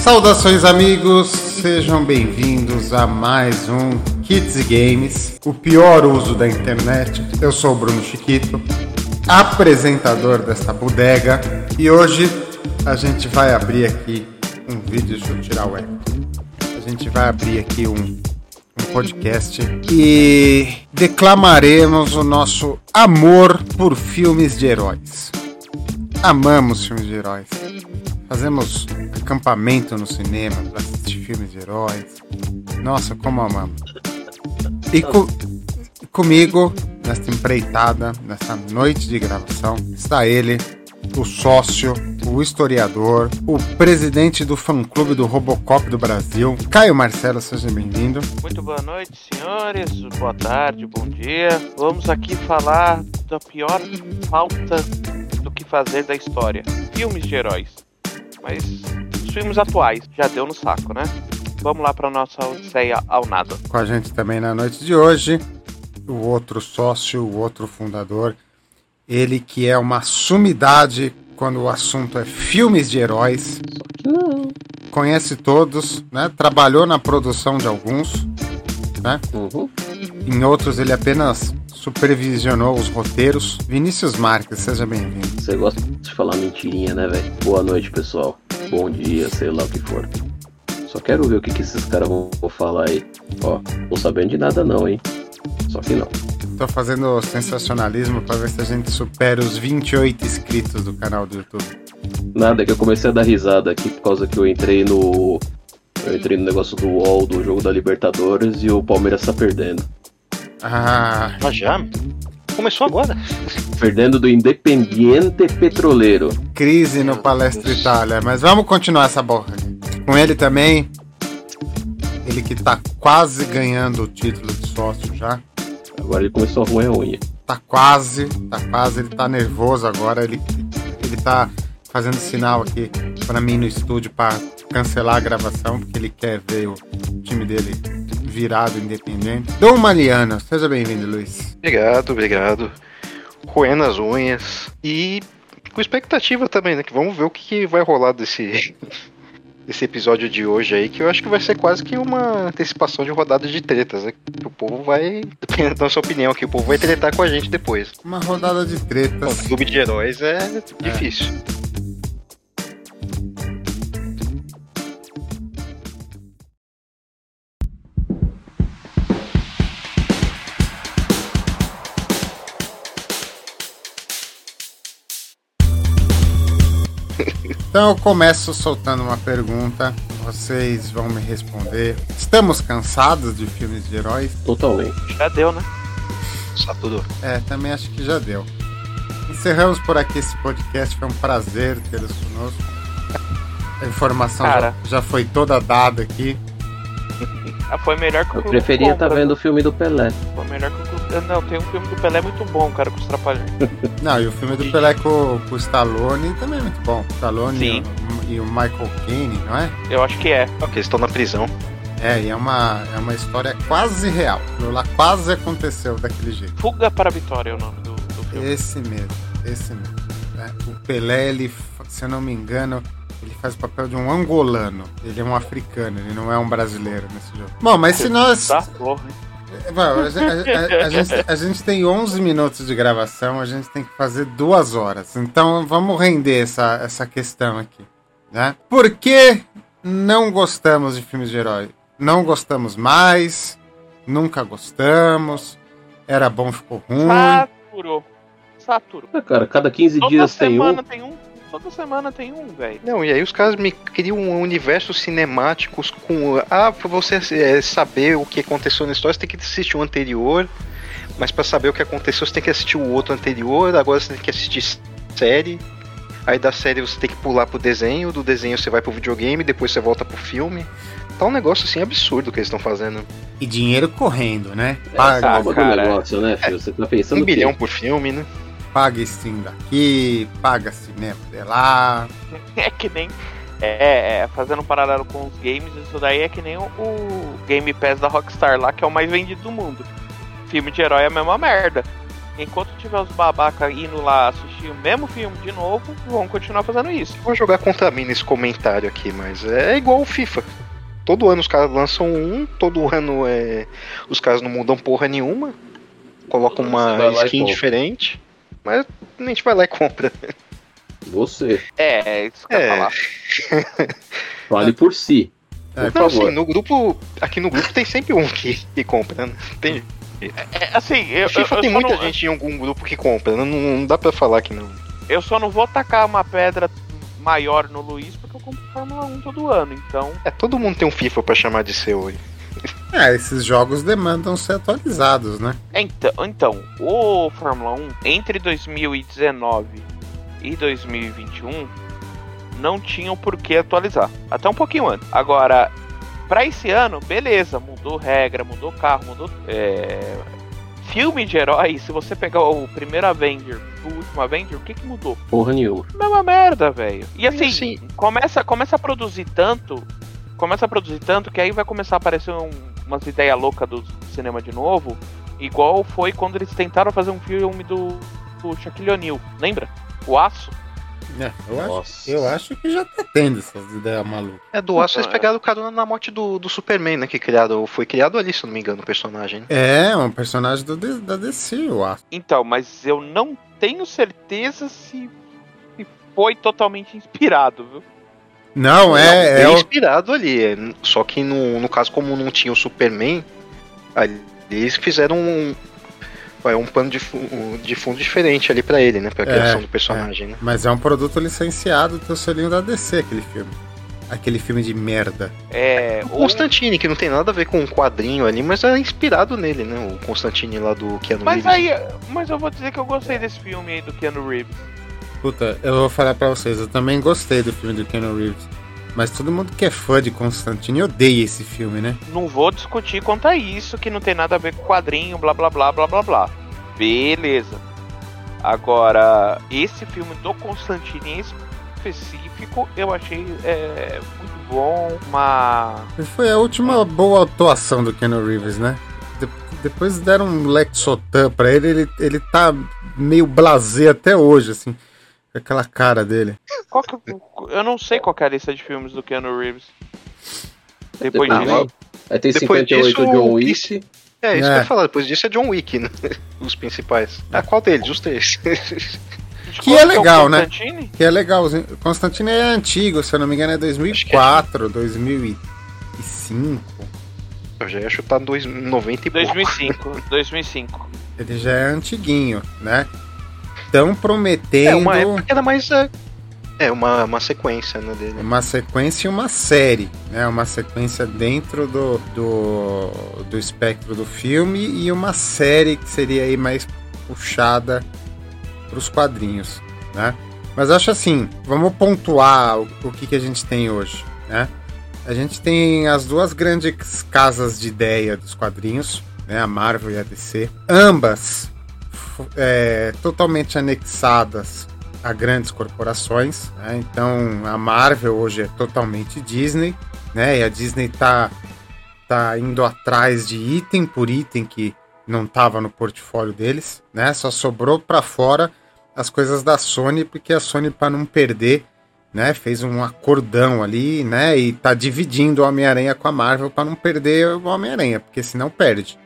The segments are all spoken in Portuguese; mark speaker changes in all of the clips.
Speaker 1: Saudações amigos, sejam bem-vindos a mais um Kids Games, o pior uso da internet. Eu sou o Bruno Chiquito, apresentador dessa bodega, e hoje a gente vai abrir aqui um vídeo, deixa eu tirar o eco. A gente vai abrir aqui um podcast e declamaremos o nosso amor por filmes de heróis. Amamos filmes de heróis. Fazemos acampamento no cinema para assistir filmes de heróis. Nossa, como amamos. E co comigo, nesta empreitada, nessa noite de gravação, está ele, o sócio, o historiador, o presidente do fã-clube do Robocop do Brasil, Caio Marcelo, seja bem-vindo.
Speaker 2: Muito boa noite, senhores. Boa tarde, bom dia. Vamos aqui falar da pior falta do que fazer da história: filmes de heróis. Mas filmes atuais já deu no saco, né? Vamos lá para nossa odisseia ao nada.
Speaker 1: Com a gente também na noite de hoje, o outro sócio, o outro fundador, ele que é uma sumidade quando o assunto é filmes de heróis. Conhece todos, né? Trabalhou na produção de alguns, né?
Speaker 3: Uhum.
Speaker 1: Em outros ele apenas supervisionou os roteiros. Vinícius Marques, seja bem-vindo.
Speaker 3: Você gosta de falar mentirinha, né, velho? Boa noite, pessoal. Bom dia, sei lá o que for. Só quero ver o que, que esses caras vão vão falar aí. Ó, tô sabendo de nada não, hein? Só que não.
Speaker 1: Tô fazendo sensacionalismo para ver se a gente supera os 28 inscritos do canal do YouTube.
Speaker 3: Nada, é que eu comecei a dar risada aqui por causa que eu entrei no. Eu entrei no negócio do UOL do jogo da Libertadores e o Palmeiras tá perdendo.
Speaker 1: Ah,
Speaker 4: Mas já? Começou agora?
Speaker 3: Perdendo do Independiente Petroleiro.
Speaker 1: crise no Palestra Itália. Mas vamos continuar essa borra. Com ele também, ele que tá quase ganhando o título de sócio já.
Speaker 3: Agora ele começou a roer a unha.
Speaker 1: Tá quase, tá quase, ele tá nervoso agora, ele, ele tá fazendo sinal aqui pra mim no estúdio pra cancelar a gravação, porque ele quer ver o time dele virado independente. Dom Mariano, seja bem-vindo, Luiz.
Speaker 4: Obrigado, obrigado. Roendo as unhas. E com expectativa também, né? Que vamos ver o que, vai rolar desse, desse episódio de hoje aí, que eu acho que vai ser quase que uma antecipação de rodada de tretas, né? Que o povo vai, dependendo da sua opinião aqui, o povo vai tretar com a gente depois.
Speaker 1: Uma rodada de tretas.
Speaker 4: clube de heróis é difícil.
Speaker 1: Então eu começo soltando uma pergunta, vocês vão me responder. Estamos cansados de filmes de heróis?
Speaker 3: Totalmente.
Speaker 2: Já deu, né?
Speaker 4: Só tudo.
Speaker 1: É, também acho que já deu. Encerramos por aqui esse podcast, foi um prazer tê-los conosco. A informação já, já foi toda dada aqui.
Speaker 2: Ah, foi melhor que o
Speaker 3: Eu preferia estar
Speaker 2: Compra,
Speaker 3: vendo o filme do Pelé.
Speaker 2: Foi melhor que o Não, tem um filme do Pelé muito bom, cara, com os trapalhões.
Speaker 1: Não, e o filme do Pelé com, com o Stallone também é muito bom. O Stallone e o, e o Michael Caine, não é?
Speaker 2: Eu acho que é.
Speaker 4: Ok, eles estão na prisão.
Speaker 1: É, e é uma, é uma história quase real. Lá quase aconteceu daquele jeito.
Speaker 2: Fuga para a Vitória é o nome do, do filme.
Speaker 1: Esse mesmo, esse mesmo. né? O Pelé, ele, se eu não me engano, ele faz o papel de um angolano. Ele é um africano, ele não é um brasileiro nesse jogo. Bom, mas se nós.
Speaker 2: Tá, porra.
Speaker 1: Bom, a, gente- a- a- a gente, a gente tem 11 minutos de gravação, a gente tem que fazer duas horas. Então vamos render essa, essa questão aqui. Né? Por que não gostamos de filmes de herói? Não gostamos mais, nunca gostamos, era bom, ficou ruim.
Speaker 2: Saturou. Saturou.
Speaker 3: Ah, cara, cada 15
Speaker 2: Toda
Speaker 3: dias tem um.
Speaker 2: tem um. Toda semana tem um, velho.
Speaker 4: Não, e aí os caras me criam um universo cinemáticos com. Ah, pra você é, saber o que aconteceu na história, você tem que assistir o anterior. Mas pra saber o que aconteceu, você tem que assistir o outro anterior. Agora você tem que assistir série. Aí da série você tem que pular pro desenho. Do desenho você vai pro videogame. Depois você volta pro filme. Tá um negócio assim absurdo que eles estão fazendo.
Speaker 1: E dinheiro correndo, né?
Speaker 3: É,
Speaker 1: Paga,
Speaker 3: do
Speaker 2: cara.
Speaker 3: negócio, né, filho? Você tá pensando
Speaker 4: Um bilhão por filme, né?
Speaker 1: Paga Steam daqui, paga cinema de lá.
Speaker 2: É que nem. É, é, fazendo um paralelo com os games, isso daí é que nem o, o Game Pass da Rockstar lá, que é o mais vendido do mundo. Filme de herói é a mesma merda. enquanto tiver os babaca indo lá assistir o mesmo filme de novo, vão continuar fazendo isso.
Speaker 4: Vou jogar contra mim nesse comentário aqui, mas é igual o FIFA. Todo ano os caras lançam um, todo ano é, os caras não mudam porra nenhuma, colocam uma skin diferente, mas a gente vai lá e compra.
Speaker 3: Você.
Speaker 2: É, é isso que eu ia
Speaker 4: É.
Speaker 2: falar.
Speaker 3: Fale por si.
Speaker 1: É,
Speaker 3: Por
Speaker 4: Não,
Speaker 3: favor.
Speaker 4: assim, no grupo. Aqui no grupo tem sempre um que, que compra, né? Tem,
Speaker 2: É, assim, eu, eu,
Speaker 4: FIFA
Speaker 2: eu
Speaker 4: tem muita
Speaker 2: não,
Speaker 4: gente em algum grupo que compra, né? não, não dá pra falar que não.
Speaker 2: eu só não vou tacar uma pedra maior no Luiz porque eu compro Fórmula 1 todo ano, então.
Speaker 4: É, todo mundo tem um FIFA pra chamar de seu hoje.
Speaker 1: É, esses jogos demandam ser atualizados, né?
Speaker 2: Então, então, o Fórmula 1 entre 2019 e 2021 não tinham por que atualizar. Até um pouquinho antes. Agora, pra esse ano, beleza, mudou regra, mudou carro, mudou. É... Filme de herói, se você pegar o primeiro Avenger o último Avenger, o que que mudou?
Speaker 3: Porra nenhuma.
Speaker 2: Mesma merda, velho. E assim,
Speaker 4: assim-
Speaker 2: começa, começa a produzir tanto, começa a produzir tanto que aí vai começar a aparecer um- umas ideias loucas do cinema de novo, igual foi quando eles tentaram fazer um filme do, do Shaquille O'Neal, lembra? O Aço?
Speaker 1: É, eu, acho, eu acho que já tá tendo essas ideias malucas.
Speaker 4: É, do Aço eles
Speaker 2: é.
Speaker 4: pegaram o carona na morte do, do Superman, né? Que criado, foi criado ali, se eu não me engano, o personagem. né?
Speaker 1: É, um personagem do, da DC, eu acho.
Speaker 2: Então, mas eu não tenho certeza se, se foi totalmente inspirado, viu?
Speaker 1: Não, é, é,
Speaker 4: Bem
Speaker 1: o-
Speaker 4: inspirado ali. é, Só que no, no caso, como não tinha o Superman, ali eles fizeram um, um pano de, fu- de fundo diferente ali pra ele, né? Pra criação
Speaker 1: É,
Speaker 4: do personagem, né?
Speaker 1: mas é um produto licenciado do selinho da DC, aquele filme. Aquele filme de merda.
Speaker 2: É,
Speaker 4: O
Speaker 2: ou-
Speaker 4: Constantine, que não tem nada a ver com um quadrinho ali, mas é inspirado nele, né? O Constantine lá do Keanu
Speaker 2: mas
Speaker 4: Reeves.
Speaker 2: aí, mas eu vou dizer que eu gostei desse filme aí do Keanu Reeves.
Speaker 1: Puta, eu vou falar pra vocês, eu também gostei do filme do Keanu Reeves. Mas todo mundo que é fã de Constantine odeia esse filme, né?
Speaker 2: Não vou discutir quanto a isso, que não tem nada a ver com quadrinho, blá blá blá blá blá blá. Beleza. Agora, esse filme do Constantine em específico, eu achei é, muito bom, uma.
Speaker 1: Foi a última boa atuação do Keanu Reeves, né? De- depois deram um Lex Sotan pra ele, ele, ele tá meio blasé até hoje, assim. Aquela cara dele.
Speaker 2: Qual que, eu não sei qual que é a lista de filmes do Keanu Reeves. Depois
Speaker 3: Ah,
Speaker 2: disso.
Speaker 3: Aí tem
Speaker 4: Depois
Speaker 3: 58
Speaker 4: disso,
Speaker 3: John Wick.
Speaker 4: É, isso
Speaker 1: É.
Speaker 4: que eu ia falar. Depois disso é John Wick, né? Os principais. Ah, qual deles? Os três.
Speaker 1: Que é legal, né? Que é legalzinho. Constantine é antigo, se eu não me engano, é 2004, 2005.
Speaker 4: eu já ia chutar dois, 90 e pouco.
Speaker 2: 2005. 2005.
Speaker 1: Ele já é antiguinho, né? Tão
Speaker 4: É,
Speaker 1: prometendo
Speaker 4: uma época que era mais. É, é uma, uma sequência, né, dele.
Speaker 1: uma sequência e uma série, né? Uma sequência dentro do, do, do espectro do filme e uma série que seria aí mais puxada para os quadrinhos, né? Mas acho assim, vamos pontuar o, o que, que a gente tem hoje, né? A gente tem as duas grandes casas de ideia dos quadrinhos, né? A Marvel e a DC, ambas é, totalmente anexadas a grandes corporações. né? Então a Marvel hoje é totalmente Disney, né? E a Disney tá, tá indo atrás de item por item que não estava no portfólio deles, né? Só sobrou para fora as coisas da Sony, porque a Sony para não perder, né, fez um acordão ali, né, e tá dividindo o Homem-Aranha com a Marvel para não perder o Homem-Aranha, porque senão perde.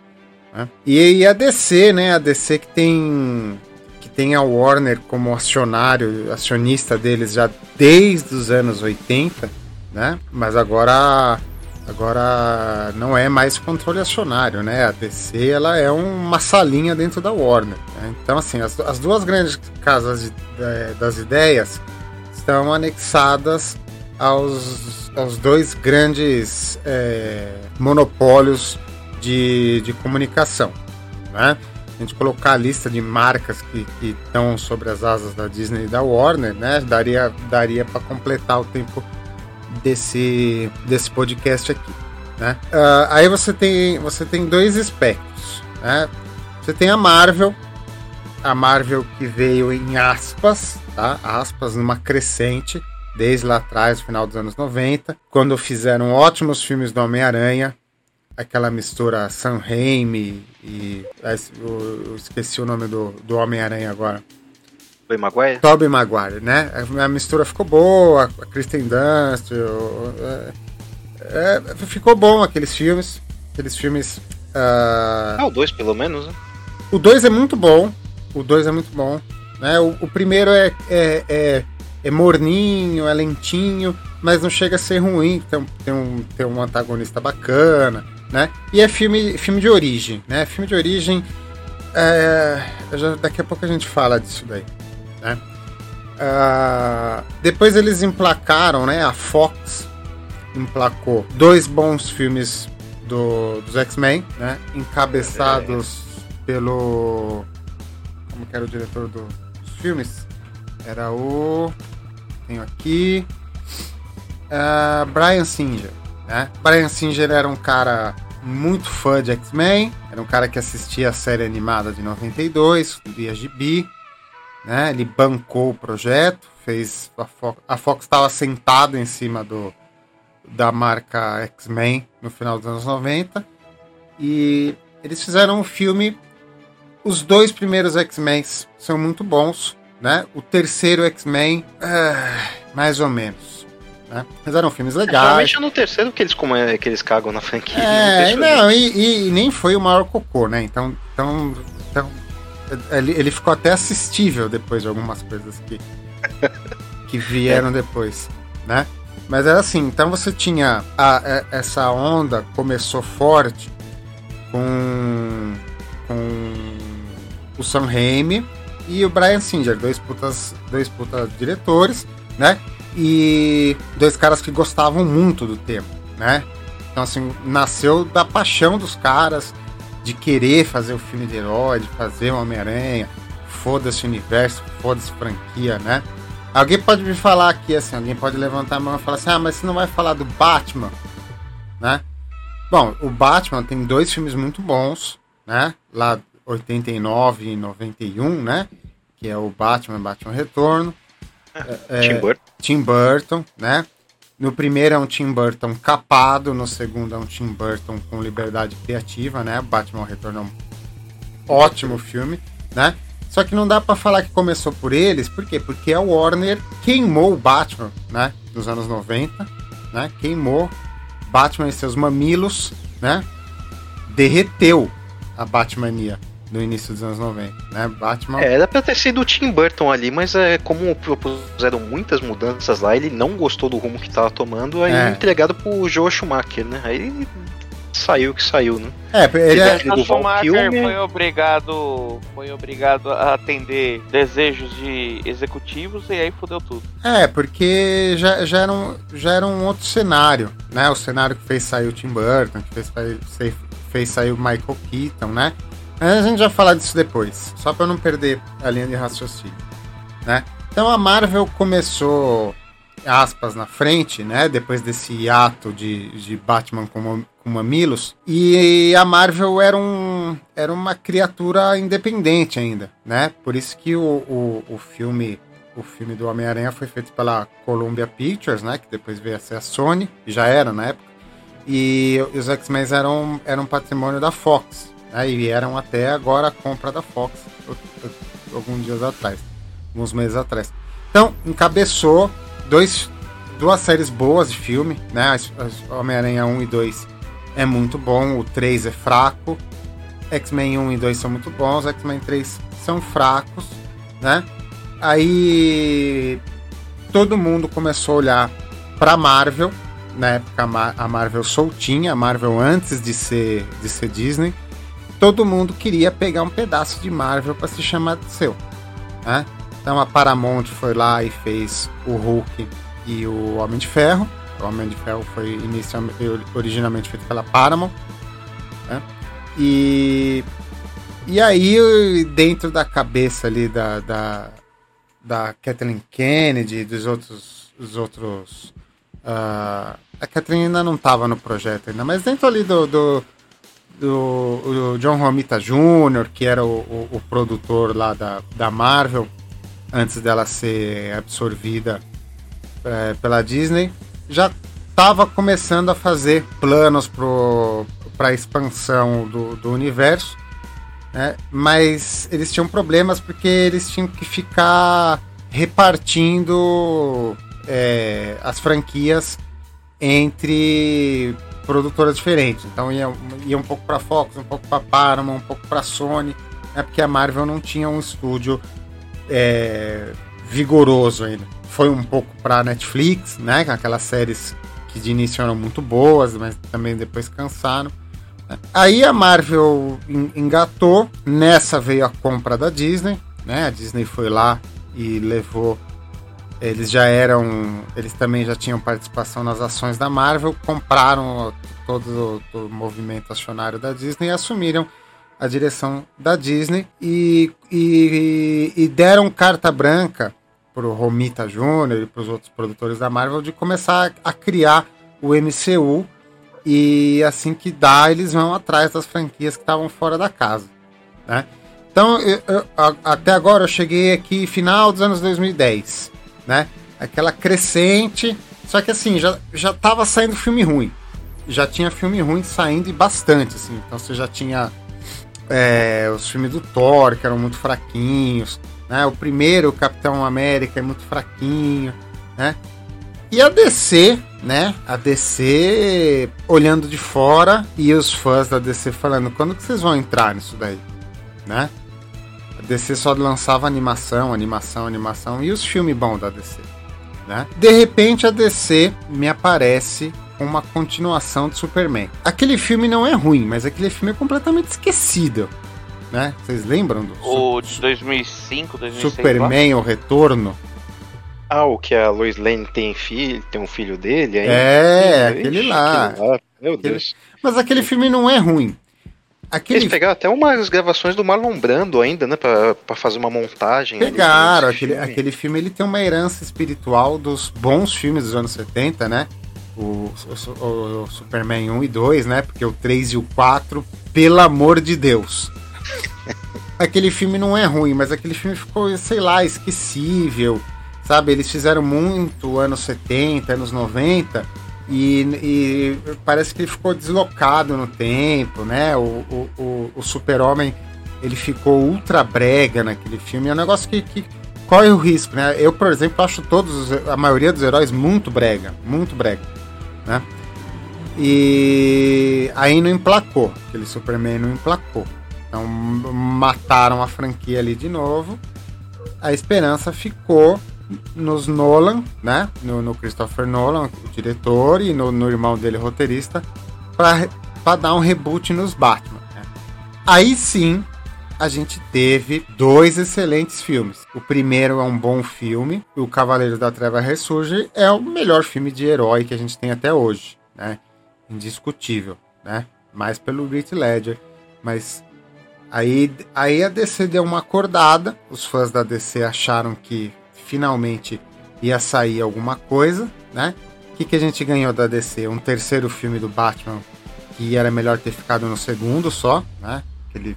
Speaker 1: Né? E, a DC, né, a DC que tem que tem a Warner como acionário, acionista deles já desde os anos 80, né? Mas agora agora não é mais controle acionário, né? A DC ela é uma salinha dentro da Warner. né? Então assim, as, as duas grandes casas de- eh, das ideias estão anexadas aos, aos dois grandes eh, monopólios de, de comunicação, né? a gente colocar a lista de marcas que estão sobre as asas da Disney e da Warner, né, daria, daria para completar o tempo desse, desse podcast aqui. Né? Ah, aí você tem, você tem dois espectros. Né? Você tem a Marvel, a Marvel que veio em aspas, tá? aspas numa crescente, desde lá atrás, final dos anos 90, quando fizeram ótimos filmes do Homem-Aranha, aquela mistura Sam Raimi e. Eu, eu esqueci o nome do, do Homem-Aranha agora.
Speaker 4: Tobey Maguire?
Speaker 1: Tobey Maguire, né? A mistura ficou boa, a Kristen Dunst. É, é, ficou bom aqueles filmes. Aqueles filmes.
Speaker 4: Uh... Ah, o 2 pelo menos, né?
Speaker 1: O 2 é muito bom. O 2 é muito bom. Né? O, o primeiro é, é, é, é, morninho, é lentinho, mas não chega a ser ruim. Tem, tem, um, tem um antagonista bacana, né? E é filme, filme de origem, né? Filme de origem. É, já, daqui a pouco a gente fala disso daí, né? Uh, depois eles emplacaram, né? A Fox emplacou dois bons filmes do, dos X-Men, né? Encabeçados pelo. Como que era o diretor do, dos filmes? Era o. Tenho aqui. Uh, Brian Singer. Né? Brian Singer era um cara muito fã de X-Men, era um cara que assistia a série animada de 92, via gibi, né? Ele bancou o projeto, fez a Fox, a Fox estava sentado em cima do, da marca X-Men no final dos anos 90. E eles fizeram um filme. Os dois primeiros X-Men são muito bons, né? O terceiro X-Men, é, mais ou menos. Né? Mas eram filmes legais. Realmente
Speaker 4: é no terceiro que eles, como é, que eles cagam na franquia.
Speaker 1: É, não, e, e, nem foi o maior cocô, né? Então, então, então ele, ele ficou até assistível depois de algumas coisas que, que vieram é. depois, né? Mas era assim, então você tinha a, a, é, essa onda começou forte com, com o Sam Raimi e o Brian Singer, dois putas, dois putas diretores, né? E dois caras que gostavam muito do tema, né? Então assim, nasceu da paixão dos caras de querer fazer o filme de herói, de fazer o Homem-Aranha, foda-se universo, foda-se franquia, né? Alguém pode me falar aqui, assim, alguém pode levantar a mão e falar assim, ah, mas você não vai falar do Batman, né? Bom, o Batman tem dois filmes muito bons, né? Lá 89 e 91, né? Que é o Batman, Batman Retorno.
Speaker 4: É, Tim Burton.
Speaker 1: Tim Burton, né? No primeiro é um Tim Burton capado, no segundo é um Tim Burton com liberdade criativa, né? Batman Retorno é um ótimo filme, né? Só que não dá para falar que começou por eles, por quê? Porque a Warner queimou o Batman, né? Nos anos 90, né? Queimou Batman e seus mamilos, né? Derreteu a Batmania no início dos anos 90, né? Batman.
Speaker 4: É, era pra ter sido o Tim Burton ali, mas é, como propuseram muitas mudanças lá, ele não gostou do rumo que tava tomando, aí é. entregado pro Joe Schumacher, né? Aí saiu que saiu, né?
Speaker 1: É, ele é...
Speaker 2: O Schumacher foi obrigado, foi obrigado a atender desejos de executivos e aí fudeu tudo.
Speaker 1: É, porque já, já, era, um, já era um outro cenário, né? O cenário que fez sair o Tim Burton, que fez, fez, fez sair o Michael Keaton, né? Mas a gente vai falar disso depois, só para não perder a linha de raciocínio, né? Então a Marvel começou aspas na frente, né? Depois desse ato de, de Batman com, com mamilos. E a Marvel era, um, era uma criatura independente ainda, né? Por isso que o, o, o filme o filme do Homem-Aranha foi feito pela Columbia Pictures, né? Que depois veio a ser a Sony, já era na época. E os X-Men eram, eram patrimônio da Fox, né? E eram até agora a compra da Fox, alguns dias atrás, alguns meses atrás. Então, encabeçou dois, duas séries boas de filme, né? Homem-Aranha 1 e 2 é muito bom, o 3 é fraco. X-Men 1 e 2 são muito bons, X-Men 3 são fracos, né? Aí todo mundo começou a olhar para Marvel, na época a Marvel soltinha, a Marvel antes de ser de ser Disney. Todo mundo queria pegar um pedaço de Marvel para se chamar de seu, né? Então a Paramount foi lá e fez o Hulk e o Homem de Ferro. O Homem de Ferro foi inicialmente, originalmente feito pela Paramount. Né? E, e aí, dentro da cabeça ali da, da, da Kathleen Kennedy dos outros. Dos outros uh, a Kathleen ainda não estava no projeto ainda, mas dentro ali do do, do, John Romita Jr., que era o, o, o, produtor lá da, da Marvel, antes dela ser absorvida é, pela Disney, já estava começando a fazer planos para a expansão do, do universo, né? mas eles tinham problemas porque eles tinham que ficar repartindo é, as franquias entre produtoras diferentes. Então ia, ia um pouco para Fox, um pouco para Paramount, um pouco para Sony, né? porque a Marvel não tinha um estúdio é, vigoroso ainda. Foi um pouco para Netflix, né? Com aquelas séries que de início eram muito boas, mas também depois cansaram. Aí a Marvel engatou, nessa veio a compra da Disney, né? A Disney foi lá e levou eles já eram. Eles também já tinham participação nas ações da Marvel, compraram todo o, movimento acionário da Disney e assumiram a direção da Disney e, e, e deram carta branca para o Romita Jr. e para os outros produtores da Marvel de começar a criar o MCU e assim que dá eles vão atrás das franquias que estavam fora da casa, né? Então, eu, eu, até agora eu cheguei aqui final dos anos 2010 né? Aquela crescente. Só que assim, já, já tava saindo filme ruim. Já tinha filme ruim saindo e bastante, assim. Então você já tinha é, os filmes do Thor, que eram muito fraquinhos. Né? O primeiro, o Capitão América, é muito fraquinho, né? E a DC, né? A DC olhando de fora e os fãs da DC falando: quando que vocês vão entrar nisso daí? Né? DC só lançava animação, animação, animação e os filmes bons da DC. Né? De repente a DC me aparece com uma continuação de Superman. Aquele filme não é ruim, mas aquele filme é completamente esquecido. Né? Vocês lembram do
Speaker 2: O de 2005, 2006?
Speaker 1: Superman, o Retorno?
Speaker 4: Ah, o que a Lois Lane tem filho, tem um filho dele? Aí?
Speaker 1: É, aquele lá. Aquele lá.
Speaker 4: Meu Deus.
Speaker 1: Mas aquele filme não é ruim.
Speaker 4: Aquele... Eles pegaram até umas gravações do Marlon Brando ainda, né? Pra, pra fazer uma montagem.
Speaker 1: Pegaram, aquele filme. aquele filme ele tem uma herança espiritual dos bons filmes dos anos 70, né? O, o, o, Superman 1 e 2, né? Porque o 3 e o 4, pelo amor de Deus. aquele filme não é ruim, mas aquele filme ficou, sei lá, esquecível. Sabe? Eles fizeram muito anos 70, anos 90 e, e, parece que ele ficou deslocado no tempo, né? O, o, o, o super-homem ele ficou ultra brega naquele filme. É um negócio que, que corre o risco, né? Eu, por exemplo, acho todos, a maioria dos heróis muito brega, muito brega, né? E aí não emplacou, aquele Superman não emplacou. Então mataram a franquia ali de novo. A esperança ficou nos Nolan, né? No, no, Christopher Nolan, o diretor, e no, no irmão dele, roteirista, para dar um reboot nos Batman. Né? Aí sim, a gente teve dois excelentes filmes. O primeiro é um bom filme, O Cavaleiro da Treva Ressurge é o melhor filme de herói que a gente tem até hoje, né? Indiscutível, né? Mais pelo Heath Ledger, mas aí, aí a DC deu uma acordada, os fãs da DC acharam que finalmente ia sair alguma coisa, né? O que, que a gente ganhou da DC? Um terceiro filme do Batman que era melhor ter ficado no segundo só, né? Aquele...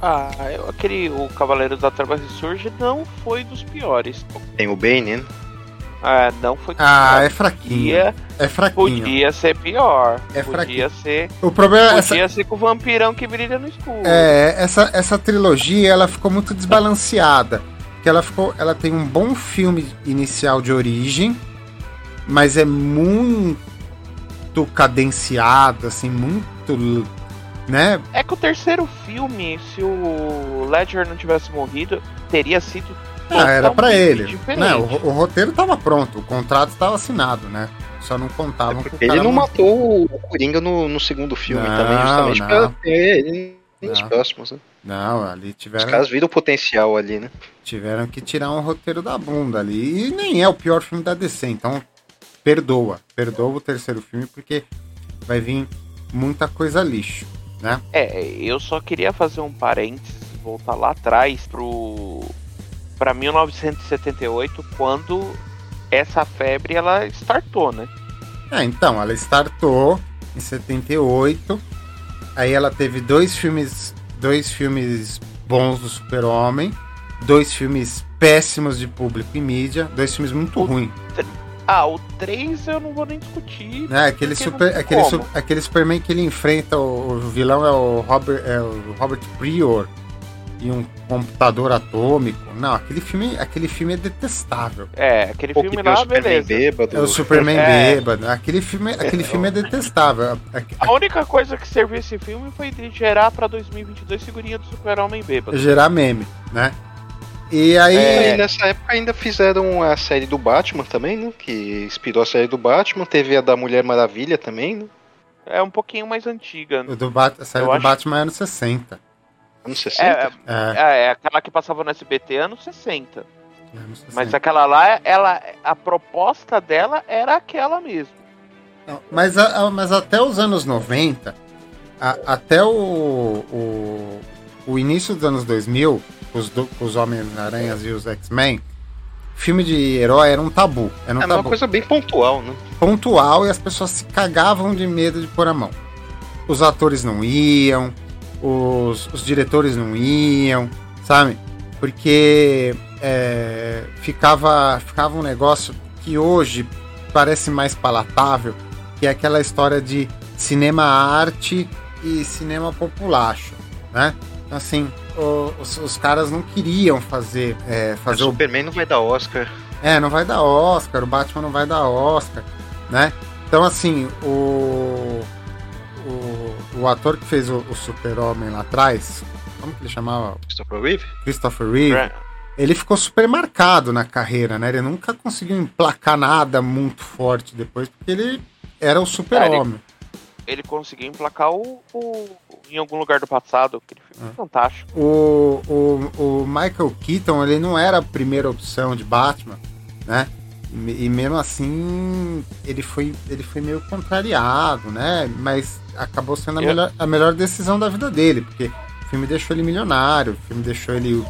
Speaker 2: Ah, aquele o Cavaleiro da Treva Ressurge não foi dos piores.
Speaker 4: Tem o Bane, né?
Speaker 2: Ah, não foi.
Speaker 1: Ah, pior. é fraquinho. Podia,
Speaker 2: é fraquinho. Podia ser pior.
Speaker 1: É
Speaker 2: podia
Speaker 1: fraquinho.
Speaker 2: ser.
Speaker 1: O problema
Speaker 2: é podia essa... ser com o vampirão que brilha no escuro.
Speaker 1: É, essa, essa trilogia ela ficou muito desbalanceada que ela ficou, ela tem um bom filme inicial de origem, mas é muito cadenciado, assim, muito, né?
Speaker 2: É que o terceiro filme, se o Ledger não tivesse morrido, teria sido
Speaker 1: ah, era para ele. Não, o, o, roteiro estava pronto, o contrato estava assinado, né? Só não contavam
Speaker 4: é Ele não matou o Coringa no, no segundo filme não, também, justamente não. pra ter ele nos próximos, né?
Speaker 1: Não, ali tiveram.
Speaker 4: Os caras viram o potencial ali, né?
Speaker 1: Tiveram que tirar um roteiro da bunda ali. E nem é o pior filme da DC, então perdoa. Perdoa o terceiro filme, porque vai vir muita coisa lixo, né?
Speaker 2: É, eu só queria fazer um parênteses, voltar lá atrás pro. pra 1978, quando essa febre ela startou, né?
Speaker 1: É, então, ela startou em 78. Aí ela teve dois filmes dois filmes bons do Super-Homem, dois filmes péssimos de público e mídia, dois filmes muito ruins.
Speaker 2: Ah, o 3 eu não vou nem discutir.
Speaker 1: Né? Aquele, super, aquele, su- aquele Superman que ele enfrenta, o, o vilão é o Robert, é o Robert Prior e um computador atômico. Não, aquele filme, aquele filme é detestável.
Speaker 2: É, aquele
Speaker 4: Pô,
Speaker 2: filme lá,
Speaker 4: Superman
Speaker 2: beleza.
Speaker 4: bêbado.
Speaker 1: É o Superman
Speaker 2: É.
Speaker 1: bêbado. Aquele filme, aquele filme é detestável. A-
Speaker 2: A única coisa que serviu esse filme foi de gerar pra 2022 figurinha do Super-Homem bêbado.
Speaker 1: gerar meme, né? E aí.
Speaker 2: É.
Speaker 4: E nessa época ainda fizeram a série do Batman também, né? Que inspirou a série do Batman. Teve a da Mulher Maravilha também, né?
Speaker 2: É um pouquinho mais antiga.
Speaker 1: O do Bat- a série
Speaker 2: Eu
Speaker 1: do
Speaker 2: acho-
Speaker 1: Batman é anos 60.
Speaker 4: Anos 60?
Speaker 2: É,
Speaker 1: É,
Speaker 2: é, é aquela que passava no SBT anos 60.
Speaker 1: anos 60.
Speaker 2: Mas aquela lá, ela, a proposta dela era aquela mesmo.
Speaker 1: Não, mas, a- a- mas até os anos 90, a- até o, o, o início dos anos 2000, os, do- os Homens-Aranhas e os X-Men, filme de herói era um tabu. Era um
Speaker 4: É uma
Speaker 1: tabu
Speaker 4: coisa bem pontual, né?
Speaker 1: pontual e as pessoas se cagavam de medo de pôr a mão. Os atores não iam, os, os diretores não iam, sabe? Porque é, ficava, ficava um negócio que hoje parece mais palatável, que é aquela história de cinema arte e cinema populacho, né? Então, Assim, o- os, os caras não queriam fazer, é, fazer
Speaker 4: o
Speaker 1: o
Speaker 4: Superman não vai dar Oscar.
Speaker 1: é, não vai dar Oscar, o Batman não vai dar Oscar, né? Então, assim, o. O, o ator que fez o, o Super-Homem lá atrás, como que ele chamava?
Speaker 4: Christopher Reeve?
Speaker 1: Christopher Reeve.
Speaker 2: É.
Speaker 1: Ele ficou super marcado na carreira, né? Ele nunca conseguiu emplacar nada muito forte depois, porque ele era o Super-Homem.
Speaker 2: Ele conseguiu emplacar o, o- em algum lugar do passado. Aquele filme
Speaker 1: É.
Speaker 2: fantástico.
Speaker 1: O, o, o Michael Keaton, ele não era a primeira opção de Batman, né? E, e mesmo assim, ele foi, ele foi meio contrariado, né? Mas acabou sendo a,
Speaker 2: Eu-
Speaker 1: melhor, a melhor decisão da vida dele, porque o filme deixou ele milionário, o filme deixou ele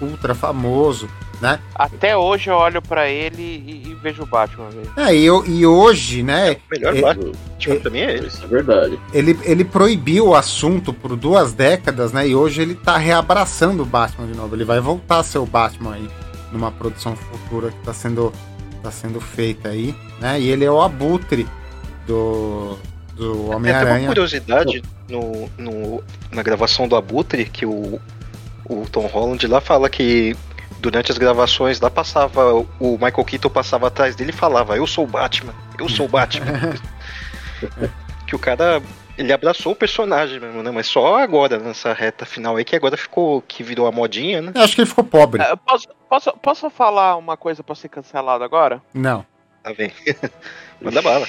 Speaker 1: ultra famoso, né?
Speaker 2: Até hoje eu olho pra ele e, e vejo o Batman. Velho.
Speaker 1: É, e, eu- e hoje, né,
Speaker 4: O melhor
Speaker 1: É-
Speaker 4: Batman pra mim é ele.
Speaker 3: Isso é verdade.
Speaker 1: ele, ele proibiu o assunto por duas décadas, né? E hoje ele tá reabraçando o Batman de novo. Ele vai voltar a ser o Batman aí numa produção futura que tá sendo, tá sendo feita aí, né? E ele é o abutre do, do
Speaker 4: Tem até uma
Speaker 1: Homem-Aranha.
Speaker 4: curiosidade no, no- na gravação do Abutre, que o, o Tom Holland lá fala que durante as gravações lá passava, o Michael Keaton passava atrás dele e falava, eu sou o Batman, eu sou o Batman. que o cara, ele abraçou o personagem mesmo, né? Mas só agora, nessa reta final aí, que agora ficou, que virou a modinha, né?
Speaker 1: Eu acho que ele ficou pobre.
Speaker 2: É, posso, posso, posso falar uma coisa pra ser cancelado agora?
Speaker 1: Não.
Speaker 4: Tá vendo? Manda bala.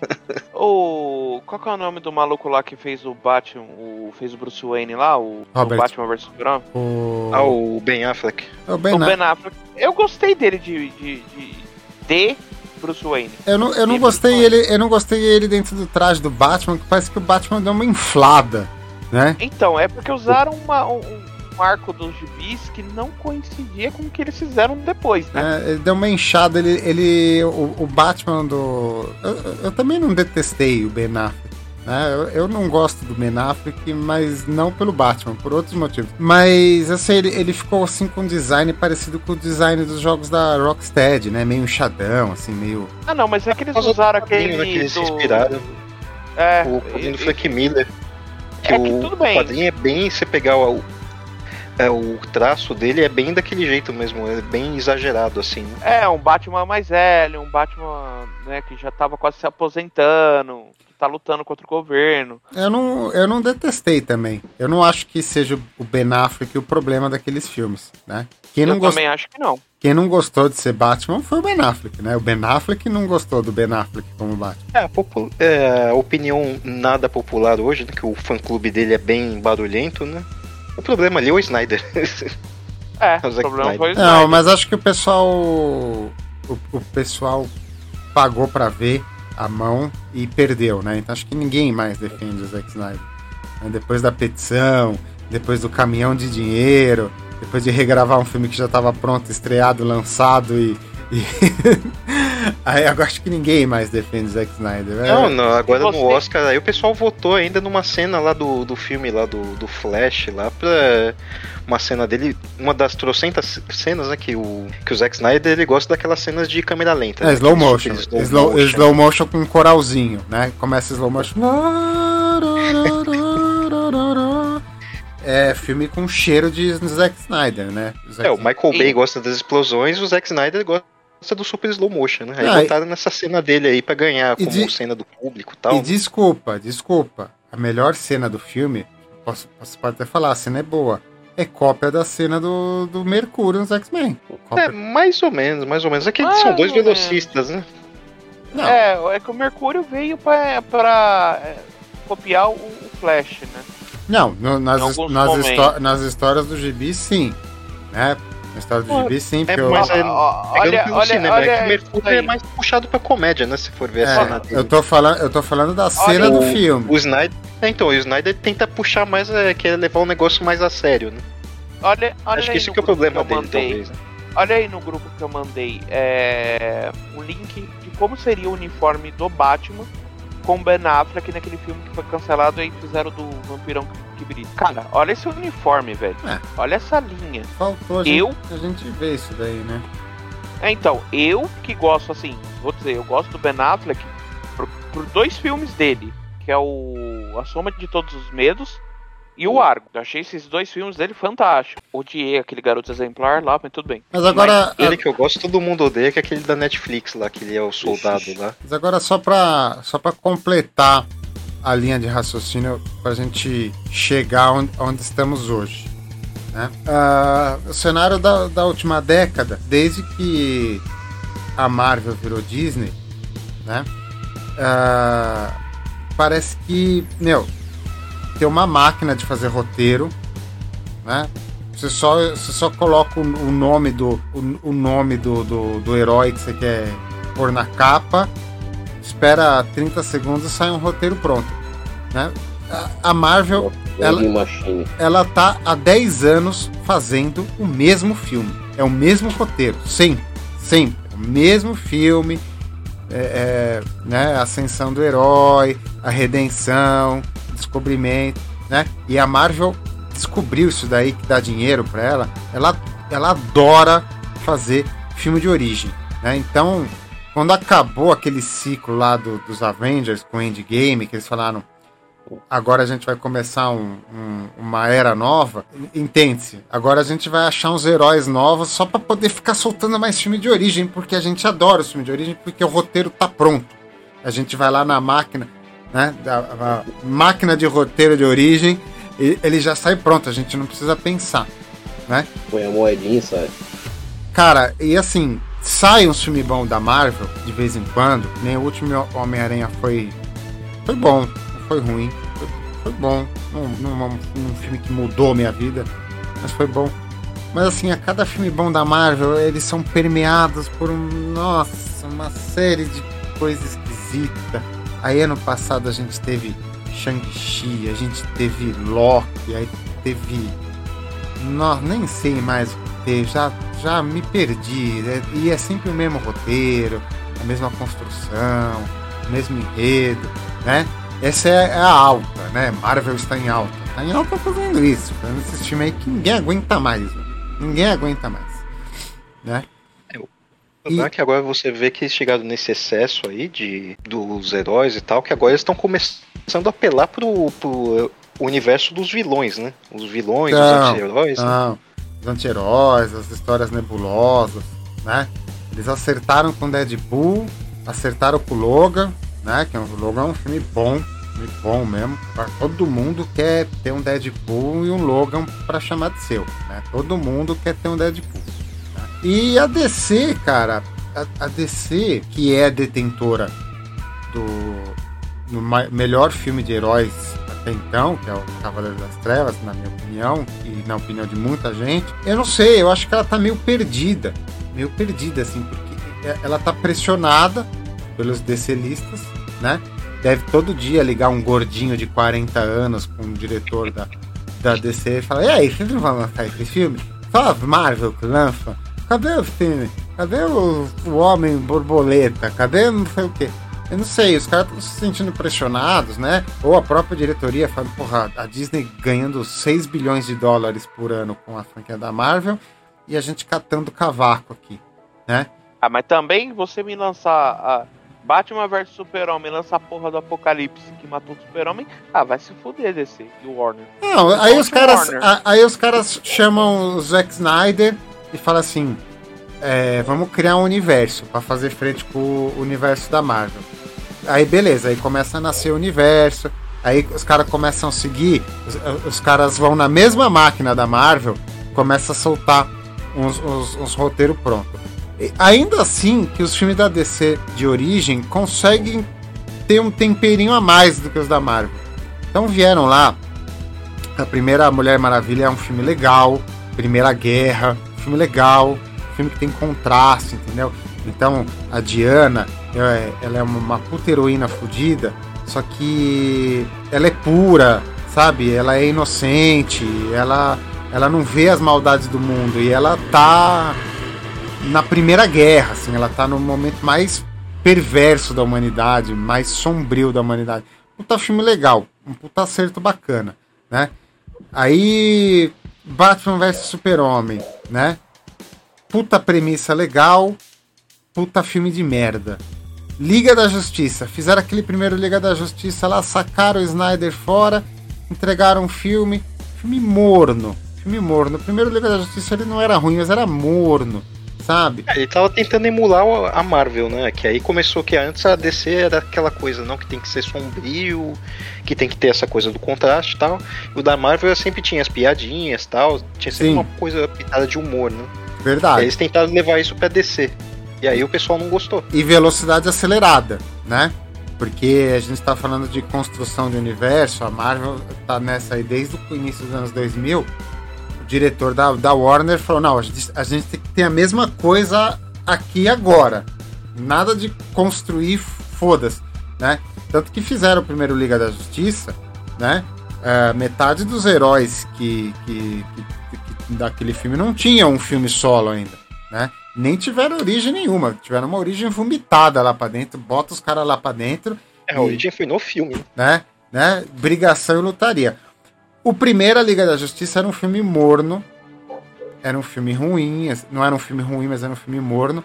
Speaker 2: O. Qual que é o nome do maluco lá que fez o Batman, o, fez o Bruce Wayne lá, o, o. Batman vs Superman?
Speaker 1: O,
Speaker 4: Ah, o Ben Affleck.
Speaker 1: o Ben
Speaker 2: O
Speaker 1: Affleck.
Speaker 2: Ben Affleck. Eu gostei dele de, de, de, de Bruce Wayne.
Speaker 1: Eu não, eu não
Speaker 2: Ele
Speaker 1: gostei ele, eu não gostei ele dentro do traje do Batman, que parece que o Batman deu uma inflada, né?
Speaker 2: Então, é porque usaram uma- um, um arco dos gibis que não coincidia com o que eles fizeram depois, né?
Speaker 1: É, ele deu uma inchada, ele. ele o, o Batman do. Eu, eu também não detestei o Ben Affleck. Né? Eu, eu não gosto do Ben Affleck, mas não pelo Batman, por outros motivos. Mas assim, ele, ele ficou assim com um design parecido com o design dos jogos da Rocksteady, né? Meio inchadão, assim, meio.
Speaker 2: Ah, não, mas é que eles usaram
Speaker 4: quadrinho,
Speaker 2: aquele.
Speaker 4: né, que eles se inspiraram.
Speaker 2: É,
Speaker 4: O quadrinho do
Speaker 2: e-
Speaker 4: Frank Miller. Que
Speaker 2: É que
Speaker 4: o
Speaker 2: tudo bem.
Speaker 4: quadrinho é bem. Você pegar o, é, o traço dele é bem daquele jeito mesmo, é bem exagerado assim.
Speaker 2: É, um Batman mais velho, um Batman né, que já tava quase se aposentando, que tá lutando contra o governo.
Speaker 1: Eu não, eu não detestei também. Eu não acho que seja o Ben Affleck o problema daqueles filmes, né? Quem não,
Speaker 2: eu
Speaker 1: gost...
Speaker 2: também acho que não.
Speaker 1: Quem não gostou de ser Batman foi o Ben Affleck, né? O Ben Affleck não gostou do Ben Affleck como Batman.
Speaker 4: É, a popu- é, opinião nada popular hoje, né, que o fã clube dele é bem barulhento, né? O problema ali é o Snyder.
Speaker 2: É,
Speaker 4: O
Speaker 2: o
Speaker 4: Zack
Speaker 2: problema
Speaker 4: Snyder.
Speaker 2: foi o
Speaker 1: Não,
Speaker 2: Snyder.
Speaker 1: mas acho que o pessoal. O, o pessoal pagou pra ver a mão e perdeu, né? Então acho que ninguém mais defende o Zack Snyder. Né? Depois da petição, depois do caminhão de dinheiro, depois de regravar um filme que já estava pronto, estreado, lançado e. e- Aí agora acho que ninguém mais defende o Zack Snyder.
Speaker 4: Não, não, agora
Speaker 2: você?
Speaker 4: no Oscar aí o pessoal votou ainda numa cena lá do, do filme lá do, do Flash lá pra uma cena dele, uma das trocentas cenas, né, que o, que o Zack Snyder ele gosta daquelas cenas de câmera lenta.
Speaker 1: É,
Speaker 4: né,
Speaker 1: slow motion.
Speaker 4: super
Speaker 1: Slow,
Speaker 4: motion.
Speaker 1: slow motion com um coralzinho, né? Começa slow motion. É filme com cheiro de Zack Snyder, né? Zack
Speaker 4: É, o Michael
Speaker 2: Sim.
Speaker 4: Bay gosta das explosões, o Zack Snyder gosta do super slow motion, né? Aí
Speaker 1: Ah, e-
Speaker 4: botaram nessa cena dele aí pra ganhar como
Speaker 1: de-
Speaker 4: cena do público e tal.
Speaker 1: E desculpa, desculpa. A melhor cena do filme, posso, posso pode até falar, a cena é boa. É cópia da cena do, do Mercúrio nos X-Men.
Speaker 4: É, mais ou menos, mais ou menos. É que
Speaker 2: Mais
Speaker 4: são dois
Speaker 2: menos.
Speaker 4: velocistas, né?
Speaker 1: Não,
Speaker 2: É, é que o Mercúrio veio pra, pra é, copiar o, o Flash, né?
Speaker 1: não no- nas, nas, histó- nas histórias do Gibi, sim. Né? Na história do Gibi, sim.
Speaker 4: é,
Speaker 1: porque eu-
Speaker 4: mas é-
Speaker 2: Ó,
Speaker 4: Pegando
Speaker 2: olha, olha,
Speaker 4: cinema,
Speaker 2: olha
Speaker 4: é que o
Speaker 2: isso
Speaker 4: Mercúrio é mais puxado pra comédia, né? Se for ver a
Speaker 1: É,
Speaker 4: cena dele.
Speaker 1: eu tô falando, eu tô falando da cena do
Speaker 4: o,
Speaker 1: filme.
Speaker 4: O Snyder. É, então, o Snyder tenta puxar mais, é, quer levar o negócio mais a sério, né?
Speaker 2: Olha, olha
Speaker 4: Acho que
Speaker 2: no
Speaker 4: que é o
Speaker 2: grupo
Speaker 4: problema
Speaker 2: eu
Speaker 4: dele,
Speaker 2: mandei.
Speaker 4: talvez. Né?
Speaker 2: Olha aí no grupo que eu mandei é, o link de como seria o uniforme do Batman com Ben Affleck naquele filme que foi cancelado e fizeram do Vampirão que, que brilha. Cara, olha esse uniforme, velho.
Speaker 1: É.
Speaker 2: Olha essa linha.
Speaker 1: Faltou a gente,
Speaker 2: Eu?
Speaker 1: a gente ver isso daí, né?
Speaker 2: É, então, eu que gosto, assim, vou dizer, eu gosto do Ben Affleck por, por dois filmes dele, que é o A Soma de Todos os Medos e o Argo. Eu achei esses dois filmes dele fantásticos. Odiei aquele garoto exemplar lá, mas tudo bem.
Speaker 1: Mas agora,
Speaker 4: Ele que eu gosto, todo mundo odeia, que é aquele da Netflix lá, que ele é o soldado lá.
Speaker 1: Mas agora só para só para completar a linha de raciocínio para a gente chegar onde, onde estamos hoje. Né? Ah, o cenário da, da última década, desde que a Marvel virou Disney, né? Ah, parece que, meu, tem uma máquina de fazer roteiro, né? Você só, você só coloca o, o nome do o, o nome do, do, do herói que você quer pôr na capa, espera 30 segundos e sai um roteiro pronto. Né? A, a Marvel ela- ela tá há 10 anos fazendo o mesmo filme. É o mesmo roteiro, sempre, sempre. O mesmo filme, é, é, né? A ascensão do herói, a redenção, descobrimento, né? E a Marvel descobriu isso daí que dá dinheiro para ela. Ela, ela adora fazer filme de origem, né? Então, quando acabou aquele ciclo lá do- dos Avengers com Endgame, que eles falaram agora a gente vai começar um- um- uma era nova. Entende-se. Agora a gente vai achar uns heróis novos só para poder ficar soltando mais filme de origem, porque a gente adora os filmes de origem, porque o roteiro tá pronto. A gente vai lá na máquina, né? Da, a máquina de roteiro de origem, ele já sai pronto, a gente não precisa pensar. Né?
Speaker 3: Põe a moedinha, sabe?
Speaker 1: Cara, e assim, sai um filme bom da Marvel de vez em quando, nem o último Homem-Aranha foi. Foi bom, não foi ruim. Foi, foi bom. Não, não, um filme que mudou minha vida, mas foi bom. Mas assim, a cada filme bom da Marvel, eles são permeados por um. Nossa, uma série de coisas esquisitas. Aí ano passado a gente teve Shang-Chi, a gente teve Loki, aí teve. Não, nem sei mais o que teve, já, já me perdi. né? E é sempre o mesmo roteiro, a mesma construção, o mesmo enredo, né? Essa é a alta, né? Marvel está em alta. Está em alta fazendo isso, fazendo esse filme aí que ninguém aguenta mais. velho. Ninguém aguenta mais. Né?
Speaker 4: É que agora você vê que eles chegaram nesse excesso aí de, dos heróis e tal, que agora eles estão começando a apelar pro, pro universo dos vilões, né? Os vilões, os
Speaker 1: Então,
Speaker 4: anti-heróis. né?
Speaker 1: Não, os anti-heróis, as histórias nebulosas, né? Eles acertaram com Deadpool, acertaram com o Logan, né? Que é o Logan é um filme bom, filme bom mesmo. Todo mundo quer ter um Deadpool e um Logan pra chamar de seu, né? Todo mundo quer ter um Deadpool. E a DC, cara, a, a DC, que é detentora do melhor filme de heróis até então, que é o Cavaleiro das Trevas, na minha opinião, e na opinião de muita gente, eu não sei, eu acho que ela tá meio perdida. Meio perdida, assim, porque é- ela tá pressionada pelos DClistas, né? Deve todo dia ligar um gordinho de 40 anos com o diretor da, da DC e falar: E aí, vocês não vão lançar esse filme? Só a Marvel que lança? Cadê o filme? Cadê o, o homem borboleta? Cadê não sei o quê? Eu não sei, os caras estão se sentindo pressionados, né? Ou a própria diretoria falando, porra, a Disney ganhando 6 bilhões de dólares por ano com a franquia da Marvel e a gente catando cavaco aqui, né?
Speaker 2: Ah, mas também você me lançar a Batman vs Super-Homem, lança a porra do Apocalipse que matou o Super-Homem, ah, vai se fuder desse e o Warner.
Speaker 1: Não, aí os caras, aí os caras chamam o Zack Snyder e falam assim: é, vamos criar um universo para fazer frente com o universo da Marvel. Aí beleza, aí começa a nascer o universo, aí os caras começam a seguir, os, os, caras vão na mesma máquina da Marvel, começa a soltar uns, uns, uns roteiros prontos. Ainda assim, que os filmes da DC de origem conseguem ter um temperinho a mais do que os da Marvel. Então vieram lá. A primeira Mulher Maravilha é um filme legal. Primeira Guerra, filme legal. Filme que tem contraste, entendeu? Então a Diana, é, ela é uma puta heroína fodida, só que ela é pura, sabe? Ela é inocente, ela, ela não vê as maldades do mundo e ela tá na Primeira Guerra, assim, ela tá no momento mais perverso da humanidade, mais sombrio da humanidade. Puta filme legal, um puta acerto bacana, né? Aí Batman vs Super-Homem, né? Puta premissa legal, puta filme de merda. Liga da Justiça, fizeram aquele primeiro Liga da Justiça lá, sacaram o Snyder fora, entregaram um filme, filme morno, filme morno. O primeiro Liga da Justiça ele não era ruim, mas era morno sabe?
Speaker 4: É, ele tava tentando emular a Marvel, né? Que aí começou que antes a DC era aquela coisa, não, que tem que ser sombrio, que tem que ter essa coisa do contraste e tal. E o da Marvel sempre tinha as piadinhas e tal, tinha sempre Sim. uma coisa pitada de humor, né?
Speaker 1: Verdade.
Speaker 4: E eles tentaram levar isso pra DC. E aí o pessoal não gostou.
Speaker 1: E velocidade acelerada, né? Porque a gente tá falando de construção de universo, a Marvel tá nessa aí desde o início dos anos 2000 diretor da, da Warner falou: não, a gente, a gente tem que ter a mesma coisa aqui agora. Nada de construir foda-se, né? Tanto que fizeram o primeiro Liga da Justiça, né? Uh, metade dos heróis que, que, que, que, daquele filme não tinha um filme solo ainda, né? Nem tiveram origem nenhuma, tiveram uma origem vomitada lá para dentro, bota os caras lá para dentro.
Speaker 4: É, a origem foi no filme.
Speaker 1: Né? né? Brigação e lutaria. O primeiro, A Liga da Justiça, era um filme morno. Era um filme ruim. Não era um filme ruim, mas era um filme morno.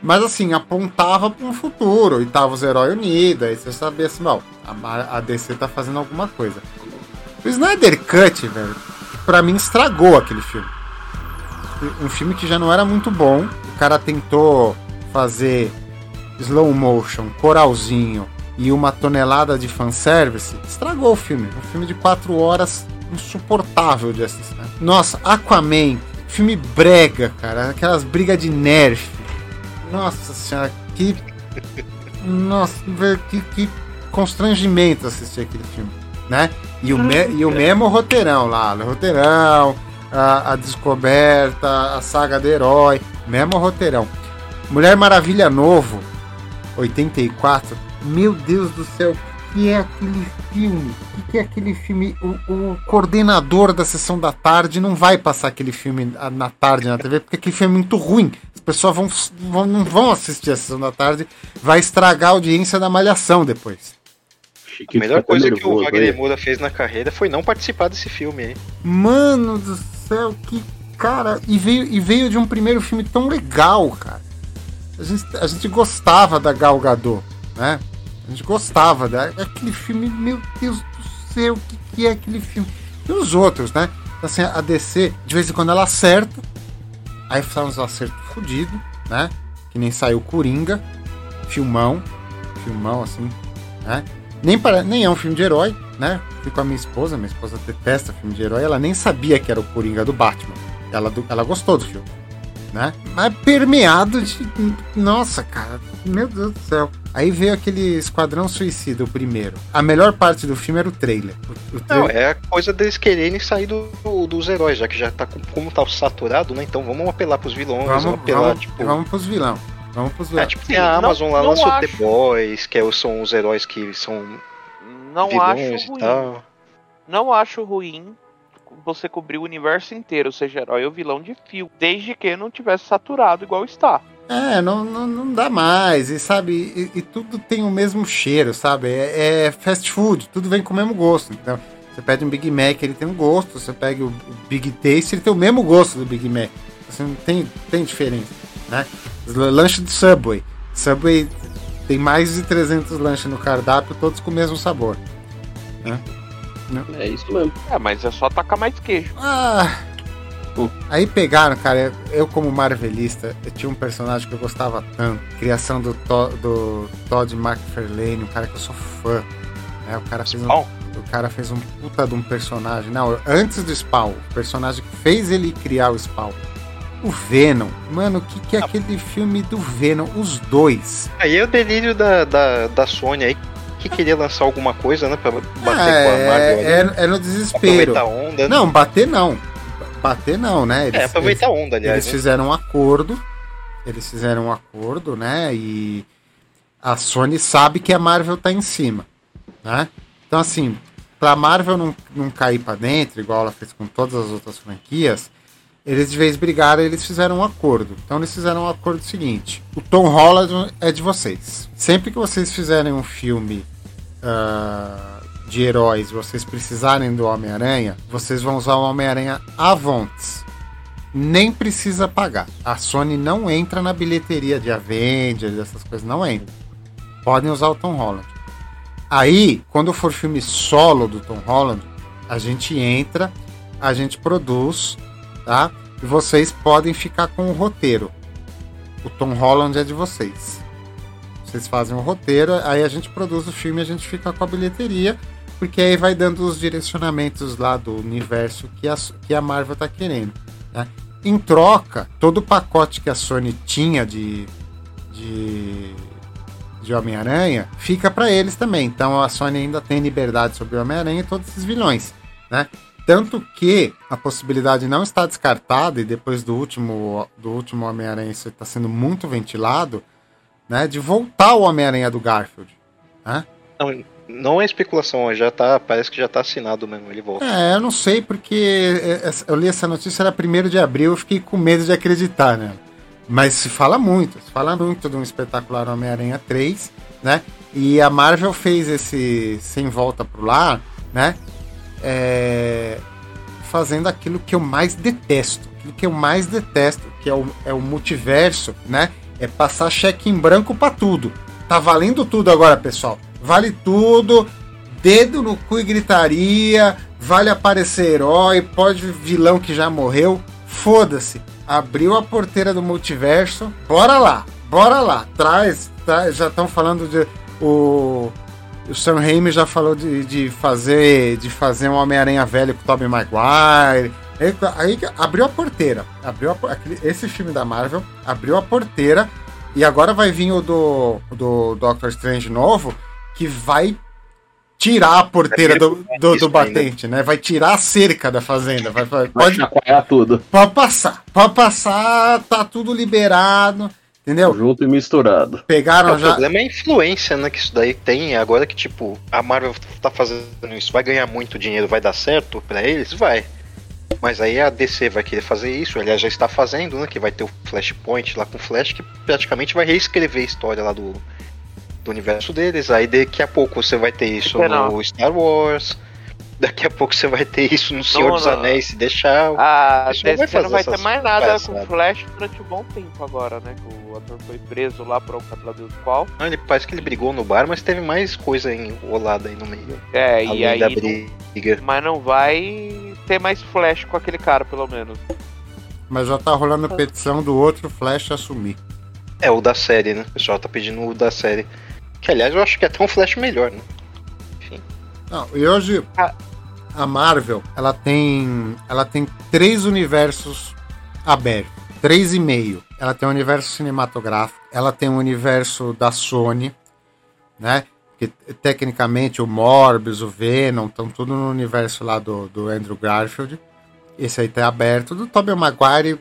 Speaker 1: Mas assim, apontava para um futuro. E tava os heróis unidos. Aí você sabia assim, bom, a, a DC tá fazendo alguma coisa. O Snyder Cut, velho, pra mim estragou aquele filme. Um filme que já não era muito bom. O cara tentou fazer slow motion, coralzinho e uma tonelada de fanservice. Estragou o filme. Um filme de quatro horas insuportável de assistir. Nossa, Aquaman, filme brega, cara, aquelas brigas de nerf. Nossa senhora, que. Nossa, que, que constrangimento assistir aquele filme, né? E o, me, e o mesmo roteirão lá, o roteirão, a, a descoberta, a saga do herói, mesmo roteirão. Mulher Maravilha Novo, 84, meu Deus do céu, que é aquele filme? O que é aquele filme? O, o, coordenador da sessão da tarde não vai passar aquele filme na tarde na TV, porque aquele filme é muito ruim. As pessoas vão, vão, não vão assistir a sessão da tarde, vai estragar a audiência da malhação depois.
Speaker 4: A melhor coisa que o Wagner Moura fez na carreira foi não participar desse filme aí.
Speaker 1: Mano do céu, que cara. E veio, e veio de um primeiro filme tão legal, cara. A gente, a gente gostava da Gal Gadot, né? A gente gostava daquele filme, meu Deus do céu, o que, que é aquele filme? E os outros, né? Assim, a DC, de vez em quando ela acerta, aí faz uns acertos fodidos, né? Que nem saiu Coringa, filmão, filmão assim, né? Nem, para, nem é um filme de herói, né? Fui com a minha esposa, minha esposa detesta filme de herói, ela nem sabia que era o Coringa do Batman. Ela, ela gostou do filme, né? Mas permeado de. Nossa, cara, meu Deus do céu. Aí veio aquele Esquadrão Suicida, o primeiro. A melhor parte do filme era o trailer. O, o
Speaker 4: trailer... Não, é a coisa deles quererem sair do, do, dos heróis, já que já tá como tá saturado, né? Então vamos apelar pros vilões,
Speaker 1: vamos,
Speaker 4: vamos apelar,
Speaker 1: vamos,
Speaker 4: tipo.
Speaker 1: Vamos pros vilão. Vamos pros vilão.
Speaker 4: É, tipo, tem a Amazon não, lá, lançou acho... The Boys, que é são os heróis que são
Speaker 2: não vilões acho ruim. e tal. Não acho ruim você cobrir o universo inteiro, seja herói ou vilão de fio, desde que não tivesse saturado igual está.
Speaker 1: É, não, não, não dá mais. E sabe, e, e tudo tem o mesmo cheiro, sabe? É, é, fast food, tudo vem com o mesmo gosto. Então, você pede um Big Mac, ele tem um gosto. Você pega o, Big Taste, ele tem o mesmo gosto do Big Mac. Você não tem, tem diferença, né? Lanche do Subway. Subway tem mais de 300 lanches no cardápio, todos com o mesmo sabor. Né?
Speaker 3: É isso mesmo.
Speaker 2: É, mas é só tacar mais queijo.
Speaker 1: Ah, Aí pegaram, cara, eu como marvelista, eu tinha um personagem que eu gostava tanto, criação do, to, do Todd McFarlane, um cara que eu sou fã. Né? O cara fez um, o cara fez um puta de um personagem. Não, antes do Spawn, o personagem que fez ele criar o Spawn. O Venom. Mano, o que, que é aquele filme do Venom? Os dois.
Speaker 4: Aí é o delírio da, da, da Sony aí, que queria lançar alguma coisa, né? Pra bater
Speaker 1: É,
Speaker 4: com a Marvel. ali.
Speaker 1: é, é no desespero.
Speaker 4: Onda. né?
Speaker 1: Não, bater não. Bater não, né? Eles,
Speaker 4: é, aproveitar a onda, aliás.
Speaker 1: Eles
Speaker 4: né?
Speaker 1: fizeram um acordo. Eles fizeram um acordo, né? E a Sony sabe que a Marvel tá em cima, né? Então, assim, pra Marvel não, não cair pra dentro, igual ela fez com todas as outras franquias, eles de vez brigaram, eles fizeram um acordo. Então, eles fizeram um acordo seguinte: o Tom Holland é de vocês. Sempre que vocês fizerem um filme ah, de heróis, vocês precisarem do Homem-Aranha, vocês vão usar o Homem-Aranha Avontes nem precisa pagar. A Sony não entra na bilheteria de Avengers, essas coisas, não entra. Podem usar o Tom Holland. Aí, quando for filme solo do Tom Holland, a gente entra, a gente produz, tá? E vocês podem ficar com o roteiro. O Tom Holland é de vocês. Vocês fazem o roteiro, aí a gente produz o filme a gente fica com a bilheteria, porque aí vai dando os direcionamentos lá do universo que a, que a Marvel tá querendo. né? Em troca, todo o pacote que a Sony tinha de, de, de Homem-Aranha fica para eles também. Então a Sony ainda tem liberdade sobre o Homem-Aranha e todos esses vilões. Né? Tanto que a possibilidade não está descartada, e depois do último, do último Homem-Aranha isso está sendo muito ventilado, né? de voltar o Homem-Aranha do Garfield. Né?
Speaker 4: Não, não é especulação, já tá, parece que já tá assinado mesmo, ele volta.
Speaker 1: É, eu não sei porque é, é, eu li essa notícia era 1 de abril, eu fiquei com medo de acreditar, né? Mas se fala muito, se fala muito de um espetacular Homem-Aranha 3, né? E a Marvel fez esse Sem Volta pro Lar, né? É, fazendo aquilo que eu mais detesto, aquilo que eu mais detesto, que é o, é o multiverso, né? É passar cheque em branco pra tudo. Tá valendo tudo agora, pessoal. Vale tudo, dedo no cu e gritaria, vale aparecer herói, pode vilão que já morreu, foda-se. Abriu a porteira do multiverso, bora lá, bora lá, traz, traz já estão falando de o o Sam Raimi já falou de, de fazer de fazer um Homem-Aranha velho com o Tobey Maguire. Aí, aí abriu a porteira, abriu a, aquele, esse filme da Marvel abriu a porteira. E agora vai vir o do, do Doctor Strange novo que vai tirar a porteira do, do, do batente, né? Vai tirar a cerca da fazenda. Vai, vai, pode,
Speaker 3: chacoalhar tudo.
Speaker 1: pode passar. Pode passar, tá tudo liberado. Entendeu?
Speaker 3: Junto e misturado.
Speaker 1: Pegaram
Speaker 4: o
Speaker 1: já.
Speaker 4: problema é a influência, né? Que isso daí tem. Agora que, tipo, a Marvel tá fazendo isso, vai ganhar muito dinheiro, vai dar certo pra eles? Vai. Mas aí a DC vai querer fazer isso, aliás, já está fazendo, né? Que vai ter o Flashpoint lá com o Flash, que praticamente vai reescrever a história lá do, do universo deles. Aí daqui a pouco você vai ter isso
Speaker 2: Não.
Speaker 4: no Star Wars. Daqui a pouco você vai ter isso no Senhor
Speaker 2: Não,
Speaker 4: dos
Speaker 2: não.
Speaker 4: Anéis, se deixar.
Speaker 2: A
Speaker 4: Isso não vai
Speaker 2: DC não
Speaker 4: fazer
Speaker 2: vai ter mais nada com
Speaker 4: palhaçadas.
Speaker 2: Flash durante um bom tempo agora, né? Que o ator foi preso lá por um cabelo do qual.
Speaker 4: Não, ele parece que ele brigou no bar, mas teve mais coisa enrolada aí no meio.
Speaker 2: É, e aí.
Speaker 4: da
Speaker 2: não-
Speaker 4: briga.
Speaker 2: mas não vai ter mais Flash com aquele cara, pelo menos.
Speaker 1: Mas já tá rolando petição do outro Flash assumir.
Speaker 4: É, o da série, né? O pessoal tá pedindo o da série. Que aliás eu acho que é até um flash melhor, né?
Speaker 1: Não, e hoje
Speaker 2: Ah.
Speaker 1: a Marvel, ela tem, ela tem três universos abertos, três e meio. Ela tem o universo cinematográfico, ela tem o universo da Sony, né? Que tecnicamente o Morbius, o Venom, estão tudo no universo lá do, do Andrew Garfield. Esse aí tá aberto. Do Tobey Maguire,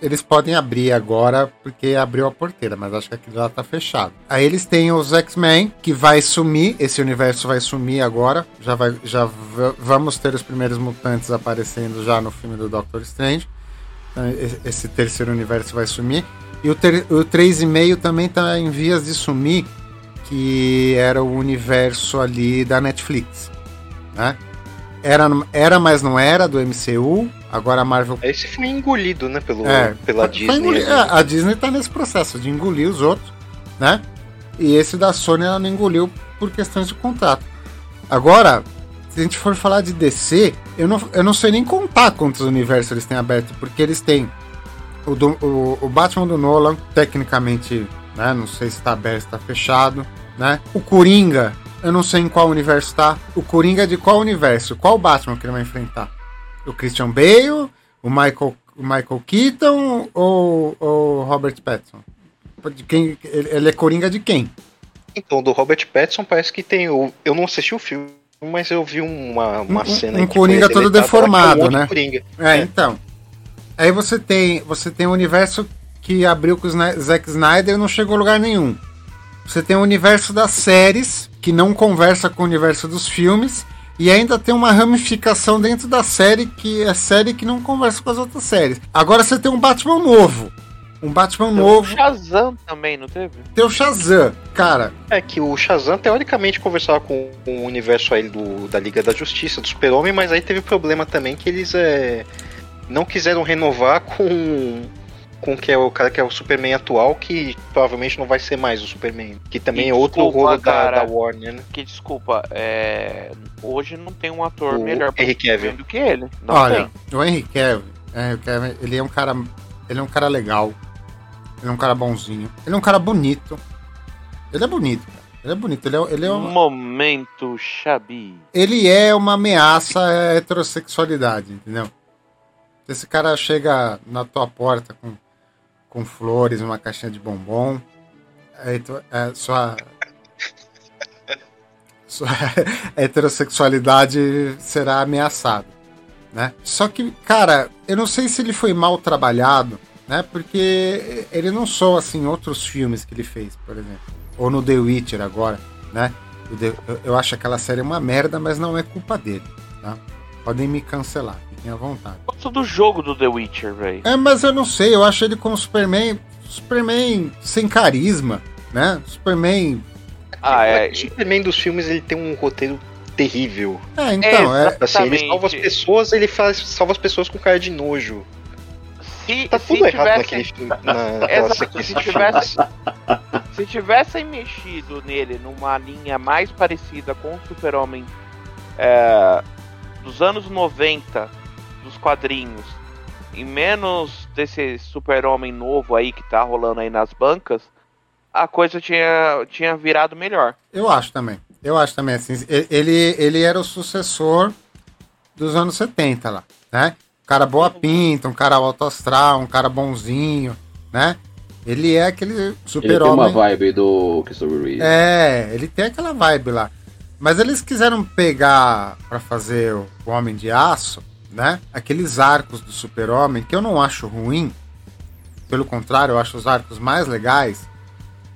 Speaker 1: eles podem abrir agora porque abriu a porteira, mas acho que aquilo lá tá fechado. Aí eles têm os X-Men, que vai sumir, esse universo vai sumir agora. Já, vai, já vamos ter os primeiros mutantes aparecendo já no filme do Doctor Strange. Então, esse- terceiro universo vai sumir. E o, o 3,5 também tá em vias de sumir, que era o universo ali da Netflix, né? Era, era, mas não era do MCU. Agora a Marvel.
Speaker 4: Esse foi engolido, né? Pelo,
Speaker 1: É,
Speaker 4: pela
Speaker 1: foi
Speaker 4: Disney.
Speaker 1: engolir-
Speaker 4: né?
Speaker 1: a, a Disney tá nesse processo de engolir os outros, né? E esse da Sony ela não engoliu por questões de contrato. Agora, se a gente for falar de DC, eu não, eu não sei nem contar quantos universos eles têm aberto, porque eles têm o, do- o, o Batman do Nolan, tecnicamente, né? Não sei se tá aberto, se tá fechado, né? O Coringa, eu não sei em qual universo tá. O Coringa é de qual universo? Qual Batman que ele vai enfrentar? O Christian Bale, o Michael, o Michael Keaton ou o Robert Pattinson? De quem, ele, é Coringa de quem?
Speaker 4: Então, do Robert Pattinson parece que tem. o- Eu não assisti o filme, mas eu vi uma, uma
Speaker 1: Um-
Speaker 4: cena.
Speaker 1: um Coringa todo
Speaker 4: lá, um
Speaker 1: deformado,
Speaker 4: outro
Speaker 1: né?
Speaker 4: Coringa.
Speaker 1: É,
Speaker 4: É.
Speaker 1: então. Aí você tem, você tem um universo que abriu com o Zack Snyder e não chegou a lugar nenhum. Você tem o universo das séries, que não conversa com o universo dos filmes, e ainda tem uma ramificação dentro da série, que é série que não conversa com as outras séries. Agora você tem um Batman novo. Um Batman
Speaker 2: O
Speaker 1: novo,
Speaker 2: Shazam também, não teve?
Speaker 1: tem o Shazam. Cara,
Speaker 4: É que o Shazam teoricamente conversava com o universo aí do, da Liga da Justiça, do Super-Homem, mas aí teve problema também que eles é, não quiseram renovar com com que é o cara que é o Superman atual, que provavelmente não vai ser mais o Superman. Que também
Speaker 2: E
Speaker 4: é outro
Speaker 2: desculpa,
Speaker 4: rolo da,
Speaker 2: cara.
Speaker 4: da Warner, né?
Speaker 2: Que desculpa, é... hoje não tem um ator
Speaker 4: O
Speaker 2: melhor pra
Speaker 4: Henry Cavill.
Speaker 2: do que ele. Não
Speaker 1: Olha,
Speaker 2: tem.
Speaker 1: o Henry é, Cavill, ele é um cara, ele é um cara legal. Ele é um cara bonzinho. Ele é um cara bonito. Ele é bonito, cara. Ele é bonito. Ele é, ele é, um-
Speaker 2: Momento Xabi.
Speaker 1: ele é uma ameaça à heterossexualidade, entendeu? Esse cara chega na tua porta com, com flores, uma caixinha de bombom. Aí tu- é, sua, sua heterossexualidade será ameaçada, né? Só que, cara, eu não sei se ele foi mal trabalhado, né? Porque ele não soa assim outros filmes que ele fez, por exemplo, ou no The Witcher agora, né? Eu, eu acho aquela série uma merda, mas não é culpa dele, tá? Podem me cancelar, fiquem à vontade.
Speaker 2: Gosto do jogo do The Witcher, velho.
Speaker 1: É, mas eu não sei, eu acho ele como Superman, Superman sem carisma, né? Superman.
Speaker 2: Ah, é.
Speaker 4: O Superman dos filmes ele tem um roteiro terrível.
Speaker 1: É, então, é.
Speaker 2: Exato.
Speaker 4: Assim, ele salva as pessoas, ele faz, salva as pessoas com cara de nojo.
Speaker 2: Se,
Speaker 4: Tá
Speaker 2: se
Speaker 4: tudo errado
Speaker 2: tivesse-
Speaker 4: naquele filme, naquela
Speaker 2: Exato, se tivesse-. Se tivessem mexido nele numa linha mais parecida com o Super-Homem é, dos anos 90, dos quadrinhos, e menos desse Super-Homem novo aí que tá rolando aí nas bancas, a coisa tinha, tinha virado melhor.
Speaker 1: Eu acho também. Eu acho também, assim, ele, ele era o sucessor dos anos 70 lá, né? Um cara boa pinta, um cara alto astral, um cara bonzinho, né? Ele é aquele
Speaker 3: Ele tem uma
Speaker 1: super-homem.
Speaker 3: vibe do Christopher Reeve.
Speaker 1: É, ele tem aquela vibe lá. Mas eles quiseram pegar pra fazer o Homem de Aço, né? Aqueles arcos do Super-Homem, que eu não acho ruim. Pelo contrário, eu acho os arcos mais legais.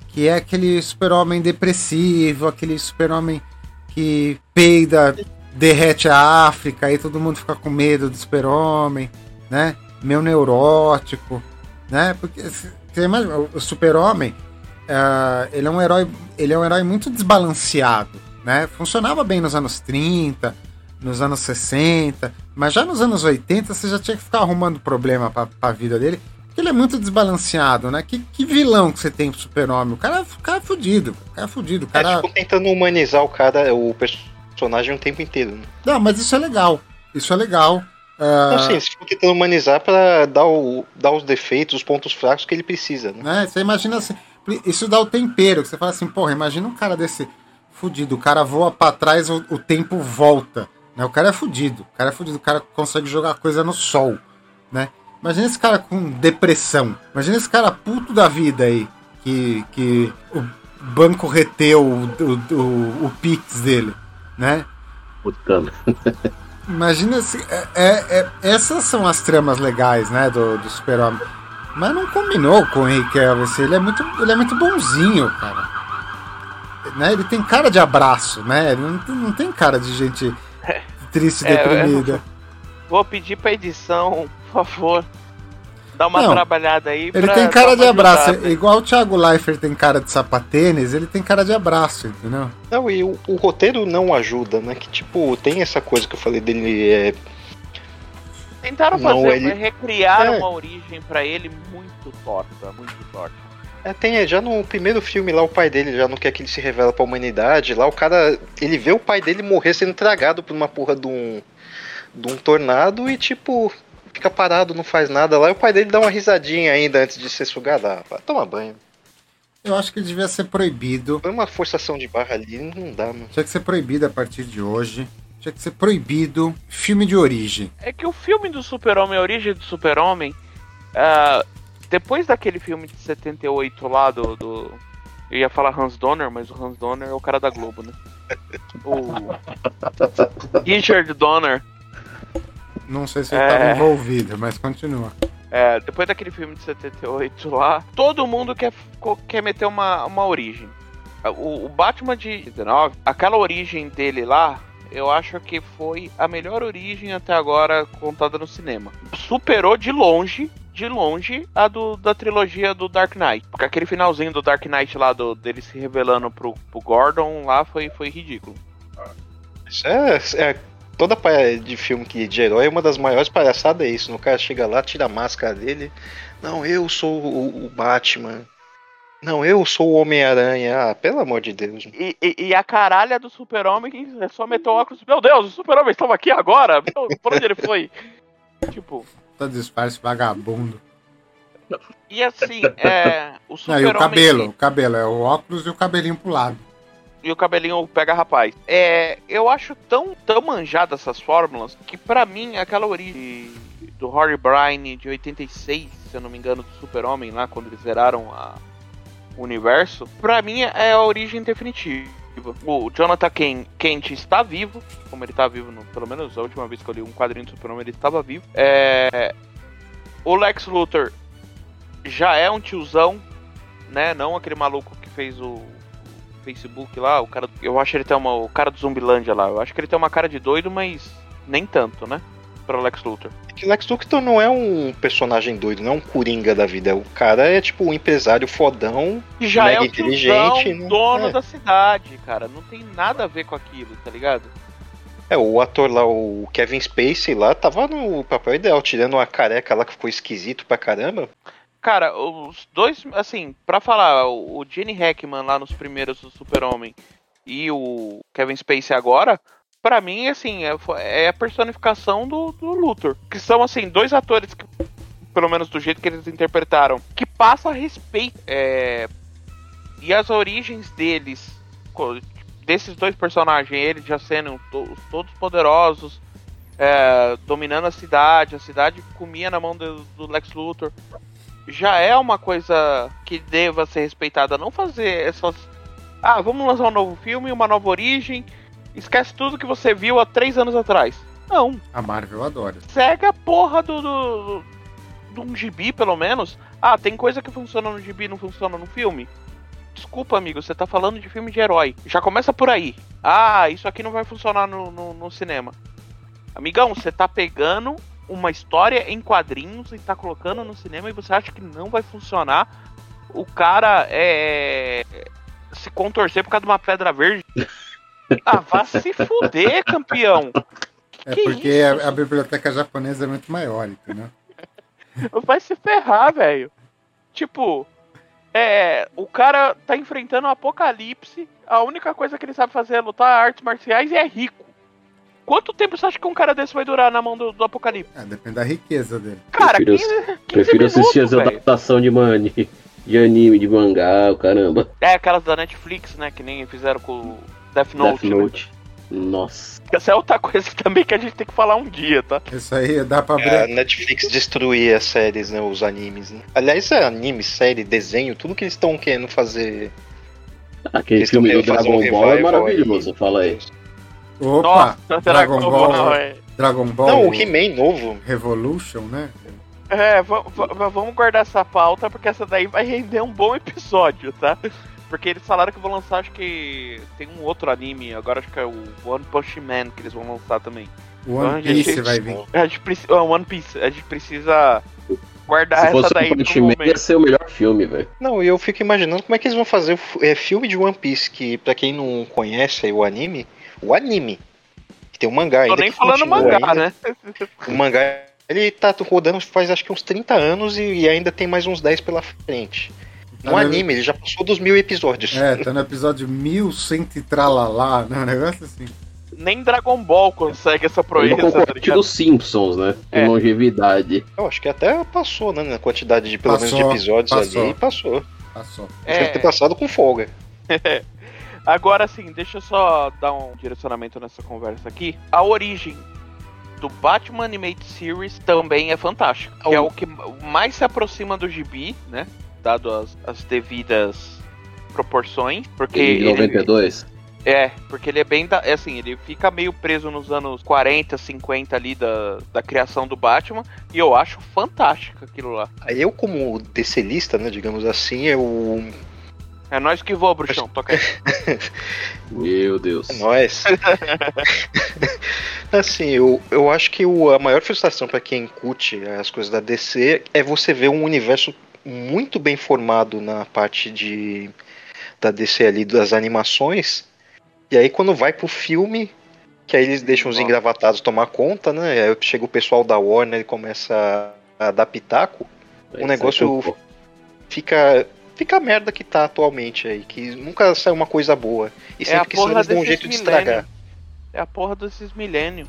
Speaker 1: Que é aquele Super-Homem depressivo, aquele Super-Homem que peida, derrete a África e todo mundo fica com medo do Super-Homem, né? Meio neurótico, né? Porque você imagina, o Super-Homem, ah, ele é um herói, ele é um herói muito desbalanceado, né? Funcionava bem nos anos 30, nos anos 60, mas já nos anos 80 você já tinha que ficar arrumando problema pra, pra vida dele, porque ele é muito desbalanceado, né? Que, que vilão que você tem pro Super-Homem? O cara, o cara é fudido, o cara é fudido, o
Speaker 4: É,
Speaker 1: cara...
Speaker 4: tipo, tentando humanizar o cara, o personagem o tempo inteiro. Né?
Speaker 1: Não, mas isso é legal, isso é legal. Ah,
Speaker 4: Não, sim, eles ficam tentando humanizar pra dar, o, dar os defeitos, os pontos fracos que ele precisa, né?
Speaker 1: né? Você imagina assim, isso dá o tempero, que você fala assim, porra, imagina um cara desse fudido, o cara voa pra trás, o, o tempo volta, né? O cara é fudido, o cara é fudido, o cara consegue jogar coisa no sol, né? Imagina esse cara com depressão, imagina esse cara puto da vida aí, que, que o banco reteu o, o, o, o Pix dele, né?
Speaker 3: Putando.
Speaker 1: Imagina se. É, é- é- essas são as tramas legais, né, do, do Super-Homem. Mas não combinou com o Henry Cavill, assim, ele é muito, ele é muito bonzinho, cara. Né? Ele tem cara de abraço, né? Ele não, não tem cara de gente triste e
Speaker 2: É,
Speaker 1: deprimida.
Speaker 2: Vou pedir pra edição, por favor, Dá uma
Speaker 1: Não,
Speaker 2: trabalhada aí.
Speaker 1: Ele
Speaker 2: pra
Speaker 1: tem cara de abraço.
Speaker 2: ajudada.
Speaker 1: Igual o Thiago Leifert tem cara de sapatênis, ele tem cara de abraço, entendeu?
Speaker 4: Não, e o, o roteiro não ajuda, né? Que tipo, tem essa coisa que eu falei dele. É,
Speaker 2: Tentaram
Speaker 4: Não,
Speaker 2: fazer,
Speaker 4: ele-
Speaker 2: recriar
Speaker 4: É.
Speaker 2: uma origem pra ele muito torta, muito torta.
Speaker 4: É, tem já no primeiro filme lá, o pai dele já não quer que ele se revela pra humanidade. Lá o cara. Ele vê o pai dele morrer sendo tragado por uma porra de um. de um tornado e tipo. Fica parado, não faz nada lá. E o pai dele dá uma risadinha ainda antes de ser sugado. Ah, vai tomar banho.
Speaker 1: Eu acho que ele devia ser proibido.
Speaker 4: Foi uma forçação de barra ali, não dá, mano.
Speaker 1: Tinha que ser proibido a partir de hoje. Tinha que ser proibido filme de origem.
Speaker 2: É que o filme do Super-Homem, a origem do Super-Homem, ah, depois daquele filme de 78 lá do, do- Eu ia falar Hans Donner, mas o Hans Donner é o cara da Globo, né? O Richard Donner.
Speaker 1: Não sei se ele
Speaker 2: É.
Speaker 1: estava envolvido, mas continua.
Speaker 2: É, depois daquele filme de 78 lá, todo mundo quer, quer meter uma, uma origem. O, o Batman de 19, aquela origem dele lá, eu acho que foi a melhor origem até agora contada no cinema. Superou de longe, de longe, a do, da trilogia do Dark Knight. Porque aquele finalzinho do Dark Knight lá, do, dele se revelando pro, pro Gordon lá, foi, foi ridículo.
Speaker 4: Isso é, é- toda palha de filme que de herói, uma das maiores palhaçadas é isso. O cara chega lá, tira a máscara dele. Não, eu sou o, o Batman. Não, eu sou o Homem-Aranha. Ah, pelo amor de Deus.
Speaker 2: E, e- e a caralha do super-homem é só meter o óculos. Meu Deus, o super-homem estava aqui agora! Meu, por onde ele foi? Tipo,
Speaker 1: Tá disfarce vagabundo.
Speaker 2: e assim, é. O
Speaker 1: Não, e o cabelo. O cabelo é o óculos e o cabelinho pro lado.
Speaker 2: E o cabelinho pega rapaz. É. Eu acho tão, tão manjada essas fórmulas que pra mim aquela origem do Harry Bryan de 86, se eu não me engano, do super-homem lá, quando eles zeraram a, o universo, pra mim é a origem definitiva. O Jonathan Ken- Kent está vivo, como ele tá vivo, no- pelo menos a última vez que eu li um quadrinho do Super-Homem, ele estava vivo. É, o Lex Luthor já é um tiozão, né? Não aquele maluco que fez o Facebook lá, o cara. Eu acho que ele tem uma. O cara do Zumbilândia lá. Eu acho que ele tem uma cara de doido, mas nem tanto, né? Para Lex Luthor.
Speaker 4: É que Lex Luthor não é um personagem doido, não é um coringa da vida. O cara é tipo um empresário fodão.
Speaker 2: Já
Speaker 4: Mega
Speaker 2: é o
Speaker 4: inteligente,
Speaker 2: tiozão,
Speaker 4: né?
Speaker 2: dono
Speaker 4: É.
Speaker 2: da cidade, cara. Não tem nada a ver com aquilo, tá ligado?
Speaker 4: É, o ator lá, o Kevin Spacey lá, tava no papel ideal, tirando uma careca lá que ficou esquisito pra caramba.
Speaker 2: Cara, os dois, assim, pra falar, o o Gene Hackman lá nos primeiros do Super-Homem e o Kevin Spacey agora, pra mim, assim, é, é a personificação do, do Luthor. Que são, assim, dois atores que, pelo menos do jeito que eles interpretaram, que passa respeito. é, e as origens deles, desses dois personagens, eles já sendo to- todos poderosos, é, dominando a cidade, a cidade comia na mão do, do Lex Luthor já é uma coisa que deva ser respeitada. Não fazer essas. Ah, vamos lançar um novo filme, uma nova origem. Esquece tudo que você viu há três anos atrás. Não.
Speaker 1: A Marvel adora.
Speaker 2: Segue a porra do. do, do de um gibi, pelo menos. Ah, tem coisa que funciona no gibi e não funciona no filme. Desculpa, amigo, você tá falando de filme de herói. Já começa por aí. Ah, isso aqui não vai funcionar no, no, no cinema. Amigão, você tá pegando uma história em quadrinhos e tá colocando no cinema e você acha que não vai funcionar. O cara é. se contorcer por causa de uma pedra verde. Ah, vá se fuder, campeão.
Speaker 1: É
Speaker 2: Que
Speaker 1: porque
Speaker 2: isso?
Speaker 1: a, a biblioteca japonesa é muito maior, entendeu?
Speaker 2: Vai se ferrar, velho. Tipo, é. O cara tá enfrentando um apocalipse. A única coisa que ele sabe fazer é lutar artes marciais e é rico. Quanto tempo você acha que um cara desse vai durar na mão do, do apocalipse?
Speaker 1: É, depende da riqueza dele.
Speaker 2: Cara,
Speaker 3: Prefiro-
Speaker 2: 15, 15
Speaker 3: Prefiro assistir as adaptações de, mani, de anime, de mangá, o caramba.
Speaker 2: É aquelas da Netflix, né? Que nem fizeram com o Death Note.
Speaker 3: Death
Speaker 2: né?
Speaker 3: Note. Nossa.
Speaker 2: Essa é outra coisa também que a gente tem que falar um dia, tá?
Speaker 1: Isso aí dá pra
Speaker 4: É, a
Speaker 1: abrir.
Speaker 4: Netflix destruir as séries, né? Os animes, né? Aliás, é anime, série, desenho, tudo que eles estão querendo fazer.
Speaker 3: Aquele
Speaker 4: Eles
Speaker 3: filme do
Speaker 4: fazer um
Speaker 3: Dragon Ball é maravilhoso, fala aí.
Speaker 1: Opa!
Speaker 2: Nossa,
Speaker 1: Dragon Ball.
Speaker 2: é.
Speaker 1: Dragon Ball
Speaker 4: Não, o He-Man novo.
Speaker 1: Revolution, né?
Speaker 2: É, va- va- vamos guardar essa pauta, porque essa daí vai render um bom episódio, tá? Porque eles falaram que vão lançar, acho que tem um outro anime, agora acho que é o One Punch Man que eles vão lançar também.
Speaker 1: O One
Speaker 2: Ah, gente,
Speaker 1: Piece vai vir.
Speaker 2: A gente precisa. One Piece, a gente precisa guardar
Speaker 3: Se
Speaker 2: essa daí
Speaker 3: um
Speaker 2: pro
Speaker 3: Punch Man, ia ser o melhor filme, velho.
Speaker 4: Não, e eu fico imaginando como é que eles vão fazer o é, filme de One Piece, que pra quem não conhece aí o anime, o anime, que tem um mangá
Speaker 2: Tô
Speaker 4: ainda.
Speaker 2: nem
Speaker 4: que
Speaker 2: falando mangá,
Speaker 4: ainda.
Speaker 2: né?
Speaker 4: O mangá, ele tá rodando faz acho que uns 30 anos e, e ainda tem mais uns 10 pela frente. No
Speaker 1: Tá no-
Speaker 4: anime, ele já passou dos mil episódios.
Speaker 1: É, tá no episódio 1100 e tralalá, né? Um negócio assim.
Speaker 2: Nem Dragon Ball consegue essa
Speaker 3: é
Speaker 2: proeza,
Speaker 3: o
Speaker 2: tá
Speaker 3: dos Simpsons, né?
Speaker 2: É.
Speaker 3: longevidade.
Speaker 4: Eu acho que até passou, né? Na quantidade de, pelo menos, de
Speaker 1: Passou,
Speaker 4: episódios
Speaker 1: passou.
Speaker 4: ali, passou.
Speaker 1: Passou.
Speaker 4: Deve
Speaker 2: É,
Speaker 4: ter passado com folga.
Speaker 2: agora sim, deixa eu só dar um direcionamento nessa conversa aqui. A origem do Batman Animated Series também é fantástica. Que é o que mais se aproxima do gibi, né? Dado as, as devidas proporções. Porque
Speaker 3: Em
Speaker 2: ele,
Speaker 3: 92.
Speaker 2: É, porque ele é bem da. É assim, ele fica meio preso nos anos 40, 50 ali da, da criação do Batman. E eu acho fantástico aquilo lá.
Speaker 4: Aí eu, como DClista, né, digamos assim, eu.
Speaker 2: É nós que voa, bruxão. Toca aí.
Speaker 3: Meu Deus.
Speaker 4: É nóis. assim, eu, eu acho que o, a maior frustração pra quem curte as coisas da DC é você ver um universo muito bem formado na parte de da DC ali das animações. E aí quando vai pro filme, que aí eles deixam os engravatados tomar conta, né? Aí chega o pessoal da Warner e começa a, a dar pitaco. O negócio-
Speaker 3: sai com-
Speaker 4: Fica fica a merda que tá atualmente aí, que nunca sai uma coisa boa. E
Speaker 2: É
Speaker 4: sempre que sai eles dão um jeito de estragar.
Speaker 2: É a porra desses milênios.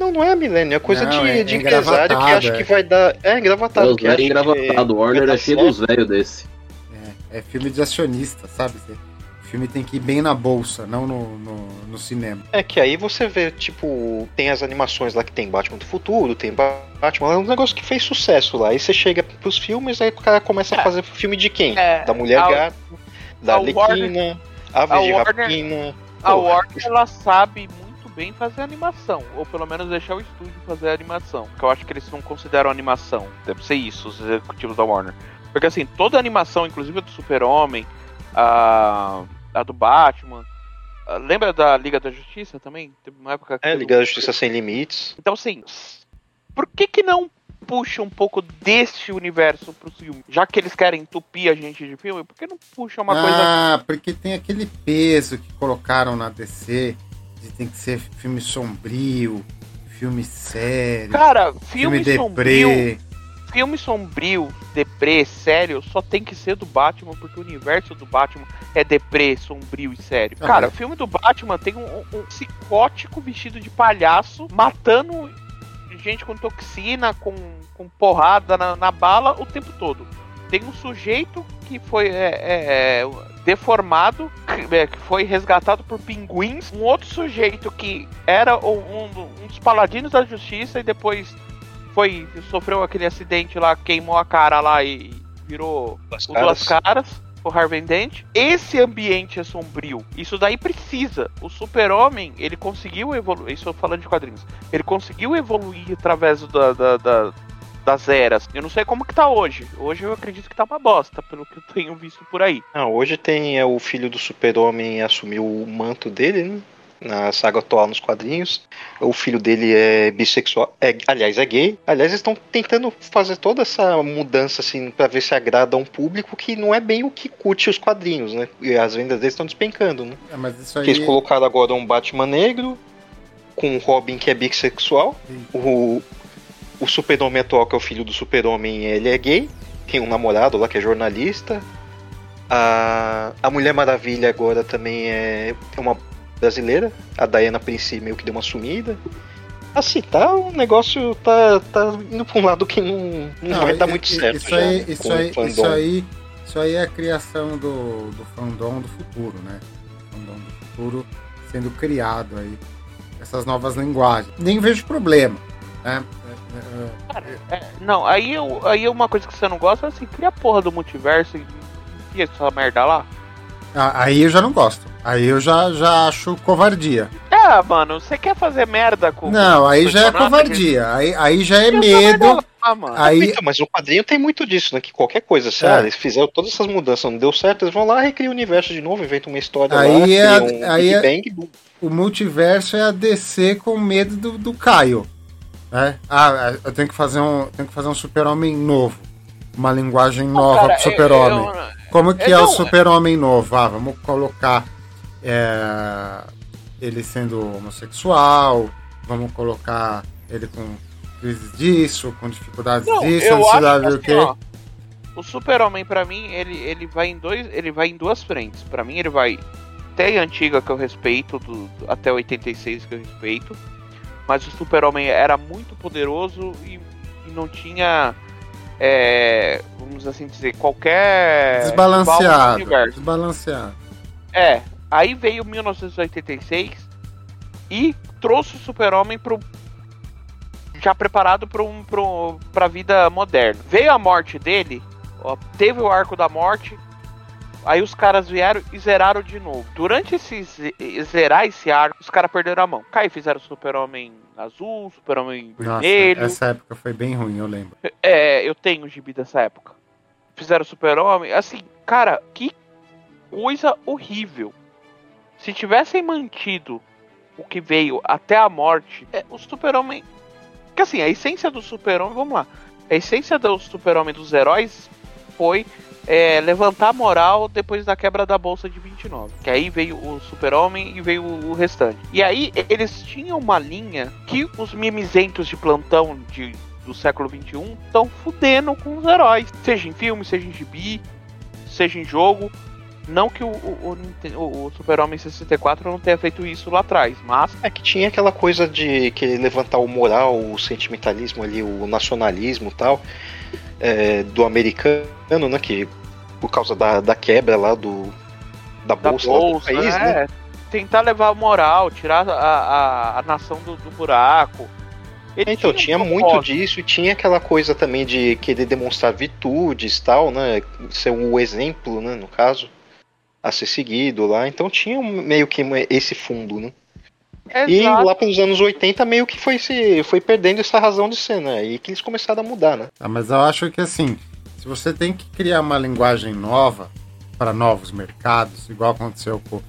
Speaker 4: Não, não é milênio, é coisa
Speaker 1: Não,
Speaker 4: de,
Speaker 1: é-
Speaker 4: de
Speaker 1: é
Speaker 4: empresário que
Speaker 1: engravatado,
Speaker 4: acha
Speaker 1: é.
Speaker 4: que vai dar. É,
Speaker 3: É,
Speaker 4: engravatado.
Speaker 3: os
Speaker 4: que acha
Speaker 3: velhos
Speaker 4: que
Speaker 3: engravatados. O Warner é cheio
Speaker 4: certo.
Speaker 3: dos velhos desse.
Speaker 1: É, é filme de acionista, sabe? O filme tem que ir bem na bolsa, não no, no, no cinema.
Speaker 4: É que aí você vê, tipo, tem as animações lá que tem Batman do Futuro, tem Batman, é um negócio que fez sucesso lá. Aí você chega pros filmes, aí o cara começa
Speaker 2: É.
Speaker 4: a fazer filme de quem?
Speaker 2: É,
Speaker 4: Da Mulher
Speaker 2: a-
Speaker 4: Gata, da
Speaker 2: a
Speaker 4: Arlequina, Aves
Speaker 2: a Warner-
Speaker 4: Rapina.
Speaker 2: A Warner ela sabe muito bem fazer animação, ou pelo menos deixar o estúdio fazer a animação, que eu acho que eles não consideram animação. Deve ser isso, os executivos da Warner. Porque assim, toda animação, inclusive a do Super-Homem, a, a do Batman, a- lembra da Liga da Justiça também? Teve uma época que
Speaker 4: É, Liga da Justiça Sem Limites.
Speaker 2: Então assim, por que que não puxa um pouco deste universo pro filme? Já que eles querem entupir a gente de filme, por que não puxa uma coisa
Speaker 1: ah, porque tem aquele peso que colocaram na DC tem que ser filme sombrio, filme sério,
Speaker 2: Cara,
Speaker 1: filme
Speaker 2: filme, sombrio, filme sombrio, deprê, sério, só tem que ser do Batman, porque o universo do Batman é deprê, sombrio e sério.
Speaker 1: Ah,
Speaker 2: Cara,
Speaker 1: mas-
Speaker 2: o filme do Batman tem um, um psicótico vestido de palhaço matando gente com toxina, com, com porrada na, na bala o tempo todo. Tem um sujeito que foi é, é, é, deformado, que, é, que foi resgatado por pinguins. Um outro sujeito que era um, um- dos paladinos da justiça e depois foi sofreu aquele acidente lá, queimou a cara lá e virou
Speaker 4: Duas
Speaker 2: o Duas Caras, o Harvey Dent. Esse ambiente é sombrio. Isso daí precisa. O Super-Homem, ele conseguiu evoluir. Isso eu falando de quadrinhos. Ele conseguiu evoluir através da, da- da- das eras. Eu não sei como que tá hoje. Hoje eu acredito que tá uma bosta, pelo que eu tenho visto por aí.
Speaker 4: Não, hoje tem é, o filho do super-homem assumiu o manto dele, né? Na saga atual nos quadrinhos. O filho dele é bissexual. É, aliás, é gay. Aliás, eles estão tentando fazer toda essa mudança, assim, pra ver se agrada a um público que não é bem o que curte os quadrinhos, né? E as vendas deles estão despencando, né?
Speaker 1: É, mas aí.
Speaker 4: eles colocaram agora um Batman negro, com um Robin que é bissexual.
Speaker 1: Sim.
Speaker 4: O, o super-homem atual, que é o filho do super-homem, ele é gay. Tem um namorado lá que é jornalista. A, a Mulher Maravilha agora também é, é uma brasileira. A Diana Prince meio que deu uma sumida. Assim, tá, o negócio tá, tá indo pra um lado que não, não,
Speaker 1: Não,
Speaker 4: vai dar muito certo
Speaker 1: Isso
Speaker 4: já,
Speaker 1: aí, isso aí, isso aí, isso aí é a criação do, do fandom do futuro, né? O fandom do futuro sendo criado aí. Essas novas linguagens. Nem vejo problema, né? É, é,
Speaker 2: não, aí, eu, aí uma coisa que você não gosta é assim, cria a porra do multiverso e enfia essa merda lá.
Speaker 1: Ah, Aí eu já não gosto. Aí eu já, já acho covardia.
Speaker 2: É, mano, você quer fazer merda com.
Speaker 1: Não, aí já é covardia. Aí, aí já é
Speaker 2: Cria
Speaker 1: medo.
Speaker 2: lá, mano.
Speaker 1: Aí,
Speaker 4: Então, mas o quadrinho tem muito disso, né? Que qualquer coisa, se
Speaker 1: É.
Speaker 4: ah, eles fizeram todas essas mudanças, não deu certo, eles vão lá, recriam o universo de novo, inventam uma história
Speaker 1: Aí
Speaker 4: lá,
Speaker 1: é
Speaker 4: um
Speaker 1: aí
Speaker 4: Big
Speaker 1: é-
Speaker 4: Bang, boom.
Speaker 1: o multiverso é a DC com medo do, do Caio. Né? Ah, eu tenho que fazer um, tenho que fazer um super-homem novo. uma linguagem nova cara, pro super-homem. Como que é, é o super-homem novo? Ah, vamos colocar é, ele sendo homossexual, vamos colocar ele com crise disso, com dificuldades não, disso, ansiedade do quê? Ó,
Speaker 2: o Super-Homem para mim, ele, ele vai em dois, ele vai em duas frentes. Para mim ele vai até a antiga que eu respeito, do, até 86 que eu respeito. Mas o Super-Homem era muito poderoso e, e não tinha é, vamos assim dizer, qualquer
Speaker 1: desbalanceado, desbalanceado.
Speaker 2: É, aí veio 1986 e trouxe o Super-Homem pro já preparado para um, pro, pra vida moderna. Veio a morte dele, ó, teve o arco da morte, aí os caras vieram e zeraram de novo. Durante esse zerar esse arco, os caras perderam a mão. Aí fizeram o Super-Homem azul, Super-Homem vermelho.
Speaker 1: Essa época foi bem ruim, eu lembro.
Speaker 2: É, eu tenho gibi dessa época. Fizeram Super-Homem, assim, cara, que coisa horrível. Se tivessem mantido o que veio até a morte, é, o Super-Homem porque assim, a essência do super-homem, vamos lá. A essência do super-homem dos heróis foi é, levantar a moral depois da quebra da bolsa de 29. Que aí veio o Super-Homem e veio o restante. E aí eles tinham uma linha que os mimizentos de plantão de, do século 21 estão fudendo com os heróis. Seja em filme, seja em gibi, seja em jogo. Não que o, o, o, o Super-Homem 64 não tenha feito isso lá atrás, mas.
Speaker 4: É que tinha aquela coisa de que levantar o moral, o sentimentalismo ali, o nacionalismo tal, é, do americano, né? Que por causa da, da quebra lá do. Da bolsa, da bolsa do país, né?
Speaker 2: né? Tentar levar a moral, tirar a, a, a nação do, do buraco.
Speaker 4: Ele então, tinha, tinha muito disso e tinha aquela coisa também de querer demonstrar virtudes tal, né? Ser o exemplo, né, no caso a ser seguido lá. Então tinha meio que esse fundo, né? Exato. E lá pelos anos 80 meio que foi se foi perdendo essa razão de ser, né? E que eles começaram a mudar, né?
Speaker 1: Ah, mas eu acho que assim, se você tem que criar uma linguagem nova para novos mercados, igual aconteceu com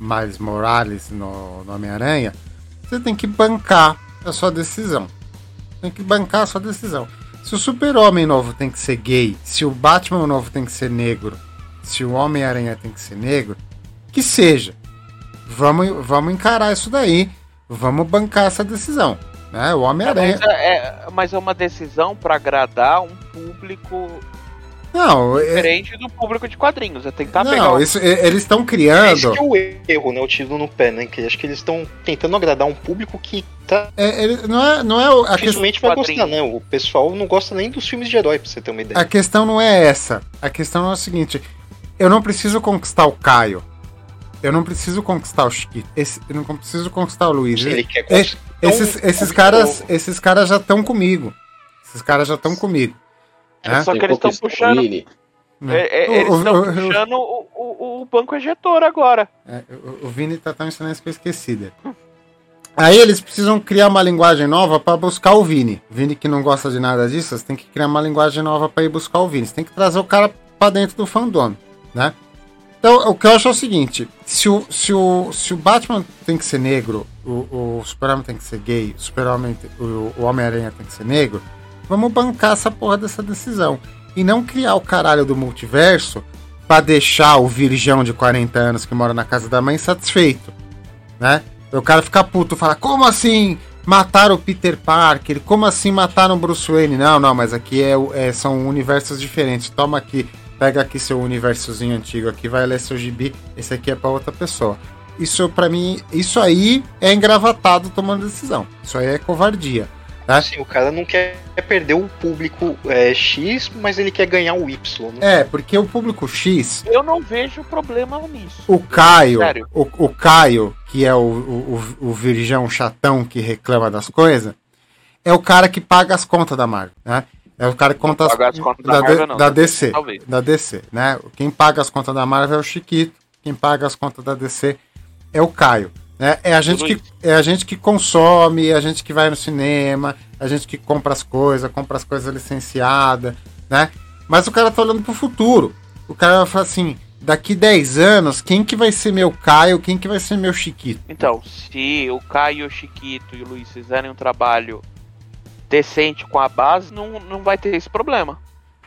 Speaker 1: Miles Morales no, no Homem-Aranha, você tem que bancar a sua decisão. Tem que bancar a sua decisão. Se o Super-Homem novo tem que ser gay, se o Batman novo tem que ser negro, se o Homem-Aranha tem que ser negro, que seja. Vamos, vamos encarar isso daí. Vamos bancar essa decisão. Né? O Homem-Aranha.
Speaker 2: É, é, mas é uma decisão para agradar um público
Speaker 1: não,
Speaker 2: é- diferente é... do público de quadrinhos. É tentar
Speaker 1: não,
Speaker 2: pegar.
Speaker 1: Isso, eles estão criando. Esse
Speaker 4: que é o erro, né? O tiro no pé, né? Que acho que eles estão tentando agradar um público que tá.
Speaker 1: É, ele, não é, não é a
Speaker 4: Dificilmente vai gostar, né? O pessoal não gosta nem dos filmes de herói, pra você ter uma ideia.
Speaker 1: A questão não é essa. A questão é o seguinte: eu não preciso conquistar o Caio. Eu não preciso conquistar o Chiquito. Esse, eu não preciso conquistar o Luiz. Ele quer conquistar. Esses, esses, caras, esses caras já estão comigo. Esses caras já estão comigo.
Speaker 2: Né? Só que eles estão puxando. É, é, eles estão puxando o, o, o, banco ejetor agora.
Speaker 1: É, o, o Vini tá tão ensinando que eu esqueci Aí eles precisam criar uma linguagem nova para buscar o Vini. Vini que não gosta de nada disso, você tem que criar uma linguagem nova para ir buscar o Vini. Você tem que trazer o cara para dentro do fandom né? Então, o que eu acho é o seguinte: se o, se o, se o Batman tem que ser negro, o, o tem que ser gay, o Super-Homem, o, o Homem-Aranha tem que ser negro, vamos bancar essa porra dessa decisão. E não criar o caralho do multiverso para deixar o virgão de 40 anos que mora na casa da mãe satisfeito, né? O cara fica puto, fala: como assim? Mataram o Peter Parker? Como assim mataram o Bruce Wayne? Não, não, mas aqui é, é são universos diferentes. Toma aqui pega aqui seu universozinho antigo aqui, vai ler seu gibi, esse aqui é para outra pessoa. Isso para mim, isso aí é engravatado tomando decisão. Isso aí é covardia. Tá?
Speaker 4: Sim, o cara não quer perder o público é, X, mas ele quer ganhar o Y.
Speaker 1: Né? É, porque o público X.
Speaker 2: Eu não vejo problema nisso.
Speaker 1: O Caio, o, o, Caio, que é o, o, o virgão chatão que reclama das coisas, é o cara que paga as contas da Marvel, né? É o cara que conta as, as contas da, da, Marvel, não, da DC. Talvez. Da DC, né? Quem paga as contas da Marvel é o Chiquito, quem paga as contas da DC é o Caio. Né? É, a gente que, é a gente que consome, é a gente que vai no cinema, é a gente que compra as coisas, compra as coisas licenciadas, né? Mas o cara tá olhando pro futuro. O cara vai falar assim, daqui 10 anos, quem que vai ser meu Caio, quem que vai ser meu Chiquito?
Speaker 2: Então, se o Caio, o Chiquito e o Luiz fizerem um trabalho decente com a base, não, não vai ter esse problema.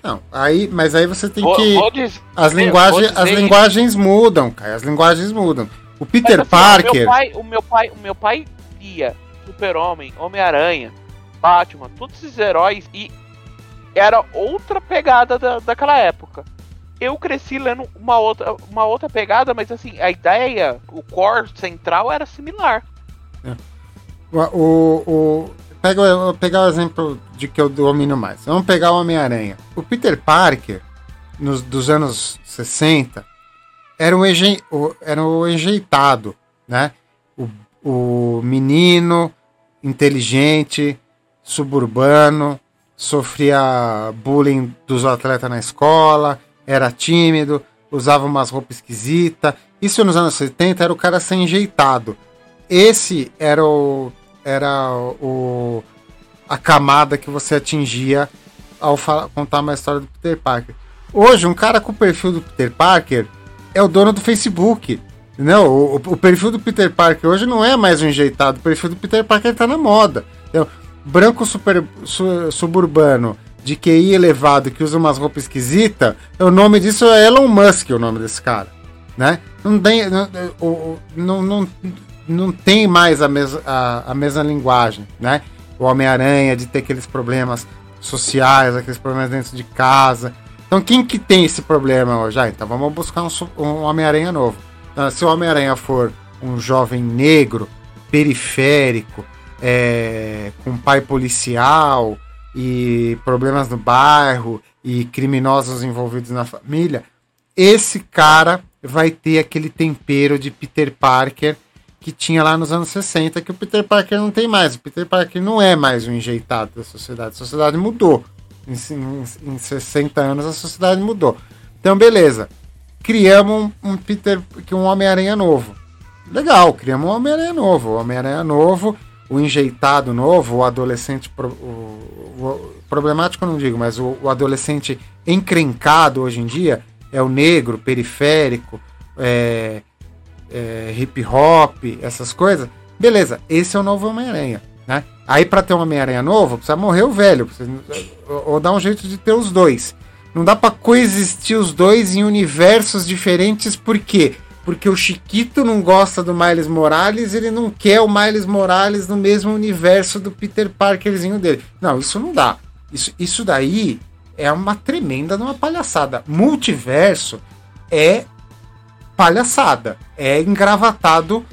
Speaker 1: Não, aí, mas aí você tem
Speaker 2: Vou-
Speaker 1: que.
Speaker 2: vou dizer-
Speaker 1: as, linguagens,
Speaker 2: dizer
Speaker 1: as linguagens mudam, cara. As linguagens mudam. O
Speaker 2: Mas,
Speaker 1: Peter
Speaker 2: assim,
Speaker 1: Parker.
Speaker 2: O meu pai, o meu pai, o meu pai lia Super-Homem, Homem-Aranha, Batman, todos esses heróis e era outra pegada da, daquela época. Eu cresci lendo uma outra, uma outra pegada, mas assim, a ideia, o core central era similar.
Speaker 1: O, o, o- pega, pegar o exemplo de que eu domino mais. Vamos pegar o Homem-Aranha. O Peter Parker, nos, dos anos 60, era um, o- era um enjeitado, né? O, o menino inteligente, suburbano, sofria bullying dos atletas na escola, era tímido, usava umas roupas esquisitas. Isso nos anos 70 era o cara sem enjeitado. Esse era o era o a camada que você atingia ao fa- contar uma história do Peter Parker. Hoje, um cara com o perfil do Peter Parker é o dono do Facebook. Não, o, o perfil do Peter Parker hoje não é mais um enjeitado, o perfil do Peter Parker tá na moda. entendeu? Branco super, su- suburbano de QI elevado que usa umas roupas esquisitas, o nome disso é Elon Musk, o nome desse cara. Né? Não tem, não, não, não, não tem mais a, mes, a, a mesma linguagem. Né? O Homem-Aranha de ter aqueles problemas sociais, aqueles problemas dentro de casa. Então quem que tem esse problema hoje? Ah, então vamos buscar um, um Homem-Aranha novo. Então, se o Homem-Aranha for um jovem negro, periférico, é, com pai policial e problemas no bairro e criminosos envolvidos na família, esse cara vai ter aquele tempero de Peter Parker que tinha lá nos anos 60, que o Peter Parker não tem mais. O Peter Parker não é mais um enjeitado da sociedade. A sociedade mudou. Em, em, em 60 anos a sociedade mudou. Então, beleza. Criamos um, um Peter, um Homem-Aranha novo. Legal, criamos um Homem-Aranha novo. O Homem-Aranha novo, o enjeitado novo, o adolescente. pro- o- o- problemático não digo, mas o, o adolescente encrencado hoje em dia é o negro, periférico, é, é, hip hop, essas coisas. Beleza, esse é o novo Homem-Aranha. Né? Aí para ter um Homem-Aranha novo, precisa morrer o velho. ou, dar um jeito de ter os dois. Não dá para coexistir os dois em universos diferentes, por quê? Porque o Chiquito não gosta do Miles Morales, ele não quer o Miles Morales no mesmo universo do Peter Parkerzinho dele. Não, isso não dá. Isso, isso daí é uma tremenda uma palhaçada. Multiverso é palhaçada. É engravatado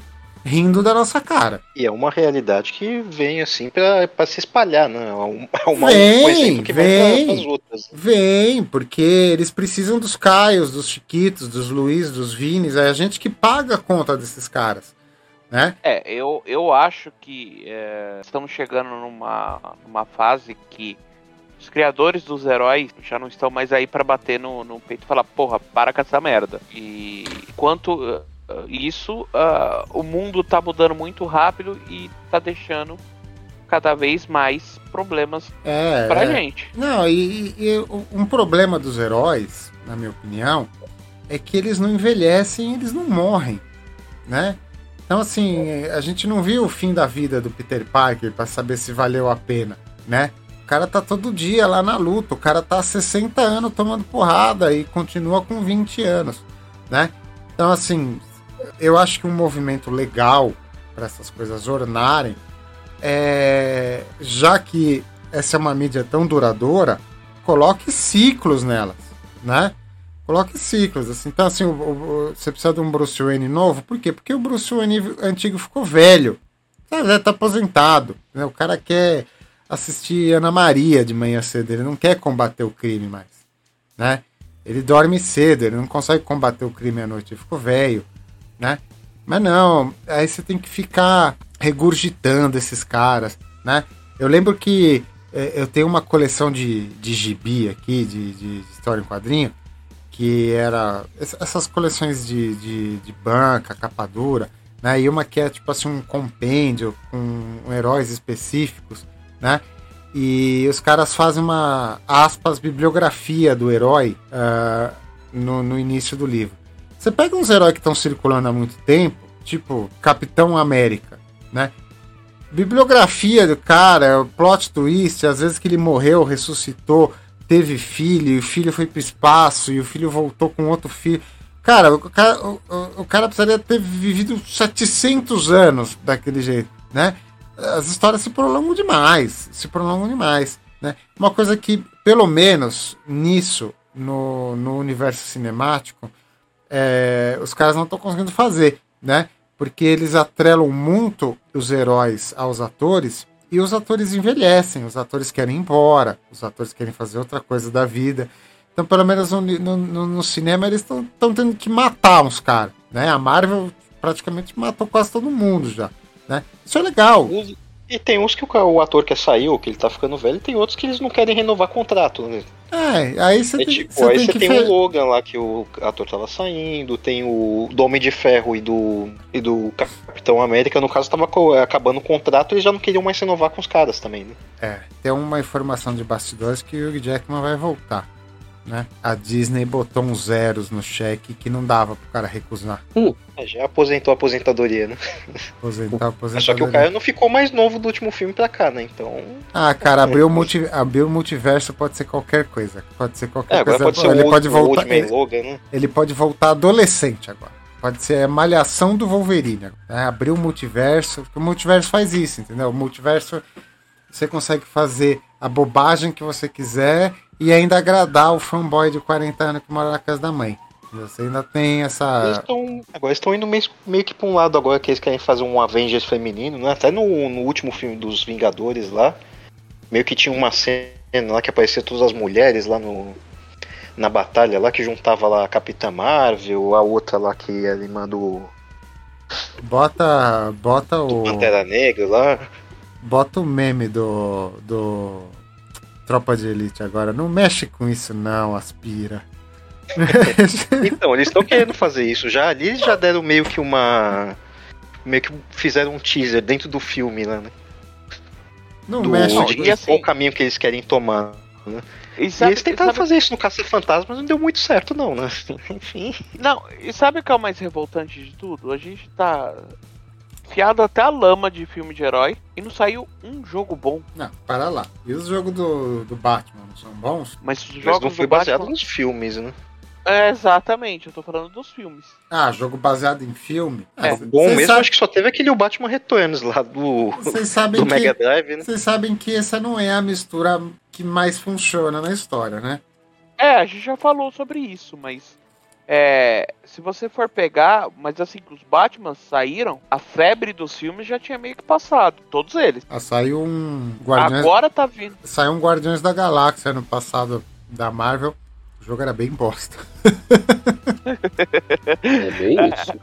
Speaker 1: rindo da nossa cara.
Speaker 4: E é uma realidade que vem assim pra, pra se espalhar, né? É um, é uma,
Speaker 1: Vem,
Speaker 4: um exemplo que
Speaker 1: vem.
Speaker 4: vem para as outras.
Speaker 1: Vem, porque eles precisam dos Caios, dos Chiquitos, dos Luiz, dos Vinis. É a gente que paga a conta desses caras. Né?
Speaker 2: É, eu, eu acho que é, estamos chegando numa, numa fase que os criadores dos heróis já não estão mais aí pra bater no, no peito e falar, porra, para com essa merda. E enquanto uh, uh, isso, uh, o mundo tá mudando muito rápido e tá deixando cada vez mais problemas
Speaker 1: É,
Speaker 2: pra
Speaker 1: é.
Speaker 2: gente.
Speaker 1: Não, e, e um problema dos heróis, na minha opinião, é que eles não envelhecem, eles não morrem, né? Então, assim, a gente não viu o fim da vida do Peter Parker pra saber se valeu a pena, né? Cara tá todo dia lá na luta, o cara tá há 60 anos tomando porrada e continua com 20 anos, né? Então, assim, eu acho que um movimento legal para essas coisas ornarem é, já que essa é uma mídia tão duradoura, coloque ciclos nelas, né? Coloque ciclos, assim. Então, assim, o- o- você precisa de um Bruce Wayne novo, por quê? Porque o Bruce Wayne antigo ficou velho, já tá aposentado, né? O cara quer assistir Ana Maria de manhã cedo, ele não quer combater o crime mais, né? Ele dorme cedo, ele não consegue combater o crime à noite, ele ficou velho, né? Mas não, aí você tem que ficar regurgitando esses caras, né? Eu lembro que eh, eu tenho uma coleção de, de gibi aqui, de, de história em quadrinho, que era ess- essas coleções de, de, de banca, capa dura, né? E uma que é tipo assim um compêndio com heróis específicos, né? E os caras fazem uma aspas bibliografia do herói ah, no, no início do livro. Você pega uns heróis que estão circulando há muito tempo, tipo Capitão América, né? Bibliografia do cara, o plot twist, às vezes que ele morreu, ressuscitou, teve filho, e o filho foi pro espaço, e o filho voltou com outro filho. Cara, o cara, o, o cara precisaria ter vivido 700 anos daquele jeito, né? As histórias se prolongam demais, se prolongam demais, né? Uma coisa que, pelo menos nisso, no, no universo cinemático, é, os caras não estão conseguindo fazer, né? Porque eles atrelam muito os heróis aos atores e os atores envelhecem, os atores querem ir embora, os atores querem fazer outra coisa da vida. Então, pelo menos no, no, no cinema, eles estão tendo que matar uns caras. Né? A Marvel praticamente matou quase todo mundo já. Né? Isso é legal.
Speaker 4: E tem uns que o, ator quer sair, ou que ele tá ficando velho, e tem outros que eles não querem renovar contrato, né?
Speaker 1: É, aí você
Speaker 4: é,
Speaker 1: tem,
Speaker 4: tipo, aí
Speaker 1: tem que
Speaker 4: tem o Logan lá que o ator tava saindo, tem o do Homem de Ferro e do, e do Capitão América, no caso, tava co- acabando o contrato e eles já não queriam mais renovar com os caras também, né?
Speaker 1: É, tem uma informação de bastidores que o Hugh Jackman vai voltar. Né? A Disney botou uns zeros no cheque que não dava pro cara recusar.
Speaker 4: É, já aposentou a aposentadoria, né?
Speaker 1: Aposentar, aposentar.
Speaker 4: Mas só que o cara não ficou mais novo do último filme pra cá, né? Então.
Speaker 1: Ah, cara, abrir o, multi... abrir o multiverso pode ser qualquer coisa. Pode ser qualquer
Speaker 4: É,
Speaker 1: coisa.
Speaker 4: pode ser
Speaker 1: ele
Speaker 4: o,
Speaker 1: pode
Speaker 4: o
Speaker 1: voltar. Ele,
Speaker 4: Logan, né?
Speaker 1: ele pode voltar adolescente agora. Pode ser a malhação do Wolverine. Né? Abrir o multiverso. porque O multiverso faz isso, entendeu? O multiverso você consegue fazer a bobagem que você quiser e ainda agradar o fanboy de 40 anos que mora na casa da mãe. Você ainda tem
Speaker 4: Eles
Speaker 1: essa.
Speaker 4: tão, agora estão indo meio, meio que pra um lado agora que eles querem fazer um Avengers feminino, né? Até no, no último filme dos Vingadores lá, meio que tinha uma cena lá que aparecia todas as mulheres lá no na batalha lá que juntava lá a Capitã Marvel, a outra lá que era irmã do
Speaker 1: Bota. Bota o.
Speaker 4: Pantera Negra lá.
Speaker 1: Bota o meme do. do. Tropa de Elite agora. Não mexe com isso, não, aspira.
Speaker 4: Então, eles estão querendo fazer isso já. Ali eles já deram meio que uma meio que fizeram um teaser dentro do filme lá, né?
Speaker 1: Não
Speaker 4: Do,
Speaker 1: mexe
Speaker 4: de
Speaker 1: com
Speaker 2: e assim-
Speaker 4: qual caminho que eles querem tomar.
Speaker 2: E
Speaker 4: E
Speaker 2: sabe,
Speaker 4: eles tentaram
Speaker 2: sabe-
Speaker 4: fazer isso no Caça Fantasma, mas não deu muito certo, não, né? Enfim.
Speaker 2: Não, e sabe o que é o mais revoltante de tudo? A gente tá fiado até a lama de filme de herói e não saiu um jogo bom.
Speaker 1: Não, para lá. E os jogos do, do Batman não são bons?
Speaker 2: Mas os
Speaker 4: Mas
Speaker 2: jogos
Speaker 4: não foi
Speaker 2: do
Speaker 4: baseado
Speaker 2: Batman...
Speaker 4: nos filmes, né?
Speaker 2: É, exatamente, eu tô falando dos filmes.
Speaker 1: Ah, jogo baseado em filme?
Speaker 2: É.
Speaker 1: Ah,
Speaker 4: Bom mesmo,
Speaker 1: sa-
Speaker 4: acho que só teve aquele o Batman Returns lá do,
Speaker 1: Vocês sabem
Speaker 4: do
Speaker 1: que.
Speaker 4: Mega Drive, né?
Speaker 1: Vocês sabem que essa não é a mistura que mais funciona na história, né?
Speaker 2: É, a gente já falou sobre isso, mas é, se você for pegar, mas assim que os Batman saíram, a febre dos filmes já tinha meio que passado, todos eles.
Speaker 1: Ah, saiu um Guardiões,
Speaker 2: Agora tá vindo.
Speaker 1: saiu um Guardiões da Galáxia ano passado da Marvel. O jogo era bem bosta.
Speaker 3: É bem isso.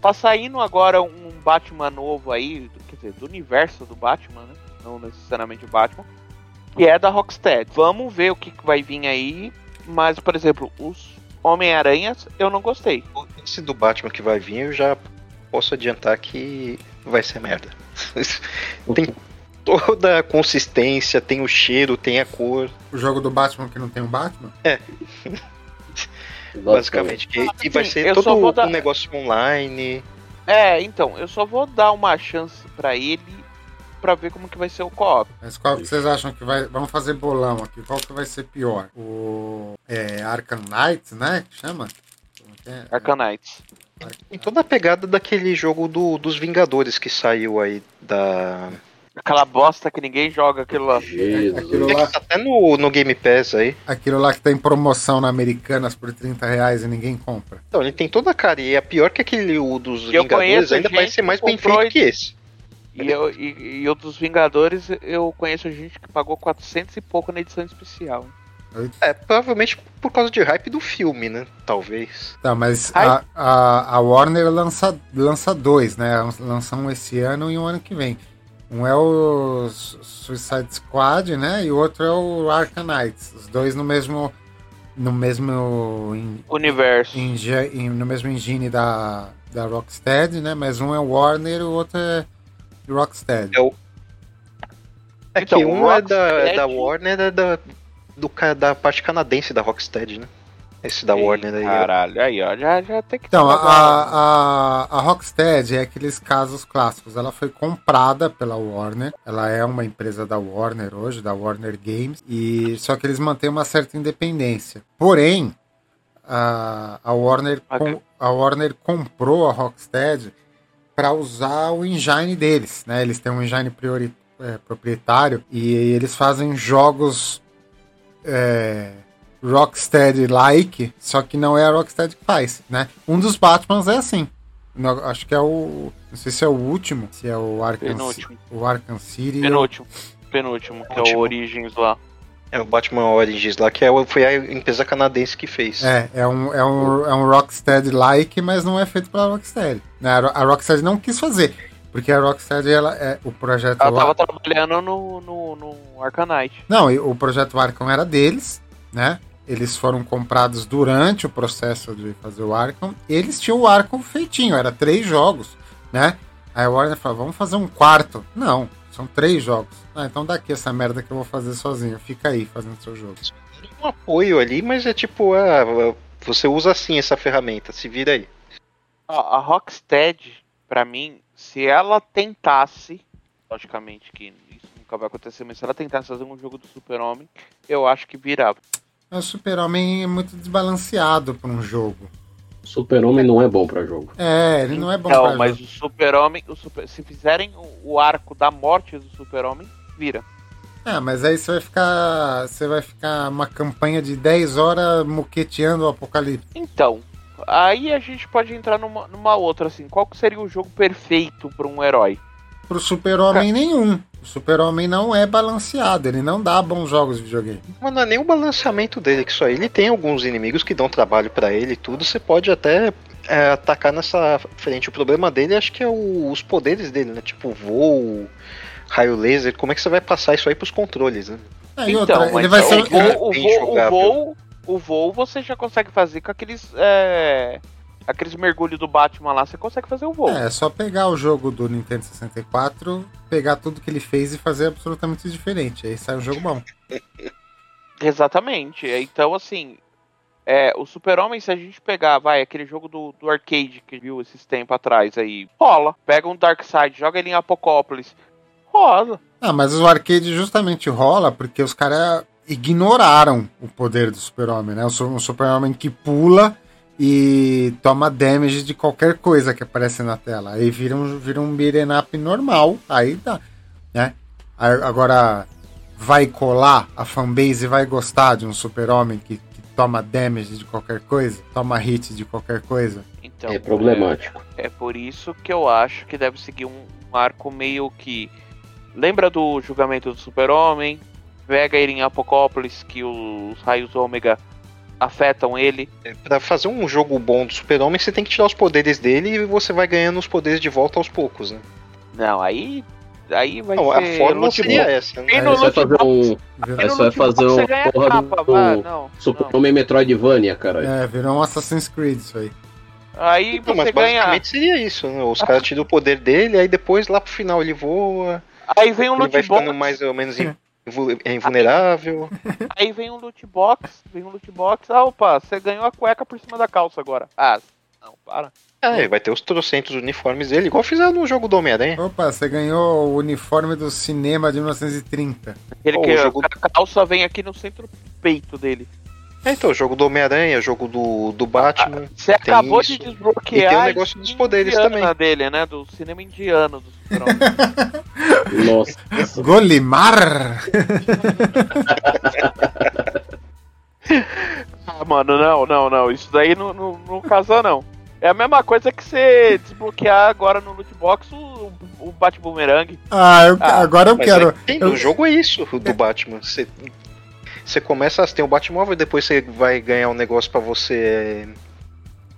Speaker 2: Tá saindo agora um Batman novo aí, do- quer dizer, do universo do Batman, né? Não necessariamente o Batman, que é da Rocksteady. Vamos ver o que, que vai vir aí, mas, por exemplo, os Homem-Aranhas eu não gostei.
Speaker 4: Esse do Batman que vai vir, eu já posso adiantar que vai ser merda. tem toda a consistência, tem o cheiro, tem a cor,
Speaker 1: O jogo do Batman que não tem um Batman?
Speaker 4: basicamente. Que, e vai
Speaker 2: Assim,
Speaker 4: ser todo
Speaker 2: vou
Speaker 4: um
Speaker 2: dar-
Speaker 4: negócio online.
Speaker 2: É, então, eu só vou dar uma chance pra ele pra ver como que vai ser o co-op.
Speaker 1: Mas qual que vocês acham que vai. Vamos fazer bolão aqui. Qual que vai ser pior? O. É, Arkham Knight, né? Que chama? Como que é?
Speaker 2: Arcanites.
Speaker 4: Tem toda a pegada daquele jogo do, dos Vingadores que saiu aí da.
Speaker 2: Aquela bosta que ninguém joga aquilo lá.
Speaker 1: Aquilo
Speaker 3: Jesus.
Speaker 4: É
Speaker 1: lá,
Speaker 4: que tá até no, no Game Pass aí.
Speaker 1: aquilo lá que tá em promoção na Americanas por 30 reais e ninguém compra.
Speaker 4: Então, ele tem toda a cara. E é pior que aquele o dos
Speaker 2: E eu
Speaker 4: Vingadores
Speaker 2: conheço
Speaker 4: ainda vai ser mais bem feito que esse.
Speaker 2: E, eu, e, e o dos Vingadores, eu conheço gente que pagou 400 e pouco na edição especial.
Speaker 4: É, provavelmente por causa de hype do filme, né? Talvez.
Speaker 1: Tá, mas a, a, a Warner lança, lança dois, né? Lança um esse ano e um ano que vem. Um é o Su- Suicide Squad, né? E o outro é o Arkham Knights. Os dois no mesmo. No mesmo. en-
Speaker 2: Universo.
Speaker 1: engi- en- no mesmo engine da, da Rocksteady, né? Mas um é Warner e o outro é Rocksteady.
Speaker 4: É o. É
Speaker 2: Então,
Speaker 4: que um é da, é da Warner, é da, do, ca- da parte canadense da Rocksteady, né? Esse da
Speaker 2: Ei,
Speaker 4: Warner aí.
Speaker 2: Caralho, aí, ó, já, já tem que
Speaker 1: Então, a, a, a Rocksteady é aqueles casos clássicos. Ela foi comprada pela Warner. Ela é uma empresa da Warner hoje, da Warner Games. E só que eles mantêm uma certa independência. Porém, a, a, Warner, com- a Warner comprou a Rocksteady para usar o engine deles. Né? Eles têm um engine priori- é, proprietário e eles fazem jogos é, Rocksteady-like, só que não é a Rocksteady que faz, né? Um dos Batmans é assim. No- acho que é o. Não sei se é o último, se é o Arkham,
Speaker 2: Penúltimo.
Speaker 1: o Arkham City.
Speaker 2: Penúltimo. Penúltimo, que é o. Origins lá.
Speaker 4: É o Batman Origins lá, que é, foi a empresa canadense que fez.
Speaker 1: É, é um, é um, é um Rocksteady-like, mas não é feito pela Rocksteady. né? A Ro- A Rocksteady não quis fazer, porque a Rocksteady, ela, é, o projeto
Speaker 2: Ela tava trabalhando no, no, no Arcanite.
Speaker 1: Não, e o projeto Arkham era deles, né? Eles foram comprados durante o processo de fazer o Arkham. Eles tinham o Arkham feitinho, era três jogos, né? Aí a Warner falou, vamos fazer um quarto. Não, são três jogos. Ah, então daqui essa merda que eu vou fazer sozinho. Fica aí fazendo seu jogo.
Speaker 4: um apoio ali, mas é tipo, ah, você usa assim essa ferramenta, se vira aí.
Speaker 2: A Rocksteady, pra mim, se ela tentasse, logicamente que isso nunca vai acontecer, mas se ela tentasse fazer um jogo do Super-Homem, eu acho que virava.
Speaker 1: O Super-Homem é muito desbalanceado para um jogo.
Speaker 3: Super-Homem não é bom pra jogo.
Speaker 1: É, ele não é bom
Speaker 2: Não,
Speaker 1: pra
Speaker 2: mas
Speaker 1: jogo.
Speaker 2: o Super-Homem, o super, se fizerem o, o arco da morte do Super-Homem, vira.
Speaker 1: É, mas aí você vai ficar. Você vai ficar uma campanha de 10 horas moqueteando o apocalipse.
Speaker 2: Então, aí a gente pode entrar numa, numa outra, assim, qual que seria o jogo perfeito pra um herói?
Speaker 1: Pro Super-Homem nenhum. O Super-Homem não é balanceado, ele não dá bons jogos de videogame.
Speaker 4: Mas não é nem o balanceamento dele, que só ele tem alguns inimigos que dão trabalho pra ele e tudo, você pode até é, atacar nessa frente. O problema dele acho que é o- os poderes dele, né? Tipo voo, raio laser, como é que você vai passar isso aí pros controles, né?
Speaker 1: É, e
Speaker 2: então,
Speaker 1: outra, ele vai
Speaker 2: o,
Speaker 1: ser.
Speaker 2: voo,
Speaker 1: ele-
Speaker 2: o, voo, o, voo, o voo você já consegue fazer com aqueles. É, aqueles mergulhos do Batman lá, você consegue fazer o voo.
Speaker 1: É, é só pegar o jogo do Nintendo 64, pegar tudo que ele fez e fazer absolutamente diferente. Aí sai um jogo bom.
Speaker 2: Exatamente. Então, assim, é, o Super-Homem, se a gente pegar, vai, aquele jogo do, do arcade que viu esses tempos atrás aí, rola. Pega um Darkseid, joga ele em Apocópolis, rola.
Speaker 1: Ah, mas o arcade justamente rola porque os caras ignoraram o poder do Super-Homem, né? O su- Super-Homem que pula e toma damage de qualquer coisa que aparece na tela. Aí vira um, vira um beat'em up normal, aí dá, né? Agora, vai colar, a fanbase vai gostar de um Super-Homem que, que toma damage de qualquer coisa, toma hit de qualquer coisa.
Speaker 2: Então,
Speaker 3: É problemático.
Speaker 2: É, é por isso que eu acho que deve seguir um, um arco meio que. Lembra do julgamento do Super-Homem? Pega ele em Apocópolis, que os raios ômega afetam ele.
Speaker 4: É, Pra fazer um jogo bom do Super-Homem, você tem que tirar os poderes dele e você vai ganhando os poderes de volta aos poucos, né?
Speaker 2: Não, aí. Aí vai
Speaker 4: Não, a
Speaker 2: ser.
Speaker 4: fórmula
Speaker 2: loot
Speaker 4: seria essa, né?
Speaker 3: Aí
Speaker 2: no
Speaker 3: você vai
Speaker 2: loot
Speaker 3: fazer um Aí você vai fazer uma
Speaker 2: ganha
Speaker 3: porra
Speaker 2: capa.
Speaker 3: do-
Speaker 2: Ah, não.
Speaker 3: Super-Homem Metroidvania, caralho.
Speaker 1: É, virou um Assassin's Creed isso aí.
Speaker 2: Aí
Speaker 4: Não, mas
Speaker 2: você ganha.
Speaker 4: basicamente seria isso, né? Os caras tiram o poder dele, aí depois lá pro final ele voa,
Speaker 2: Aí vem um
Speaker 4: ele
Speaker 2: loot
Speaker 4: vai
Speaker 2: box.
Speaker 4: ficando mais ou menos é invulnerável.
Speaker 2: Aí vem um loot box. Vem um loot box. Ah, opa, você ganhou a cueca por cima da calça agora. Ah, não, para.
Speaker 4: É, vai ter os trocentos uniformes dele, igual fizeram no jogo do Homem-Aranha.
Speaker 1: Opa, você ganhou o uniforme do cinema de 1930.
Speaker 2: Ele
Speaker 4: Pô,
Speaker 2: que
Speaker 4: o jogo-
Speaker 2: a calça vem aqui no centro peito dele.
Speaker 4: É, então, jogo do Homem-Aranha, jogo do, do Batman.
Speaker 2: Você acabou
Speaker 4: isso.
Speaker 2: de desbloquear
Speaker 4: E tem o
Speaker 2: a
Speaker 4: negócio dos poderes também.
Speaker 2: dele, né? Do cinema indiano do Super-Homem.
Speaker 3: Nossa.
Speaker 1: Golimar!
Speaker 2: ah, mano, não, não, não. Isso daí não, não, não casa, não. É a mesma coisa que você desbloquear agora no loot box o, o Bat-Boomerang.
Speaker 1: Ah, eu-
Speaker 2: Ah,
Speaker 1: agora eu quero.
Speaker 4: é- tem,
Speaker 1: eu-
Speaker 4: no jogo é isso, o do Batman. Você, você começa, você tem o Batmóvel, depois você vai ganhar um negócio pra você é,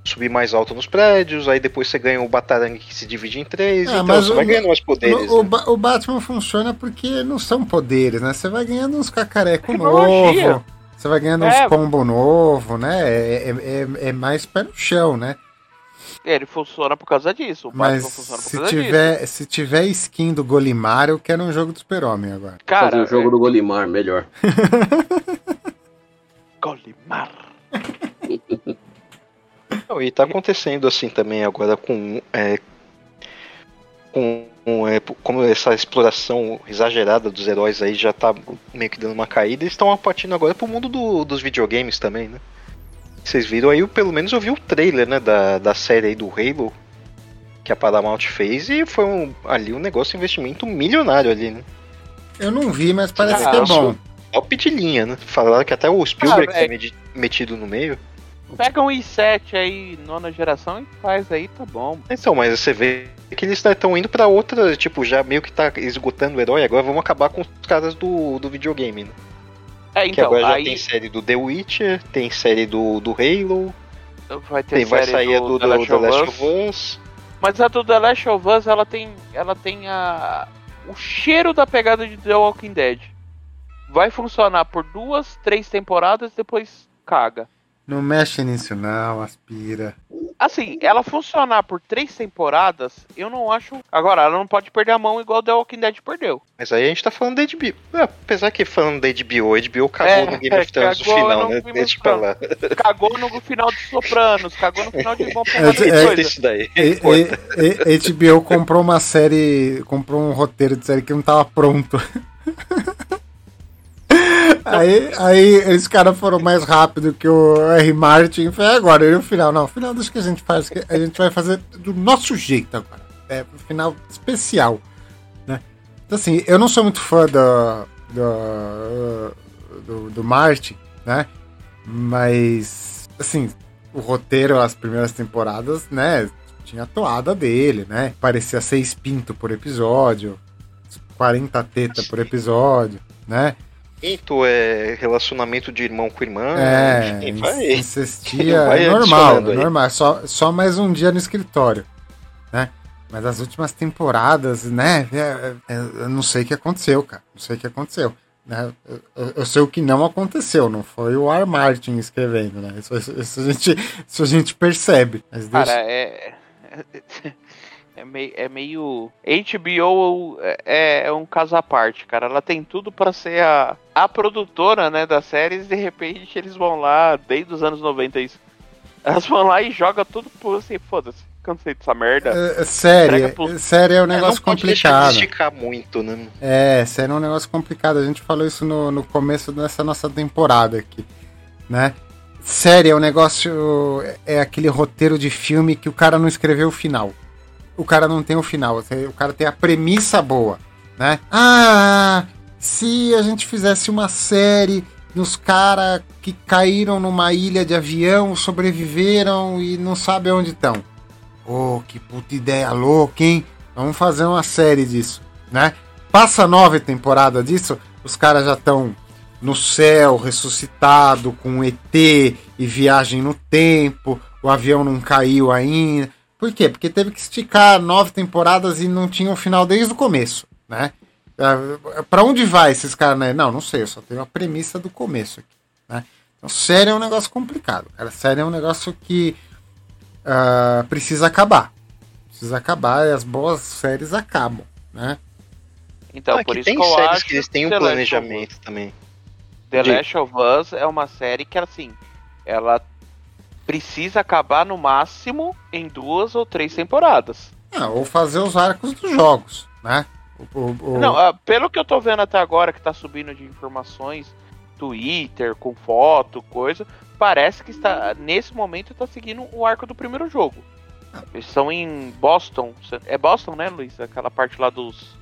Speaker 4: subir mais alto nos prédios, aí depois você ganha o Batarang que se divide em três,
Speaker 1: Ah,
Speaker 4: então
Speaker 1: mas
Speaker 4: você
Speaker 1: o-
Speaker 4: vai ganhando mais poderes.
Speaker 1: O,
Speaker 4: né?
Speaker 1: O Batman funciona porque não são poderes, né? Você vai ganhando uns cacareco
Speaker 2: Tecnologia.
Speaker 1: novo, você vai ganhando
Speaker 2: É.
Speaker 1: uns combo novo, né? É, é, é- é mais pé no chão, né?
Speaker 2: Ele funciona por causa disso. O
Speaker 1: Mas
Speaker 2: Batman funciona por
Speaker 1: se
Speaker 2: causa disso.
Speaker 1: tiver, se tiver skin do Golimar, eu quero um jogo do Super-Homem agora.
Speaker 2: Cara,
Speaker 3: fazer o jogo
Speaker 2: é-
Speaker 3: do Golimar, melhor.
Speaker 2: Golimar.
Speaker 4: Não, e tá acontecendo assim também agora com. É, com, com é, como essa exploração exagerada dos heróis aí já tá meio que dando uma caída, eles estão partindo agora pro mundo do, dos videogames também, né? Vocês viram aí, pelo menos eu vi o trailer, né, da, da série aí do Halo que a Paramount fez e foi um, ali um negócio, um investimento milionário ali, né?
Speaker 1: Eu não vi, mas parece
Speaker 4: Ah,
Speaker 1: que é bom.
Speaker 4: Top de linha, né? Falaram que até o Spielberg
Speaker 2: Ah,
Speaker 4: tá metido no meio.
Speaker 2: Pega um i7 aí, nona geração, e faz aí, tá bom.
Speaker 4: Então, mas você vê que eles estão indo pra outra, tipo, já meio que tá esgotando o herói, agora vamos acabar com os caras do, do videogame, né?
Speaker 2: É,
Speaker 4: que
Speaker 2: então,
Speaker 4: agora já
Speaker 2: aí
Speaker 4: tem série do The Witcher, tem série do, do Halo,
Speaker 2: vai ter
Speaker 4: tem, vai sair a do, do,
Speaker 2: The Last
Speaker 4: The Last
Speaker 2: of. Us. Mas a do The Last of Us, ela tem, ela tem a, o cheiro da pegada de The Walking Dead. Vai funcionar por duas, três temporadas, depois caga.
Speaker 1: Não mexe nisso, não, aspira.
Speaker 2: Assim, ela funcionar por três temporadas, eu não acho. Agora, ela não pode perder a mão igual The Walking Dead perdeu.
Speaker 4: Mas aí a gente tá falando da HBO. Ah, apesar que falando da HBO, a HBO cagou
Speaker 2: É,
Speaker 4: no Game of Thrones no final,
Speaker 2: no
Speaker 4: né? Deixa pra lá.
Speaker 2: Cagou no final de Sopranos, cagou no final de Bom
Speaker 1: É, é.
Speaker 4: Isso daí.
Speaker 1: E, e, e- HBO comprou uma série, comprou um roteiro de série que não tava pronto. Aí, aí os caras foram mais rápido que o R. Martin. Foi agora, e o final, não, o final deixa que a gente faz, que a gente vai fazer do nosso jeito agora. É, um final especial, né? Então assim, eu não sou muito fã do, do, do, do Martin, né? Mas, assim, o roteiro, as primeiras temporadas, né? Tinha a toada dele, né? Parecia seis pinto por episódio, 40 teta por episódio, né?
Speaker 4: Então é relacionamento de irmão com irmã.
Speaker 1: É,
Speaker 4: enfim, vai.
Speaker 1: insistia,
Speaker 4: Vai
Speaker 1: é normal,
Speaker 4: adicionando
Speaker 1: é
Speaker 4: aí.
Speaker 1: normal, só, só mais um dia no escritório, né? Mas as últimas temporadas, né? é, é, eu não sei o que aconteceu, cara. Não sei o que aconteceu. Né? Eu, eu- sei o que não aconteceu, não foi o R. Martin escrevendo, né? Isso, isso- isso a, gente, isso a gente percebe. Mas
Speaker 2: Cara,
Speaker 1: deixa-
Speaker 2: é. É meio, é meio. HBO é, é um caso à parte, cara. Ela tem tudo pra ser a, a produtora, né, das séries. De repente eles vão lá, desde os anos 90, isso. Elas vão lá e jogam tudo por assim, foda-se. Cansei dessa merda.
Speaker 1: É, é, série,
Speaker 2: pro-
Speaker 1: série é um
Speaker 4: É,
Speaker 1: negócio
Speaker 4: não pode deixar
Speaker 1: complicado.
Speaker 4: esticar muito, né?
Speaker 1: É, série é um negócio complicado. A gente falou isso no, no começo dessa nossa temporada aqui, né? Série é um negócio. É aquele roteiro de filme que o cara não escreveu o final. O cara não tem o final. O cara tem a premissa boa, né? Ah, se a gente fizesse uma série dos caras que caíram numa ilha de avião, sobreviveram e não sabem onde estão. Oh, que puta ideia louca, hein? Vamos fazer uma série disso, né? Passa nove temporadas disso, os caras já estão no céu, ressuscitado, com ET e viagem no tempo, o avião não caiu ainda. Por quê? Porque teve que esticar nove temporadas e não tinha o final desde o começo, né? Ah, Pra onde vai esses caras, né? Não, não sei, eu só tenho a premissa do começo aqui, né? Então, série é um negócio complicado, cara. Série é um negócio que ah, precisa acabar. Precisa acabar e as boas séries acabam, né?
Speaker 2: Então,
Speaker 4: Ah,
Speaker 2: por
Speaker 4: que
Speaker 2: isso
Speaker 4: tem
Speaker 2: que eu
Speaker 4: séries
Speaker 2: acho
Speaker 4: que eles têm um planejamento também.
Speaker 2: The. Last of Us é uma série que, assim, ela precisa acabar no máximo em duas ou três temporadas.
Speaker 1: Ah, ou fazer os arcos dos jogos, né? O- o- o-
Speaker 2: Não, ah, pelo que eu tô vendo até agora, que tá subindo de informações, Twitter, com foto, coisa, parece que está, nesse momento, tá seguindo o arco do primeiro jogo. Eles estão em Boston. É Boston, né, Luiz? Aquela parte lá dos,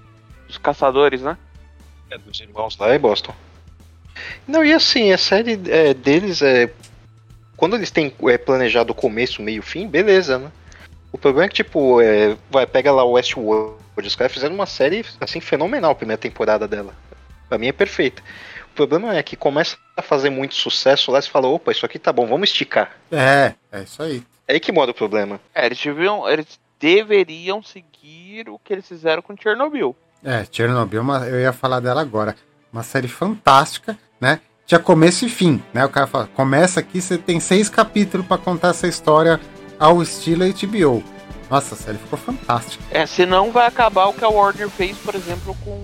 Speaker 2: dos caçadores, né?
Speaker 4: É, dos irmãos lá em Boston. Não, e assim, a série é, deles é. Quando eles têm é, planejado o começo, meio fim, beleza, né? O problema é que, tipo, é, vai, pega lá o Westworld. Os caras fizeram uma série, assim, fenomenal a primeira temporada dela. Pra mim é perfeita. O problema é que começa a fazer muito sucesso lá e você fala, opa, isso aqui tá bom, vamos esticar.
Speaker 1: É, é isso aí.
Speaker 4: É aí que mora o problema.
Speaker 2: É, eles deviam, eles deveriam seguir o que eles fizeram com Chernobyl.
Speaker 1: É, Chernobyl, uma- eu ia falar dela agora. Uma série fantástica, né? Tinha começo e fim, né? O cara fala, começa aqui, você tem seis capítulos pra contar essa história ao estilo HBO. Nossa, a série ficou fantástica.
Speaker 2: É, senão vai acabar o que a Warner fez, por exemplo, com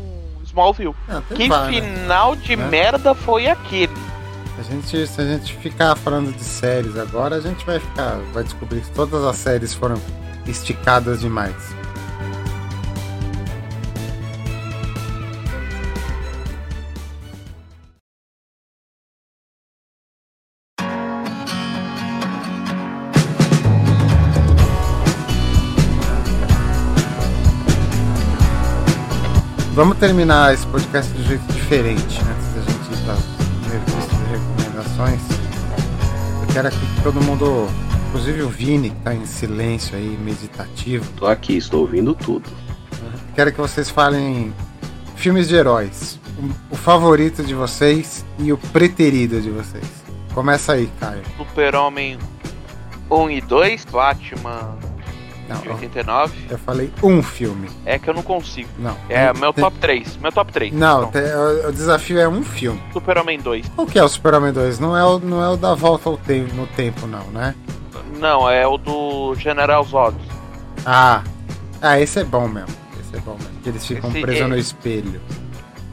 Speaker 2: Smallville.
Speaker 1: Tem
Speaker 2: Que
Speaker 1: várias,
Speaker 2: final de
Speaker 1: né?
Speaker 2: merda foi aquele?
Speaker 1: A gente, se a gente ficar falando de séries agora, a gente vai ficar, vai descobrir que todas as séries foram esticadas demais. Vamos terminar esse podcast de um jeito diferente, antes da gente ir para as de recomendações. Eu quero aqui que todo mundo, inclusive o Vini, que está em silêncio aí, meditativo.
Speaker 3: Tô aqui, estou ouvindo tudo.
Speaker 1: Quero que vocês falem filmes de heróis. O favorito de vocês e o preterido de vocês. Começa aí, Caio.
Speaker 2: Super-Homem 1 e 2, Batman
Speaker 1: Não,
Speaker 2: de 89.
Speaker 1: eu falei um filme.
Speaker 2: É que eu não consigo.
Speaker 1: Não.
Speaker 2: É meu top 3. Meu top 3.
Speaker 1: Não, o, o desafio é um filme.
Speaker 2: Super-Homem 2.
Speaker 1: Qual que é o Super-Homem 2? Não é o, não é o da volta ao tempo, no tempo, não, né?
Speaker 2: Não, é o do General Zod.
Speaker 1: Ah, ah, esse é bom mesmo. Esse é bom mesmo. Que eles ficam
Speaker 2: Esse
Speaker 1: presos
Speaker 2: é-
Speaker 1: no espelho.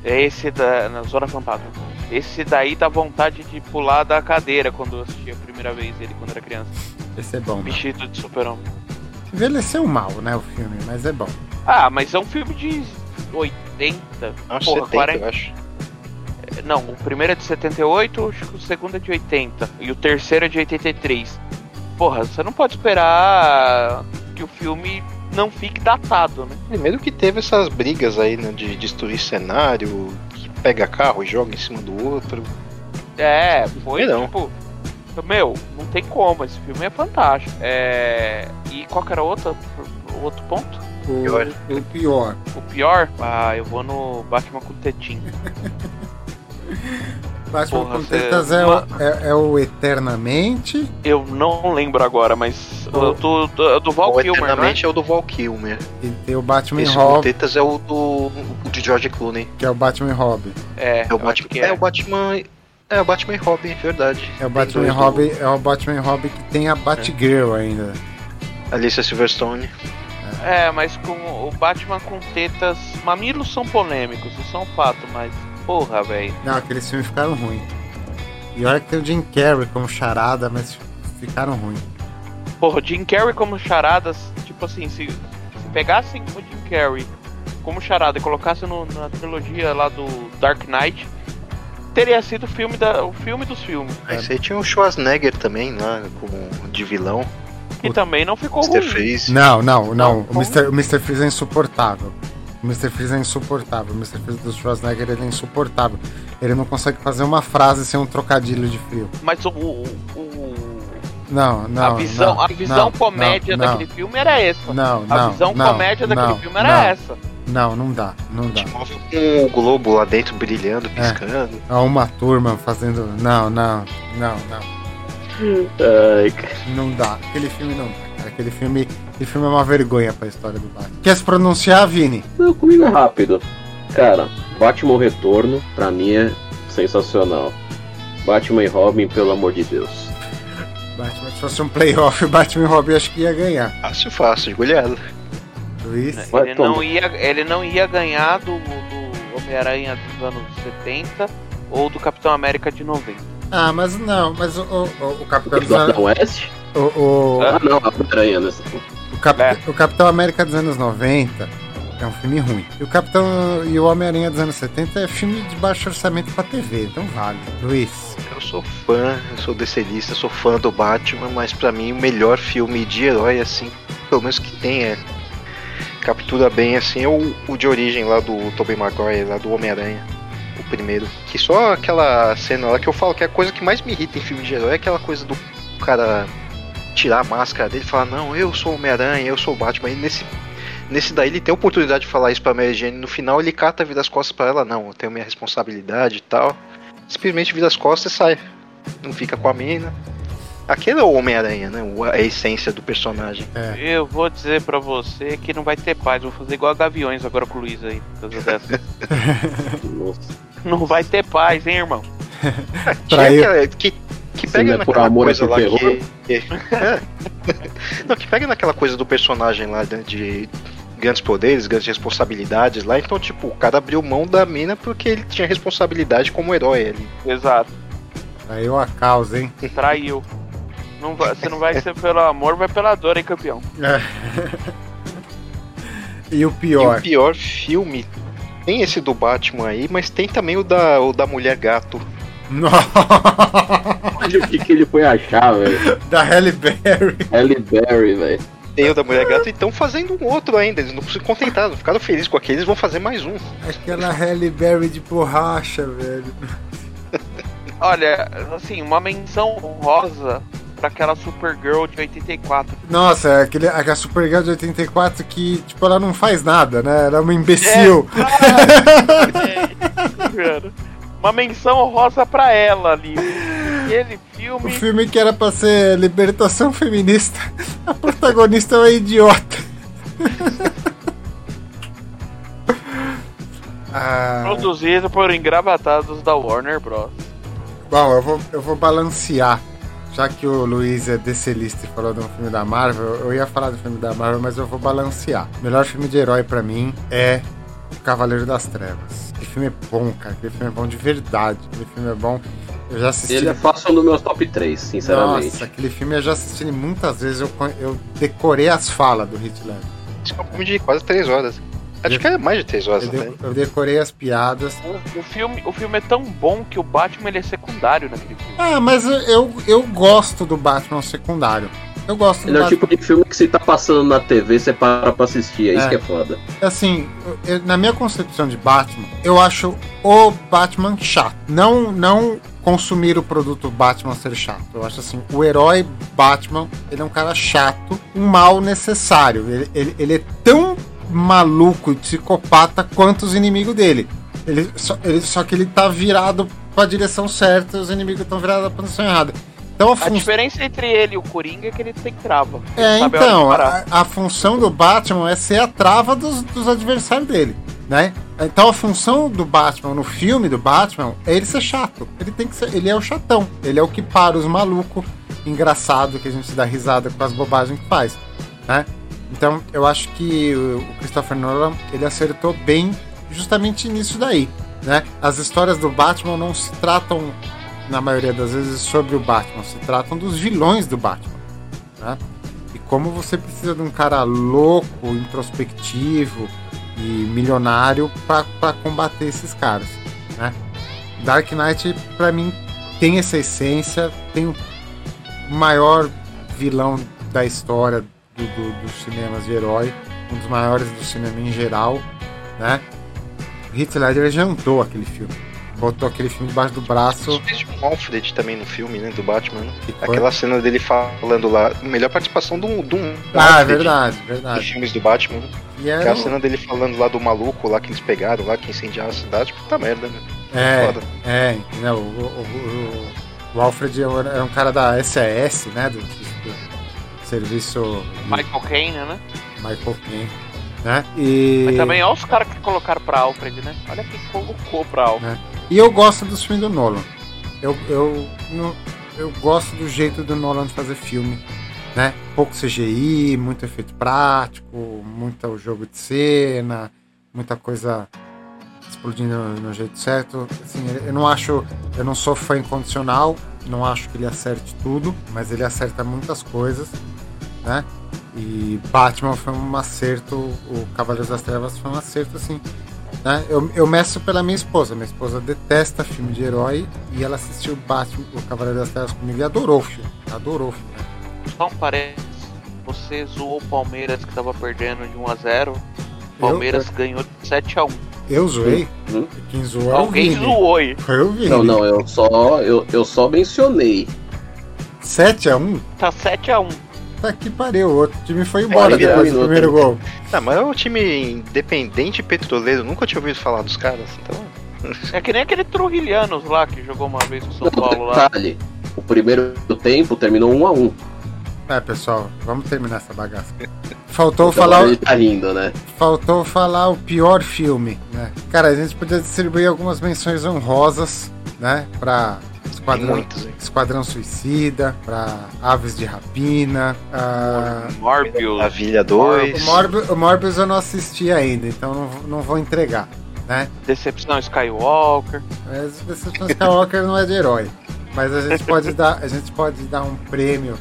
Speaker 2: É esse da na Zona Fantasma. Esse daí dá vontade de pular da cadeira quando eu assisti a primeira vez ele quando era criança.
Speaker 1: Esse é bom.
Speaker 2: Vestido de super-homem.
Speaker 1: Envelheceu mal, né, o filme, mas é bom.
Speaker 2: Ah, mas é um filme de 80.
Speaker 4: Acho
Speaker 2: Porra,
Speaker 4: 70,
Speaker 2: 40.
Speaker 4: eu acho.
Speaker 2: Não, o primeiro é de 78, acho que o segundo é de 80. E o terceiro é de 83. Porra, você não pode esperar que o filme não fique datado, né?
Speaker 4: Primeiro que teve essas brigas aí, né, de destruir cenário, que pega carro e joga em cima do outro.
Speaker 2: É, foi
Speaker 4: Não.
Speaker 2: tipo. Meu, não tem como, esse filme é fantástico. É. E qual que era o outro, o outro ponto?
Speaker 1: O
Speaker 4: Pior.
Speaker 1: o pior.
Speaker 2: O pior? Ah, eu vou no Batman com tetinho.
Speaker 1: Batman
Speaker 2: Porra,
Speaker 1: com
Speaker 2: cê-
Speaker 1: tetas é, o, é, é o Eternamente.
Speaker 2: Eu não lembro agora, mas
Speaker 1: O-
Speaker 2: o do, do, do Val
Speaker 4: o
Speaker 2: Kilmer, né?
Speaker 4: Eternamente é o do Val Kilmer.
Speaker 1: E tem o Batman
Speaker 4: Esse
Speaker 1: Robin,
Speaker 4: Tetas é o do o de George Clooney.
Speaker 1: que é o Batman Robin.
Speaker 2: É,
Speaker 4: É o Batman. É.
Speaker 2: é.
Speaker 4: o Batman. É o Batman e Robin, verdade.
Speaker 1: É o Batman
Speaker 4: dois
Speaker 1: Robin, é o Batman Robin que tem a Batgirl ainda.
Speaker 4: do- Alicia Silverstone.
Speaker 2: É, mas com o Batman com tetas. Mamilos são polêmicos, isso é um fato, mas. Porra, velho.
Speaker 1: Não, aqueles filmes ficaram ruins. E olha que tem o Jim Carrey como charada, mas ficaram ruins.
Speaker 2: Porra, o Jim Carrey como charadas, tipo assim, se, se pegassem o Jim Carrey como charada e colocassem no- na trilogia lá do Dark Knight, teria sido o filme, da, o filme dos filmes.
Speaker 1: É.
Speaker 4: Aí você tinha o Schwarzenegger também, lá, como de vilão.
Speaker 2: E também não ficou
Speaker 4: Mr.
Speaker 2: ruim.
Speaker 4: Freeze.
Speaker 1: Não, não, não.
Speaker 2: Não,
Speaker 1: o? Mr., o Mr. Freeze é insuportável. O Mr. Freeze é insuportável. O Mr. Freeze do Schwarzenegger ele é insuportável. Ele não consegue fazer uma frase sem um trocadilho de frio.
Speaker 2: Mas o, o- o-
Speaker 1: Não, não.
Speaker 2: a visão,
Speaker 1: não,
Speaker 2: a visão
Speaker 1: não,
Speaker 2: comédia
Speaker 1: não,
Speaker 2: daquele filme era essa.
Speaker 1: Não,
Speaker 2: A
Speaker 1: não.
Speaker 2: visão
Speaker 1: não,
Speaker 2: comédia daquele
Speaker 1: não,
Speaker 2: filme era
Speaker 1: não,
Speaker 2: essa.
Speaker 1: Não, não dá, não dá.
Speaker 4: O globo lá dentro brilhando, piscando.
Speaker 1: Há uma turma fazendo. Não, não, não, não.
Speaker 3: Ai, cara.
Speaker 1: Não dá. Aquele filme não dá. cara. Aquele filme, aquele filme é uma vergonha pra história do Batman. Quer se pronunciar, Vini?
Speaker 3: Não, comigo é rápido. Cara, Batman Retorno, pra mim é sensacional. Batman e Robin, pelo amor de Deus.
Speaker 1: Batman, se fosse um playoff, o Batman e Robin acho que ia ganhar.
Speaker 4: Fácil, fácil, goleado.
Speaker 1: Luiz?
Speaker 3: Vai
Speaker 2: Ele não, ia, ele não ia ganhar do, do Homem-Aranha dos anos 70 ou do Capitão América de 90.
Speaker 1: Ah, mas não, mas o, o, o, Capitão anos,
Speaker 3: West?
Speaker 1: o, o,
Speaker 3: Ah, não, a aranha, né?
Speaker 1: o, Cap-
Speaker 2: É.
Speaker 1: o Capitão América dos anos 90 é um filme ruim. E o Capitão e o Homem-Aranha dos anos 70 é filme de baixo orçamento pra TV, então vale. Luiz.
Speaker 4: Eu sou fã, eu sou DCista, sou fã do Batman, mas pra mim o melhor filme de herói, assim, pelo menos que tem, é. Captura bem, assim, o, o de origem lá do Tobey Maguire, lá do Homem-Aranha. O primeiro. Que só aquela cena lá que eu falo que é a coisa que mais me irrita em filme de herói é aquela coisa do cara tirar a máscara dele e falar, não, eu sou Homem-Aranha, eu sou o Batman. E nesse, nesse daí ele tem a oportunidade de falar isso pra Mary Jane. No final ele cata, vira as costas pra ela, não, eu tenho minha responsabilidade e tal. Simplesmente vira as costas e sai. Não fica com a mina. Aquele é o Homem-Aranha, né? O- A essência do personagem.
Speaker 1: É.
Speaker 2: Eu vou dizer pra você que não vai ter paz. Vou fazer igual a Gaviões agora com o Luiz aí. dessa. Não vai ter paz, hein, irmão?
Speaker 1: Pra
Speaker 4: aquela- que, que pega
Speaker 3: não é por
Speaker 4: naquela
Speaker 3: amor,
Speaker 4: coisa lá
Speaker 3: terror.
Speaker 4: que. Não, que pega naquela coisa do personagem lá né, de grandes poderes, grandes responsabilidades lá. Então, tipo, o cara abriu mão da mina porque ele tinha responsabilidade como herói ali.
Speaker 2: Exato.
Speaker 1: Traiu a causa, hein?
Speaker 2: Traiu. Não vai, você não vai ser pelo amor, vai pela dor, hein, campeão?
Speaker 1: É. e o
Speaker 4: E
Speaker 1: pior?
Speaker 4: o pior filme. Tem esse do Batman aí, mas tem também o da, o da Mulher Gato.
Speaker 1: Nossa,
Speaker 3: Olha o que, que ele foi achar, velho.
Speaker 1: da Halle Berry.
Speaker 3: Halle Berry, velho.
Speaker 4: Tem o da Mulher Gato e estão fazendo um outro ainda. Eles não se contentaram, não ficaram felizes com aquele, eles vão fazer mais um.
Speaker 1: Aquela Halle Berry de borracha, velho.
Speaker 2: Olha, assim, uma menção honrosa pra aquela Supergirl de 84.
Speaker 1: Nossa, aquele, a Supergirl de 84 que, tipo, ela não faz nada, né? Ela é uma imbecil.
Speaker 2: Cara, uma menção honrosa pra ela ali. Aquele
Speaker 1: O
Speaker 2: filme.
Speaker 1: filme que era pra ser libertação feminista, a protagonista é uma idiota. ah,
Speaker 2: Produzido por engravatados da Warner Bros.
Speaker 1: bom, eu vou, eu vou balancear. Já que o Luiz é DClista e falou de um filme da Marvel, eu ia falar do filme da Marvel, mas eu vou balancear. O melhor filme de herói pra mim é O Cavaleiro das Trevas. Aquele filme é bom, cara. Aquele filme é bom de verdade. Aquele filme é bom. Eu já assisti.
Speaker 3: Ele é fácil no meu top 3, sinceramente.
Speaker 1: Nossa, aquele filme eu já assisti muitas vezes. Eu, eu decorei as falas do Hitler.
Speaker 4: Isso é um filme de quase três horas. Acho que é mais de três horas
Speaker 1: Eu, de- eu decorei as piadas.
Speaker 2: O, o filme, o filme é tão bom que o Batman ele é secundário naquele filme.
Speaker 1: Ah, mas eu, eu, gosto do Batman secundário. Eu gosto do
Speaker 3: Ele é o
Speaker 1: Batman.
Speaker 3: tipo de filme que se tá passando na TV, você para pra assistir. É, isso
Speaker 1: É.
Speaker 3: que é foda.
Speaker 1: Assim, eu- na minha concepção de Batman, eu acho o Batman chato. Não, não consumir o produto Batman ser chato. Eu acho assim, o herói Batman, ele é um cara chato, um mal necessário. Ele, ele, ele é tão maluco e psicopata quanto os inimigos dele. Ele só, ele, só que ele tá virado pra direção certa e os inimigos estão virados pra direção errada. Então a
Speaker 2: A
Speaker 1: função.
Speaker 2: diferença entre ele e o Coringa é que ele tem trava.
Speaker 1: É,
Speaker 2: a
Speaker 1: então, a, a função do Batman é ser a trava dos, dos adversários dele, né? Então a função do Batman no filme do Batman é ele ser chato. Ele tem que ser, ele é o chatão. Ele é o que para os malucos, engraçado que a gente dá risada com as bobagens que faz, né? Então eu acho que o Christopher Nolan ele acertou bem justamente nisso daí, né? As histórias do Batman não se tratam na maioria das vezes sobre o Batman, se tratam dos vilões do Batman, né? E como você precisa de um cara louco, introspectivo e milionário para combater esses caras, né? Dark Knight para mim tem essa essência, tem o maior vilão da história do, do- dos cinemas de herói, um dos maiores do cinema em geral, né? Heath Ledger jantou aquele filme, botou aquele filme debaixo do braço.
Speaker 4: Fez um Alfred também no filme, né? Do Batman. Aquela cena dele falando lá. Melhor participação do, do
Speaker 1: Ah, é
Speaker 4: Alfred
Speaker 1: verdade,
Speaker 4: Em
Speaker 1: verdade.
Speaker 4: filmes do Batman.
Speaker 1: E era
Speaker 4: Aquela
Speaker 1: um-
Speaker 4: cena dele falando lá do maluco lá que eles pegaram lá, que incendiaram a cidade. Puta merda, né?
Speaker 1: É,
Speaker 4: Foda.
Speaker 1: é, entendeu? O, o, o, o Alfred era um cara da SAS, né? Do serviço
Speaker 2: Michael Caine, né?
Speaker 1: Michael Caine, né? E,
Speaker 2: Mas também olha os caras que colocaram pra Alfred, né? Olha quem colocou pra Alfred.
Speaker 1: e eu gosto dos filmes do Nolan. Eu, eu, não- eu gosto do jeito do Nolan de fazer filme, né? Pouco CGI, muito efeito prático, muito jogo de cena, muita coisa explodindo no jeito certo. Assim, eu não acho, eu não sou fã incondicional, não acho que ele acerte tudo, mas ele acerta muitas coisas, né? E Batman foi um acerto, o Cavaleiros das Trevas foi um acerto, assim. Né? Eu, eu meço pela minha esposa. Minha esposa detesta filme de herói e ela assistiu Batman, o Cavaleiro das Trevas comigo e adorou o filme. Adorou o filme.
Speaker 2: Só um parênteses. Você zoou o Palmeiras que tava perdendo de 1x0. O Palmeiras ganhou de 7x1.
Speaker 1: Eu zoei.
Speaker 3: Hum?
Speaker 1: Quem zoou é o
Speaker 2: Alguém
Speaker 1: Vini.
Speaker 2: zoou aí.
Speaker 1: Foi o Vini.
Speaker 3: Não, não, eu só, eu, eu só mencionei.
Speaker 1: 7x1?
Speaker 2: Tá 7x1.
Speaker 1: Tá que pariu. O outro time foi embora
Speaker 4: É,
Speaker 1: depois do primeiro gol.
Speaker 4: Ah, mas é um time independente petroleiro. Nunca tinha ouvido falar dos caras. Então.
Speaker 2: É que nem aquele Trujilhanos lá que jogou uma vez com o São
Speaker 3: Não,
Speaker 2: Paulo lá.
Speaker 3: detalhe. O primeiro tempo terminou 1 a 1
Speaker 1: É, pessoal, vamos terminar essa bagaça. Faltou
Speaker 3: Então
Speaker 1: falar,
Speaker 3: tá rindo, né?
Speaker 1: faltou falar o pior filme, né? Cara, a gente podia distribuir algumas menções honrosas, né? Pra Esquadrão,
Speaker 4: muitos, hein?
Speaker 1: Esquadrão Suicida, pra Aves de Rapina. ah,
Speaker 2: Morbius.
Speaker 4: A Vilha
Speaker 1: o,
Speaker 4: 2.
Speaker 1: Morbius, o Morbius eu não assisti ainda, então não, vou- não vou entregar, né?
Speaker 2: Decepção Skywalker.
Speaker 1: Mas Decepção Skywalker não é de herói. Mas a gente pode dar, a gente pode dar um prêmio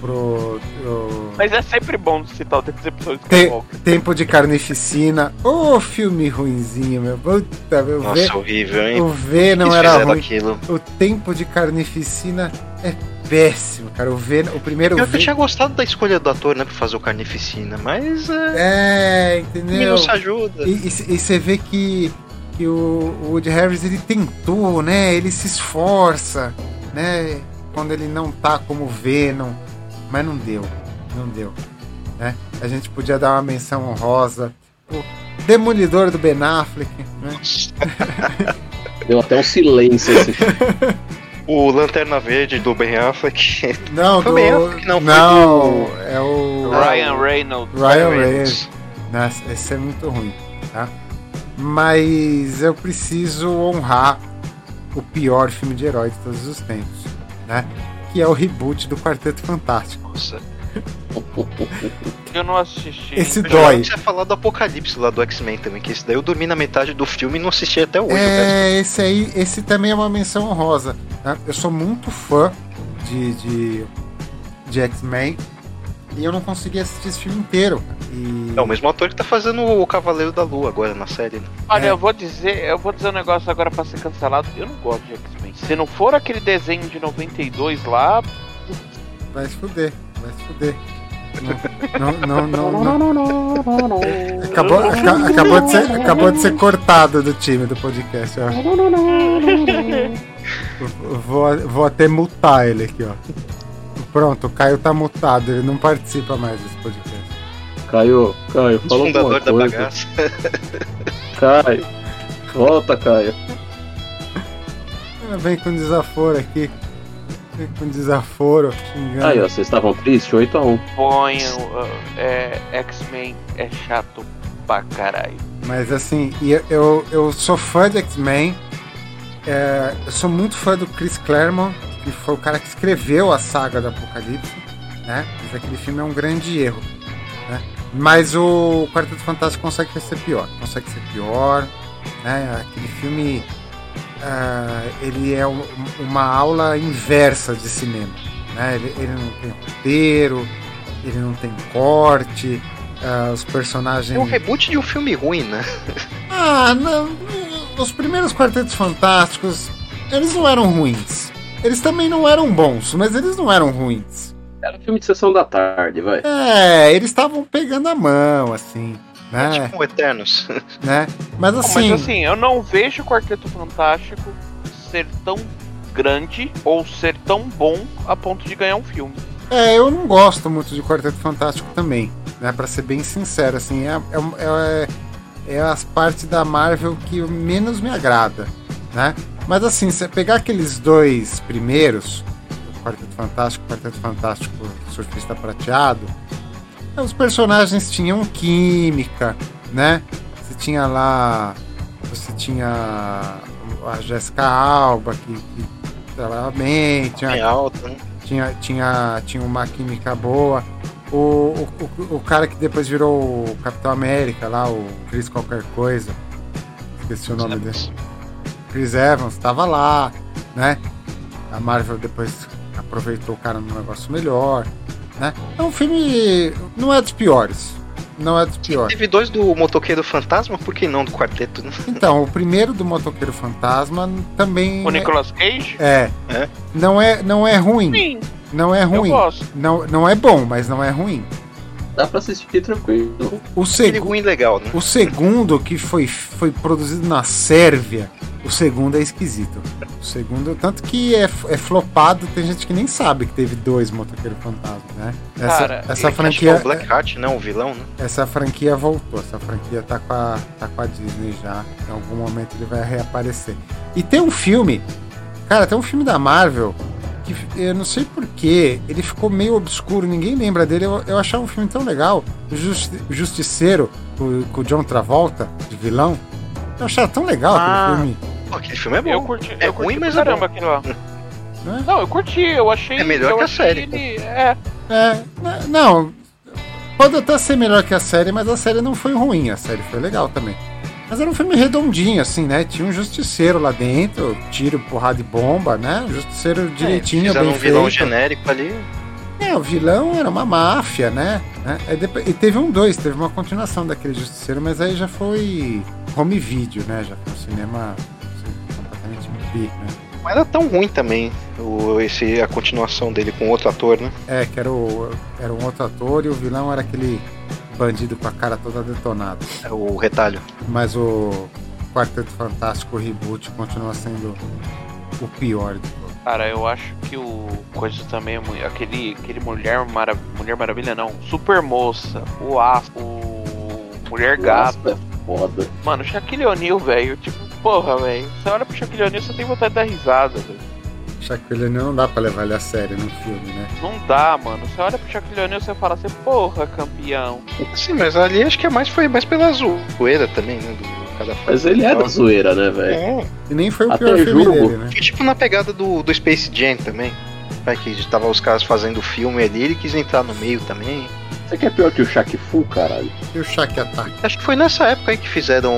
Speaker 1: pro. pro...
Speaker 2: Mas é sempre bom citar o Decepção
Speaker 1: Te-
Speaker 2: Skywalker.
Speaker 1: Tempo de Carnificina. Ô, filme ruinzinho, meu. Puta, meu.
Speaker 4: Nossa,
Speaker 1: V,
Speaker 4: horrível, hein?
Speaker 1: o V não era ruim.
Speaker 4: aquilo.
Speaker 1: O Tempo de Carnificina é péssimo, cara. O V, o primeiro
Speaker 4: Eu
Speaker 1: V.
Speaker 4: tinha gostado da escolha do ator, né, pra fazer o Carnificina, mas é,
Speaker 1: É, entendeu?
Speaker 4: não se ajuda.
Speaker 1: E, você vê que, que o, o Woody Harris ele tentou, né? Ele se esforça, né? Quando ele não tá como Venom, mas não deu, não deu, né? A gente podia dar uma menção honrosa, o Demolidor do Ben Affleck, né?
Speaker 3: Deu até um silêncio esse filme.
Speaker 4: O Lanterna Verde do Ben Affleck.
Speaker 1: Não, do,
Speaker 4: Ben Affleck, não,
Speaker 1: não,
Speaker 4: do-
Speaker 1: é o
Speaker 2: Ryan Reynolds.
Speaker 1: Ryan Reynolds. Nossa, esse é muito ruim, tá? Mas eu preciso honrar o pior filme de herói de todos os tempos, né? Que é o reboot do Quarteto Fantástico.
Speaker 4: Nossa.
Speaker 2: Eu não assisti.
Speaker 1: Esse
Speaker 4: Eu
Speaker 1: dói.
Speaker 4: Você falar do Apocalipse lá do X-Men também, que esse daí eu dormi na metade do filme e não assisti até hoje.
Speaker 1: É, esse aí, esse também é uma menção honrosa. tá? Eu sou muito fã de, de, de X-Men e eu não consegui assistir esse filme inteiro. E...
Speaker 4: É o mesmo ator que tá fazendo o Cavaleiro da Lua agora na série. né?
Speaker 2: Olha,
Speaker 1: É.
Speaker 2: eu vou dizer, eu vou dizer um negócio agora pra ser cancelado. Eu não gosto de X-Men. Se não for aquele desenho de 92 lá,
Speaker 1: Vai se fuder, vai se fuder. Não, não, não, não, não. Acabou, aca- acabou, de ser, acabou de ser cortado do time do podcast, ó. Vou, vou até mutar ele aqui, ó. Pronto, o Caio tá mutado, ele não participa mais desse podcast.
Speaker 3: Caio, Caio,
Speaker 4: O
Speaker 3: fala
Speaker 4: fundador
Speaker 3: alguma
Speaker 4: da bagaça.
Speaker 3: Caio, volta, Caio.
Speaker 1: Ah, Vem com desaforo aqui. Vem com desaforo, xingando.
Speaker 3: Aí, ó, vocês estavam tristes? 8x1.
Speaker 2: ponham. uh, é, X-Men é chato pra caralho.
Speaker 1: Mas assim, eu, eu, eu sou fã de X-Men. É, eu sou muito fã do Chris Claremont, que foi o cara que escreveu a saga do Apocalipse. Né? Mas aquele filme é um grande erro. Né? Mas o Quarteto Fantástico consegue ser pior. Consegue ser pior. Né? Aquele filme. Ah, ele é um- uma aula inversa de cinema. Né? Ele, ele não tem roteiro, ele não tem corte. ah, os personagens.
Speaker 4: É um reboot de um filme ruim, né?
Speaker 1: Ah, não. Os primeiros Quartetos Fantásticos, eles não eram ruins. Eles também não eram bons, mas eles não eram ruins.
Speaker 3: Era filme de sessão da tarde, vai.
Speaker 1: É, eles estavam pegando a mão, assim,
Speaker 4: É
Speaker 1: né?
Speaker 4: tipo um Eternos.
Speaker 1: né? Mas assim,
Speaker 2: Mas assim, eu não vejo o Quarteto Fantástico ser tão grande ou ser tão bom a ponto de ganhar um filme.
Speaker 1: é, eu não gosto muito de Quarteto Fantástico também, né? Pra ser bem sincero, assim, é, é, é, é as partes da Marvel que menos me agrada, né? Mas assim, você pegar aqueles dois primeiros, o Quarteto Fantástico, o Quarteto Fantástico Surfista Prateado, os personagens tinham química, né? Você tinha lá. Você tinha a Jessica Alba, que, que trabalhava bem, tinha,
Speaker 4: Bem alto, né?
Speaker 1: tinha, tinha, tinha uma química boa. O, o, o- o cara que depois virou o Capitão América lá, o Chris qualquer coisa. Esqueci o nome dele. Chris Evans estava lá, né? A Marvel depois aproveitou o cara num negócio melhor, né? É um filme. Não é dos piores. Não é dos piores.
Speaker 4: Teve dois do Motoqueiro Fantasma, por que não do quarteto? Né?
Speaker 1: Então, o primeiro do Motoqueiro Fantasma também.
Speaker 2: O Nicolas Cage?
Speaker 1: É.
Speaker 4: É?
Speaker 1: Não é, não é ruim.
Speaker 2: Sim,
Speaker 1: Não é
Speaker 2: eu
Speaker 1: ruim.
Speaker 2: gosto.
Speaker 1: Não, não é bom, mas não é ruim.
Speaker 3: Dá pra assistir tranquilo.
Speaker 1: O,
Speaker 4: Aquele
Speaker 1: seg
Speaker 4: ruim legal, né?
Speaker 1: o segundo, que foi, foi produzido na Sérvia, o segundo é esquisito. O segundo, tanto que é, é flopado, tem gente que nem sabe que teve dois Motoqueiro Fantasma, né? Essa,
Speaker 2: Cara,
Speaker 1: essa
Speaker 4: Acho que é
Speaker 1: franquia.
Speaker 4: o Blackheart, né? O vilão, né?
Speaker 1: Essa franquia voltou, essa franquia tá com, a, tá com a Disney já. Em algum momento ele vai reaparecer. E tem um filme, cara, tem um filme da Marvel que eu não sei porquê, ele ficou meio obscuro, ninguém lembra dele. Eu, eu achava um filme tão legal, o Justi- Justiceiro, com, com o John Travolta, de vilão. Eu achava tão legal
Speaker 2: Ah.
Speaker 1: aquele filme.
Speaker 4: Pô, aquele filme é bom.
Speaker 2: Eu curti,
Speaker 4: É
Speaker 2: eu curti
Speaker 4: ruim, mas é
Speaker 2: caramba aquilo lá. Não, eu curti, eu achei.
Speaker 4: É melhor que a série.
Speaker 2: Ele, é,
Speaker 1: É, não. Pode até ser melhor que a série, mas a série não foi ruim. A série foi legal também. Mas era um filme redondinho, assim, né? Tinha um justiceiro lá dentro, tiro, porrada de bomba, né? Um justiceiro direitinho,
Speaker 4: é,
Speaker 1: bem
Speaker 4: um vilão
Speaker 1: feito.
Speaker 4: genérico ali.
Speaker 1: É, o vilão era uma máfia, né? É, depois- e teve um dois, teve uma continuação daquele justiceiro, mas aí já foi home video, né? Já foi um cinema B, né?
Speaker 4: Não era tão ruim também o, esse, a continuação dele com outro ator, né?
Speaker 1: É, que era, o, era um outro ator e o vilão era aquele bandido com a cara toda detonada.
Speaker 4: É o retalho.
Speaker 1: Mas o Quarteto Fantástico o Reboot continua sendo o pior todos.
Speaker 2: Cara, eu acho que o coisa também é muito. Aquele, aquele Mulher, Mara, Mulher Maravilha, não. Super Moça, o Aço, o Mulher Gato.
Speaker 3: Nossa, é foda.
Speaker 2: Mano, Shaquille O'Neal, velho. Tipo, porra, velho. Você olha pro Shaquille O'Neal, você tem vontade de dar risada, velho.
Speaker 1: Shaquille não dá pra levar ele a sério no filme, né?
Speaker 2: Não dá, mano. Você olha pro Shaquille O'Neal, você fala assim, porra, campeão.
Speaker 4: Sim, mas ali acho que é mais, foi mais pela zoeira também, né? Do cada
Speaker 3: Mas ele é da zoeira, né, velho?
Speaker 4: É,
Speaker 1: E nem foi o
Speaker 3: Até
Speaker 1: pior filme
Speaker 3: jogo.
Speaker 1: dele, né?
Speaker 4: que tipo na pegada do, do Space Jam também. Vai que tava os caras fazendo o filme ali, ele quis entrar no meio também.
Speaker 3: Você que é pior que o Shaq Fu, caralho?
Speaker 1: E o Shaq Attack?
Speaker 4: Acho que foi nessa época aí que fizeram.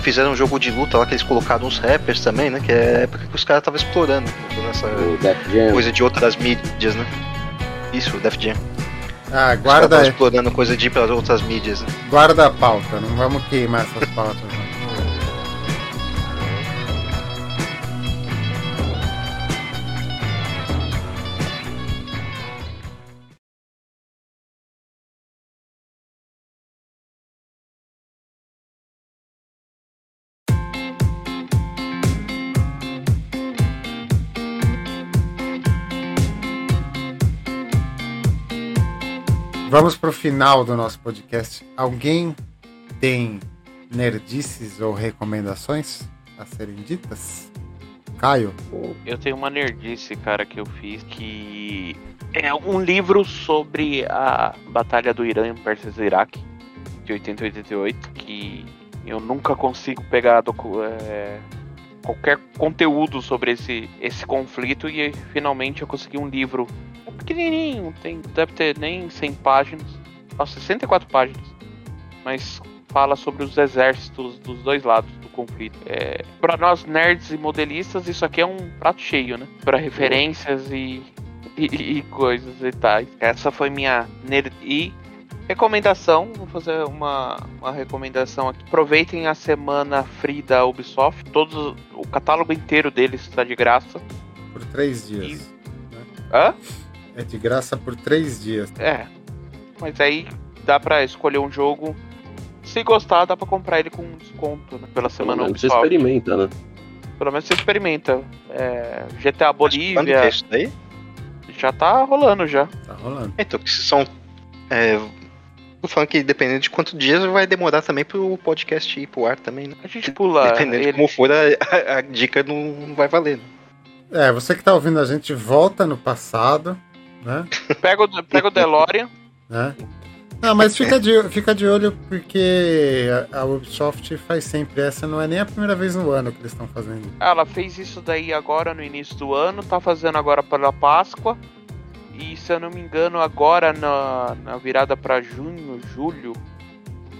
Speaker 4: Que fizeram um jogo de luta lá que eles colocaram uns rappers também, né? Que é a época que os caras estavam explorando nessa
Speaker 3: Jam.
Speaker 4: coisa de outras mídias, né? Isso, o Def Jam.
Speaker 1: Ah,
Speaker 4: Os caras
Speaker 1: guarda,
Speaker 4: estavam explorando coisa de ir para outras mídias, né?
Speaker 1: guarda a pauta, não vamos queimar essas pautas. Não. Vamos pro final do nosso podcast. Alguém tem nerdices ou recomendações a serem ditas? Caio?
Speaker 2: Eu tenho uma nerdice, cara, que eu fiz que é um livro sobre a batalha do Irã versus Iraque de 80 e 88 que eu nunca consigo pegar é, qualquer conteúdo sobre esse, esse conflito e finalmente eu consegui um livro pequenininho, tem, deve ter nem 100 páginas, ó, 64 páginas, mas fala sobre os exércitos dos dois lados do conflito. É, para nós nerds e modelistas, isso aqui é um prato cheio, né? Para referências e, e, e coisas e tais. Essa foi minha nerd e recomendação. Vou fazer uma, uma recomendação aqui. Aproveitem a semana free da Ubisoft. Todos, o catálogo inteiro deles está de graça.
Speaker 1: Por três dias.
Speaker 2: Hã?
Speaker 1: É de graça por três dias.
Speaker 2: É. Mas aí dá pra escolher um jogo. Se gostar, dá pra comprar ele com desconto, né? Pela
Speaker 3: Pelo
Speaker 2: semana
Speaker 3: menos você experimenta, né?
Speaker 2: Pelo menos você experimenta. É, GTA
Speaker 4: Quando que é
Speaker 2: Bolívia
Speaker 4: isso daí?
Speaker 2: já tá rolando já.
Speaker 1: Tá rolando.
Speaker 4: Então, que são. É, tô falando que dependendo de quantos dias vai demorar também pro podcast ir pro ar também, né?
Speaker 2: A gente pula
Speaker 4: Dependendo de
Speaker 2: ele.
Speaker 4: como for, a, a- a dica não, não vai valer. né?
Speaker 1: É, você que tá ouvindo a gente, volta no passado, né?
Speaker 2: Pega o, pega o DeLorean.
Speaker 1: né? Não, mas fica de, fica de olho porque a, a Ubisoft faz sempre essa, não é nem a primeira vez no ano que eles estão fazendo.
Speaker 2: Ela fez isso daí agora no início do ano, tá fazendo agora pela Páscoa. E se eu não me engano, agora na, na virada pra junho, julho,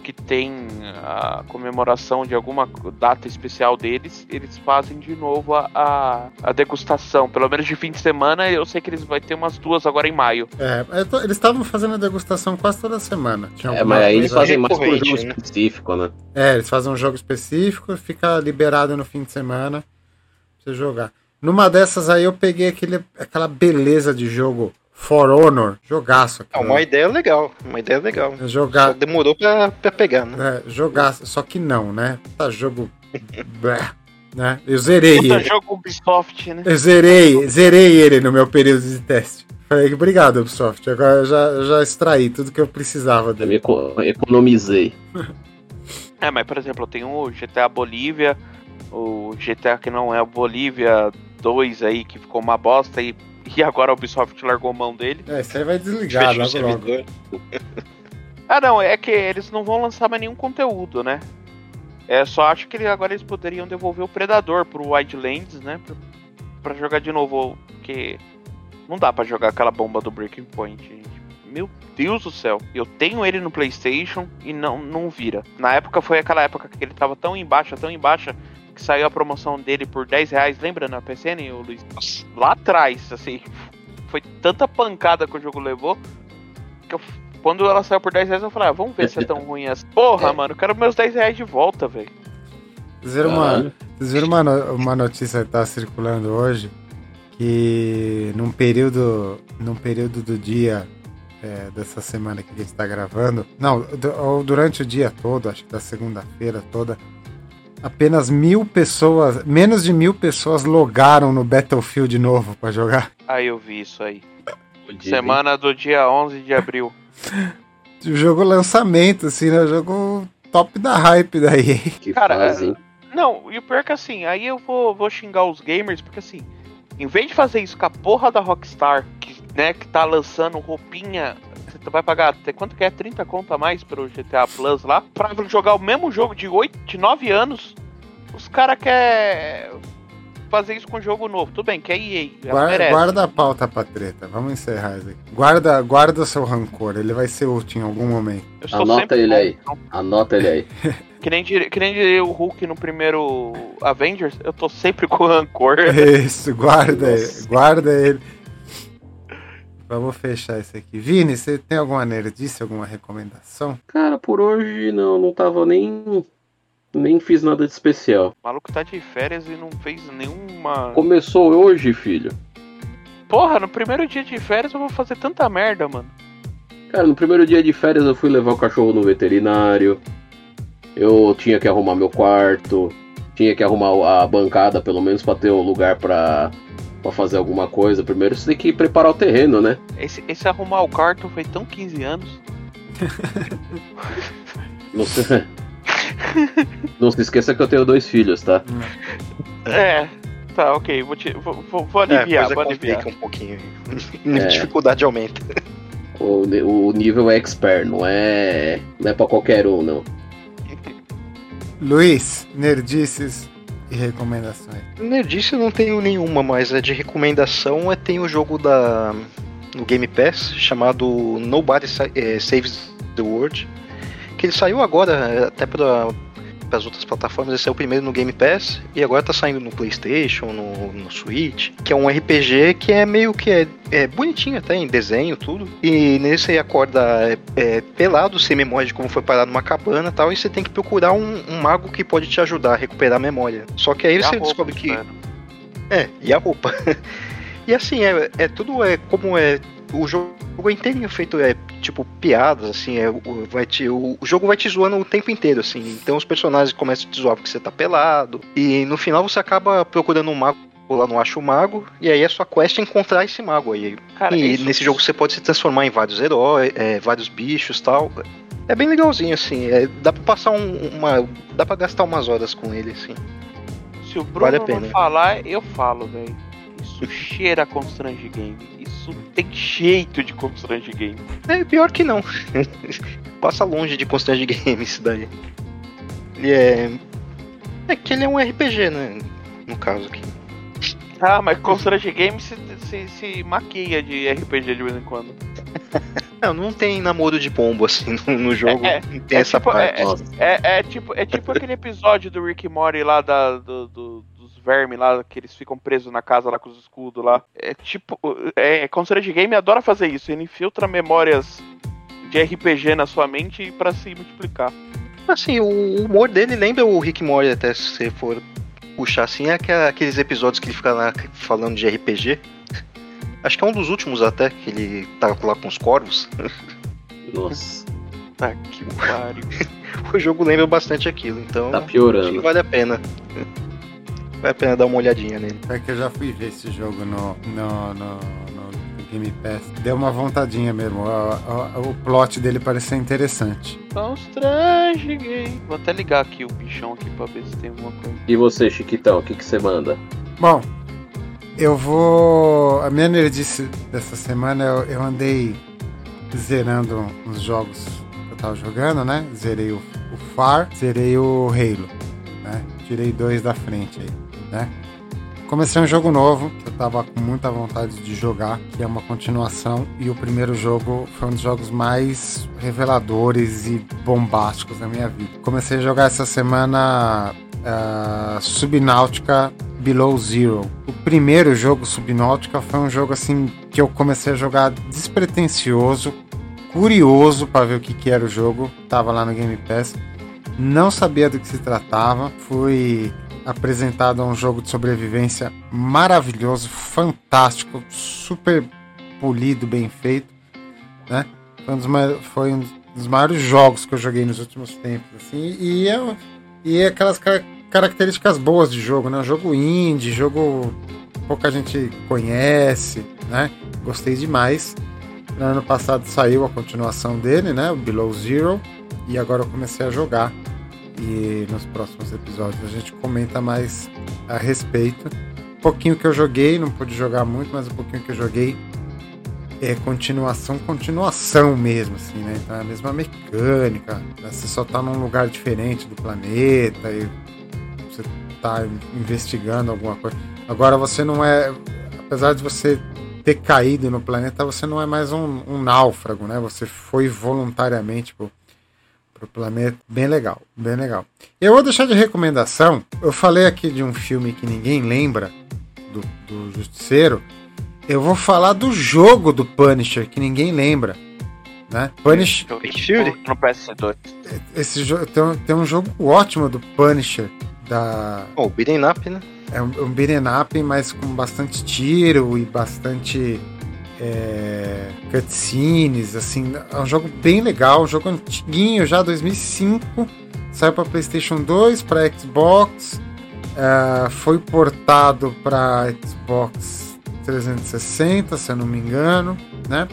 Speaker 2: que tem a comemoração de alguma data especial deles, eles fazem de novo a, a, a degustação. Pelo menos de fim de semana, eu sei que eles vão ter umas duas agora em maio.
Speaker 1: É, tô- eles estavam fazendo a degustação quase toda semana. Tinha
Speaker 3: É, mas aí eles fazem mais por
Speaker 4: recorrente,
Speaker 3: jogo
Speaker 4: né?
Speaker 3: específico, né?
Speaker 1: É, eles fazem um jogo específico, fica liberado no fim de semana pra você jogar. Numa dessas aí eu peguei aquele, aquela beleza de jogo For Honor, jogaço.
Speaker 4: É uma ideia legal, uma ideia legal.
Speaker 1: É
Speaker 4: Só
Speaker 1: Jogar,
Speaker 4: demorou pra, pra pegar, né?
Speaker 1: é, jogaço, só que não, né? Tá jogo. Né? Eu zerei
Speaker 2: Puta
Speaker 1: ele.
Speaker 2: jogo Ubisoft, né?
Speaker 1: Eu zerei, zerei ele no meu período de teste. Falei, obrigado, Ubisoft. Agora eu já, eu já extraí tudo que eu precisava
Speaker 3: Eu
Speaker 1: dele.
Speaker 3: eco- economizei.
Speaker 2: É, mas por exemplo, eu tenho o GTA Bolívia, o GTA que não é o Bolívia 2 aí, que ficou uma bosta e, e agora a Ubisoft largou mão dele.
Speaker 1: É, isso aí vai desligar logo, logo.
Speaker 2: Ah não, é que eles não vão lançar mais nenhum conteúdo, né? É, só acho que agora eles poderiam devolver o Predador pro Wildlands, né? Pra, pra jogar de novo, porque não dá pra jogar aquela bomba do Breaking Point, gente. meu Deus do céu, eu tenho ele no PlayStation e não, não vira. Na época foi aquela época que ele tava tão embaixo, tão embaixo, que saiu a promoção dele por 10 reais, lembra na PCN, o Luiz? Nossa, lá atrás, assim, foi tanta pancada que o jogo levou que eu, quando ela saiu por 10 reais eu falei, ah, vamos ver se é tão ruim assim. Porra, é. mano, eu quero meus 10 reais de volta, velho.
Speaker 1: Vocês viram, uma, vocês viram uma, uma notícia que tá circulando hoje? Que num período, num período do dia é, dessa semana que a gente tá gravando, não, ou durante o dia todo, acho que da segunda-feira toda, apenas mil pessoas, menos de mil pessoas logaram no Battlefield novo para jogar.
Speaker 2: Ah, eu vi isso aí. Semana do dia 11 de abril.
Speaker 1: o jogo lançamento, assim, né? O jogo top da hype daí.
Speaker 3: Que Cara, fazem.
Speaker 2: Não, e o pior é que assim, aí eu vou, vou xingar os gamers, porque assim, em vez de fazer isso com a porra da Rockstar, que, né, que tá lançando roupinha você vai pagar até quanto que é? 30 conto a mais pro GTA Plus lá, pra jogar o mesmo jogo de 8, de 9 anos. Os caras querem fazer isso com jogo novo. Tudo bem, que é EA.
Speaker 1: Guarda, guarda a pauta pra treta. Vamos encerrar isso aqui. Guarda, guarda seu rancor. Ele vai ser útil em algum momento.
Speaker 3: Anota ele aí. Então. Anota ele aí.
Speaker 2: que, nem que nem diria o Hulk no primeiro Avengers, eu tô sempre com rancor.
Speaker 1: Isso, guarda ele. Guarda ele. Vamos fechar isso aqui. Vini, você tem alguma nerdice, alguma recomendação?
Speaker 3: Cara, por hoje não, não tava nem. Nem fiz nada de especial.
Speaker 2: O maluco tá de férias e não fez nenhuma.
Speaker 3: Começou hoje, filho.
Speaker 2: Porra, no primeiro dia de férias eu vou fazer tanta merda, mano.
Speaker 3: Cara, no primeiro dia de férias eu fui levar o cachorro no veterinário. Eu tinha que arrumar meu quarto. Tinha que arrumar a bancada, pelo menos, pra ter um lugar pra para fazer alguma coisa, primeiro você tem que preparar o terreno, né?
Speaker 2: Esse, esse arrumar o quarto foi tão 15 anos.
Speaker 3: Não se... Não se esqueça que eu tenho dois filhos, tá?
Speaker 2: É, tá, ok. Vou, te, vou, vou, vou aliviar, é, vou aliviar.
Speaker 4: um pouquinho. A é. dificuldade aumenta.
Speaker 3: O, o nível é expert, não é, não é pra qualquer um, não.
Speaker 1: Luiz, nerdices e recomendações?
Speaker 4: Nerdice não tenho nenhuma, mas é de recomendação é tem o jogo da no Game Pass chamado Nobody eh, Saves the World, que ele saiu agora até para para as outras plataformas. Esse é o primeiro no Game Pass e agora tá saindo no PlayStation, no, no Switch, que é um RPG que é meio que é, é bonitinho até em desenho tudo. E nesse aí acorda é, é, pelado, sem memória de como foi parar numa cabana e tal, e você tem que procurar um, um, mago que pode te ajudar a recuperar a memória. Só que aí e você descobre que é, e a roupa. e assim, é, é tudo é como é o jogo inteirinho feito é tipo piadas, assim, é, vai te, o, o, jogo vai te zoando o tempo inteiro, assim. Então os personagens começam a te zoar porque você tá pelado. E no final você acaba procurando um mago lá no Acho Mago, e aí a sua quest é encontrar esse mago aí. Cara, e isso... nesse jogo você pode se transformar em vários heróis, é, vários bichos tal. É bem legalzinho, assim. É, dá pra passar um, uma. Dá pra gastar umas horas com ele, assim.
Speaker 2: Se o Bruno vale a pena. não falar, eu falo, velho. Isso cheira constrange game isso tem jeito de constrange game.
Speaker 4: É, pior que não. Passa longe de constrange game isso daí. Ele é. É que ele é um RPG, né? No caso aqui.
Speaker 2: Ah, mas constrange game se, se, se maquia de RPG de vez em quando.
Speaker 4: Não, não tem namoro de pombo assim no, no jogo. É, não tem é essa
Speaker 2: tipo,
Speaker 4: parte.
Speaker 2: É, é, é, tipo, é tipo aquele episódio do Rick Mori lá da, do, do, vermes lá, que eles ficam presos na casa lá com os escudos lá. É tipo. É, Conselho de Game adora fazer isso. Ele infiltra memórias de RPG na sua mente para se multiplicar.
Speaker 4: Assim, o humor dele lembra o Rick Mori, até se você for puxar assim, é aqueles episódios que ele fica lá falando de RPG. Acho que é um dos últimos até, que ele tá lá com os corvos.
Speaker 3: Nossa.
Speaker 2: Tá que pariu.
Speaker 4: o jogo lembra bastante aquilo, então.
Speaker 3: Tá piorando.
Speaker 4: vale a pena vale a pena dar uma olhadinha nele.
Speaker 1: É que eu já fui ver esse jogo no, no, no, no Game Pass. Deu uma vontadinha mesmo. O, o, o plot dele pareceu interessante.
Speaker 2: Constrange, gay. Vou até ligar aqui o bichão aqui pra ver se tem alguma coisa.
Speaker 3: E você, Chiquitão, o que, que você manda?
Speaker 1: Bom, eu vou. A minha nerdice dessa semana eu, eu andei zerando uns jogos que eu tava jogando, né? Zerei o, o Far, zerei o Halo, né? Tirei dois da frente aí né? comecei um jogo novo, que eu tava com muita vontade de jogar, que é uma continuação, e o primeiro jogo foi um dos jogos mais reveladores e bombásticos da minha vida. Comecei a jogar essa semana uh, Subnáutica Below Zero. O primeiro jogo Subnáutica foi um jogo assim que eu comecei a jogar despretensioso, curioso para ver o que, que era o jogo. Tava lá no Game Pass. Não sabia do que se tratava. Fui apresentado um jogo de sobrevivência maravilhoso, fantástico, super polido, bem feito, né? Foi um dos, maiores, foi um dos maiores jogos que eu joguei nos últimos tempos, assim, e é, e é aquelas car características boas de jogo, né? Jogo indie, jogo pouca gente conhece, né? Gostei demais. No ano passado saiu a continuação dele, né? O Below Zero, e agora eu comecei a jogar e nos próximos episódios a gente comenta mais a respeito. Um pouquinho que eu joguei, não pude jogar muito, mas um pouquinho que eu joguei é continuação, continuação mesmo, assim, né? Então é a mesma mecânica, né? você só tá num lugar diferente do planeta e você tá investigando alguma coisa. Agora você não é, apesar de você ter caído no planeta, você não é mais um, um náufrago, né? Você foi voluntariamente, tipo, pro planeta. Bem legal, bem legal. Eu vou deixar de recomendação. Eu falei aqui de um filme que ninguém lembra, do, do Justiceiro. Eu vou falar do jogo do Punisher, que ninguém lembra. Né? Punisher. No PS2. Esse jogo tem, um, tem um jogo ótimo do Punisher. Da...
Speaker 4: Oh, o Beaten Up, né?
Speaker 1: É um, um beat'em up, mas com bastante tiro e bastante é, cutscenes, assim, é um jogo bem legal, um jogo antiguinho já, 2005, saiu para PlayStation 2, para Xbox, é, foi portado para Xbox 360, se eu não me engano, né?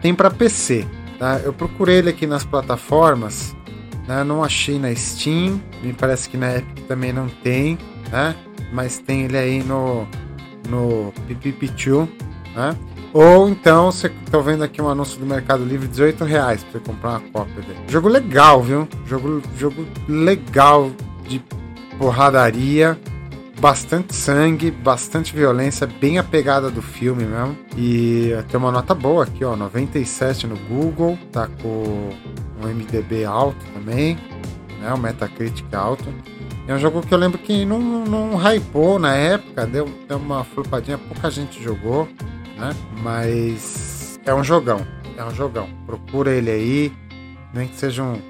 Speaker 1: Tem para PC, tá? Eu procurei ele aqui nas plataformas, né? Não achei na Steam, me parece que na Epic também não tem, né? Mas tem ele aí no no PPP2, né? Ou então, você tá vendo aqui um anúncio do Mercado Livre, 18 reais pra você comprar uma cópia dele. Jogo legal, viu? Jogo, jogo legal de porradaria, bastante sangue, bastante violência, bem a pegada do filme mesmo. E tem uma nota boa aqui, ó, 97 no Google, tá com um MDB alto também, né? O Metacritic alto. É um jogo que eu lembro que não, não hypou na época, deu, deu uma flopadinha, pouca gente jogou né? Mas é um jogão, é um jogão. Procura ele aí, nem que seja um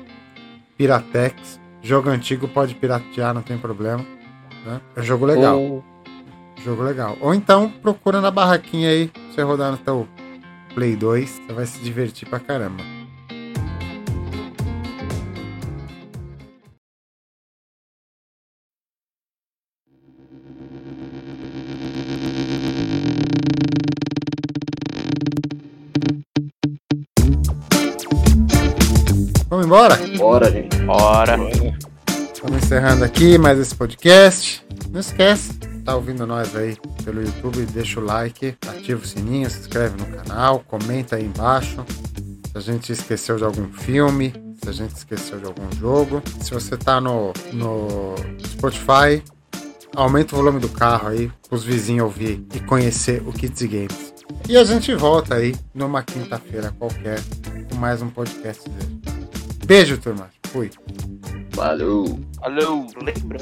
Speaker 1: Piratex. Jogo antigo pode piratear, não tem problema. Né? É um jogo legal. Ou... Jogo legal. Ou então procura na barraquinha aí, você rodar no teu Play 2, você vai se divertir pra caramba. Vamos embora?
Speaker 3: Bora, gente.
Speaker 2: Bora.
Speaker 1: Estamos encerrando aqui mais esse podcast. Não esquece, tá ouvindo nós aí pelo YouTube, deixa o like, ativa o sininho, se inscreve no canal, comenta aí embaixo. Se a gente esqueceu de algum filme, se a gente esqueceu de algum jogo. Se você tá no, no Spotify, aumenta o volume do carro aí, os vizinhos ouvir e conhecer o Kids Games. E a gente volta aí numa quinta-feira qualquer com mais um podcast dele. Beijo, turma. Fui.
Speaker 3: Valeu.
Speaker 2: Valeu. Lembra?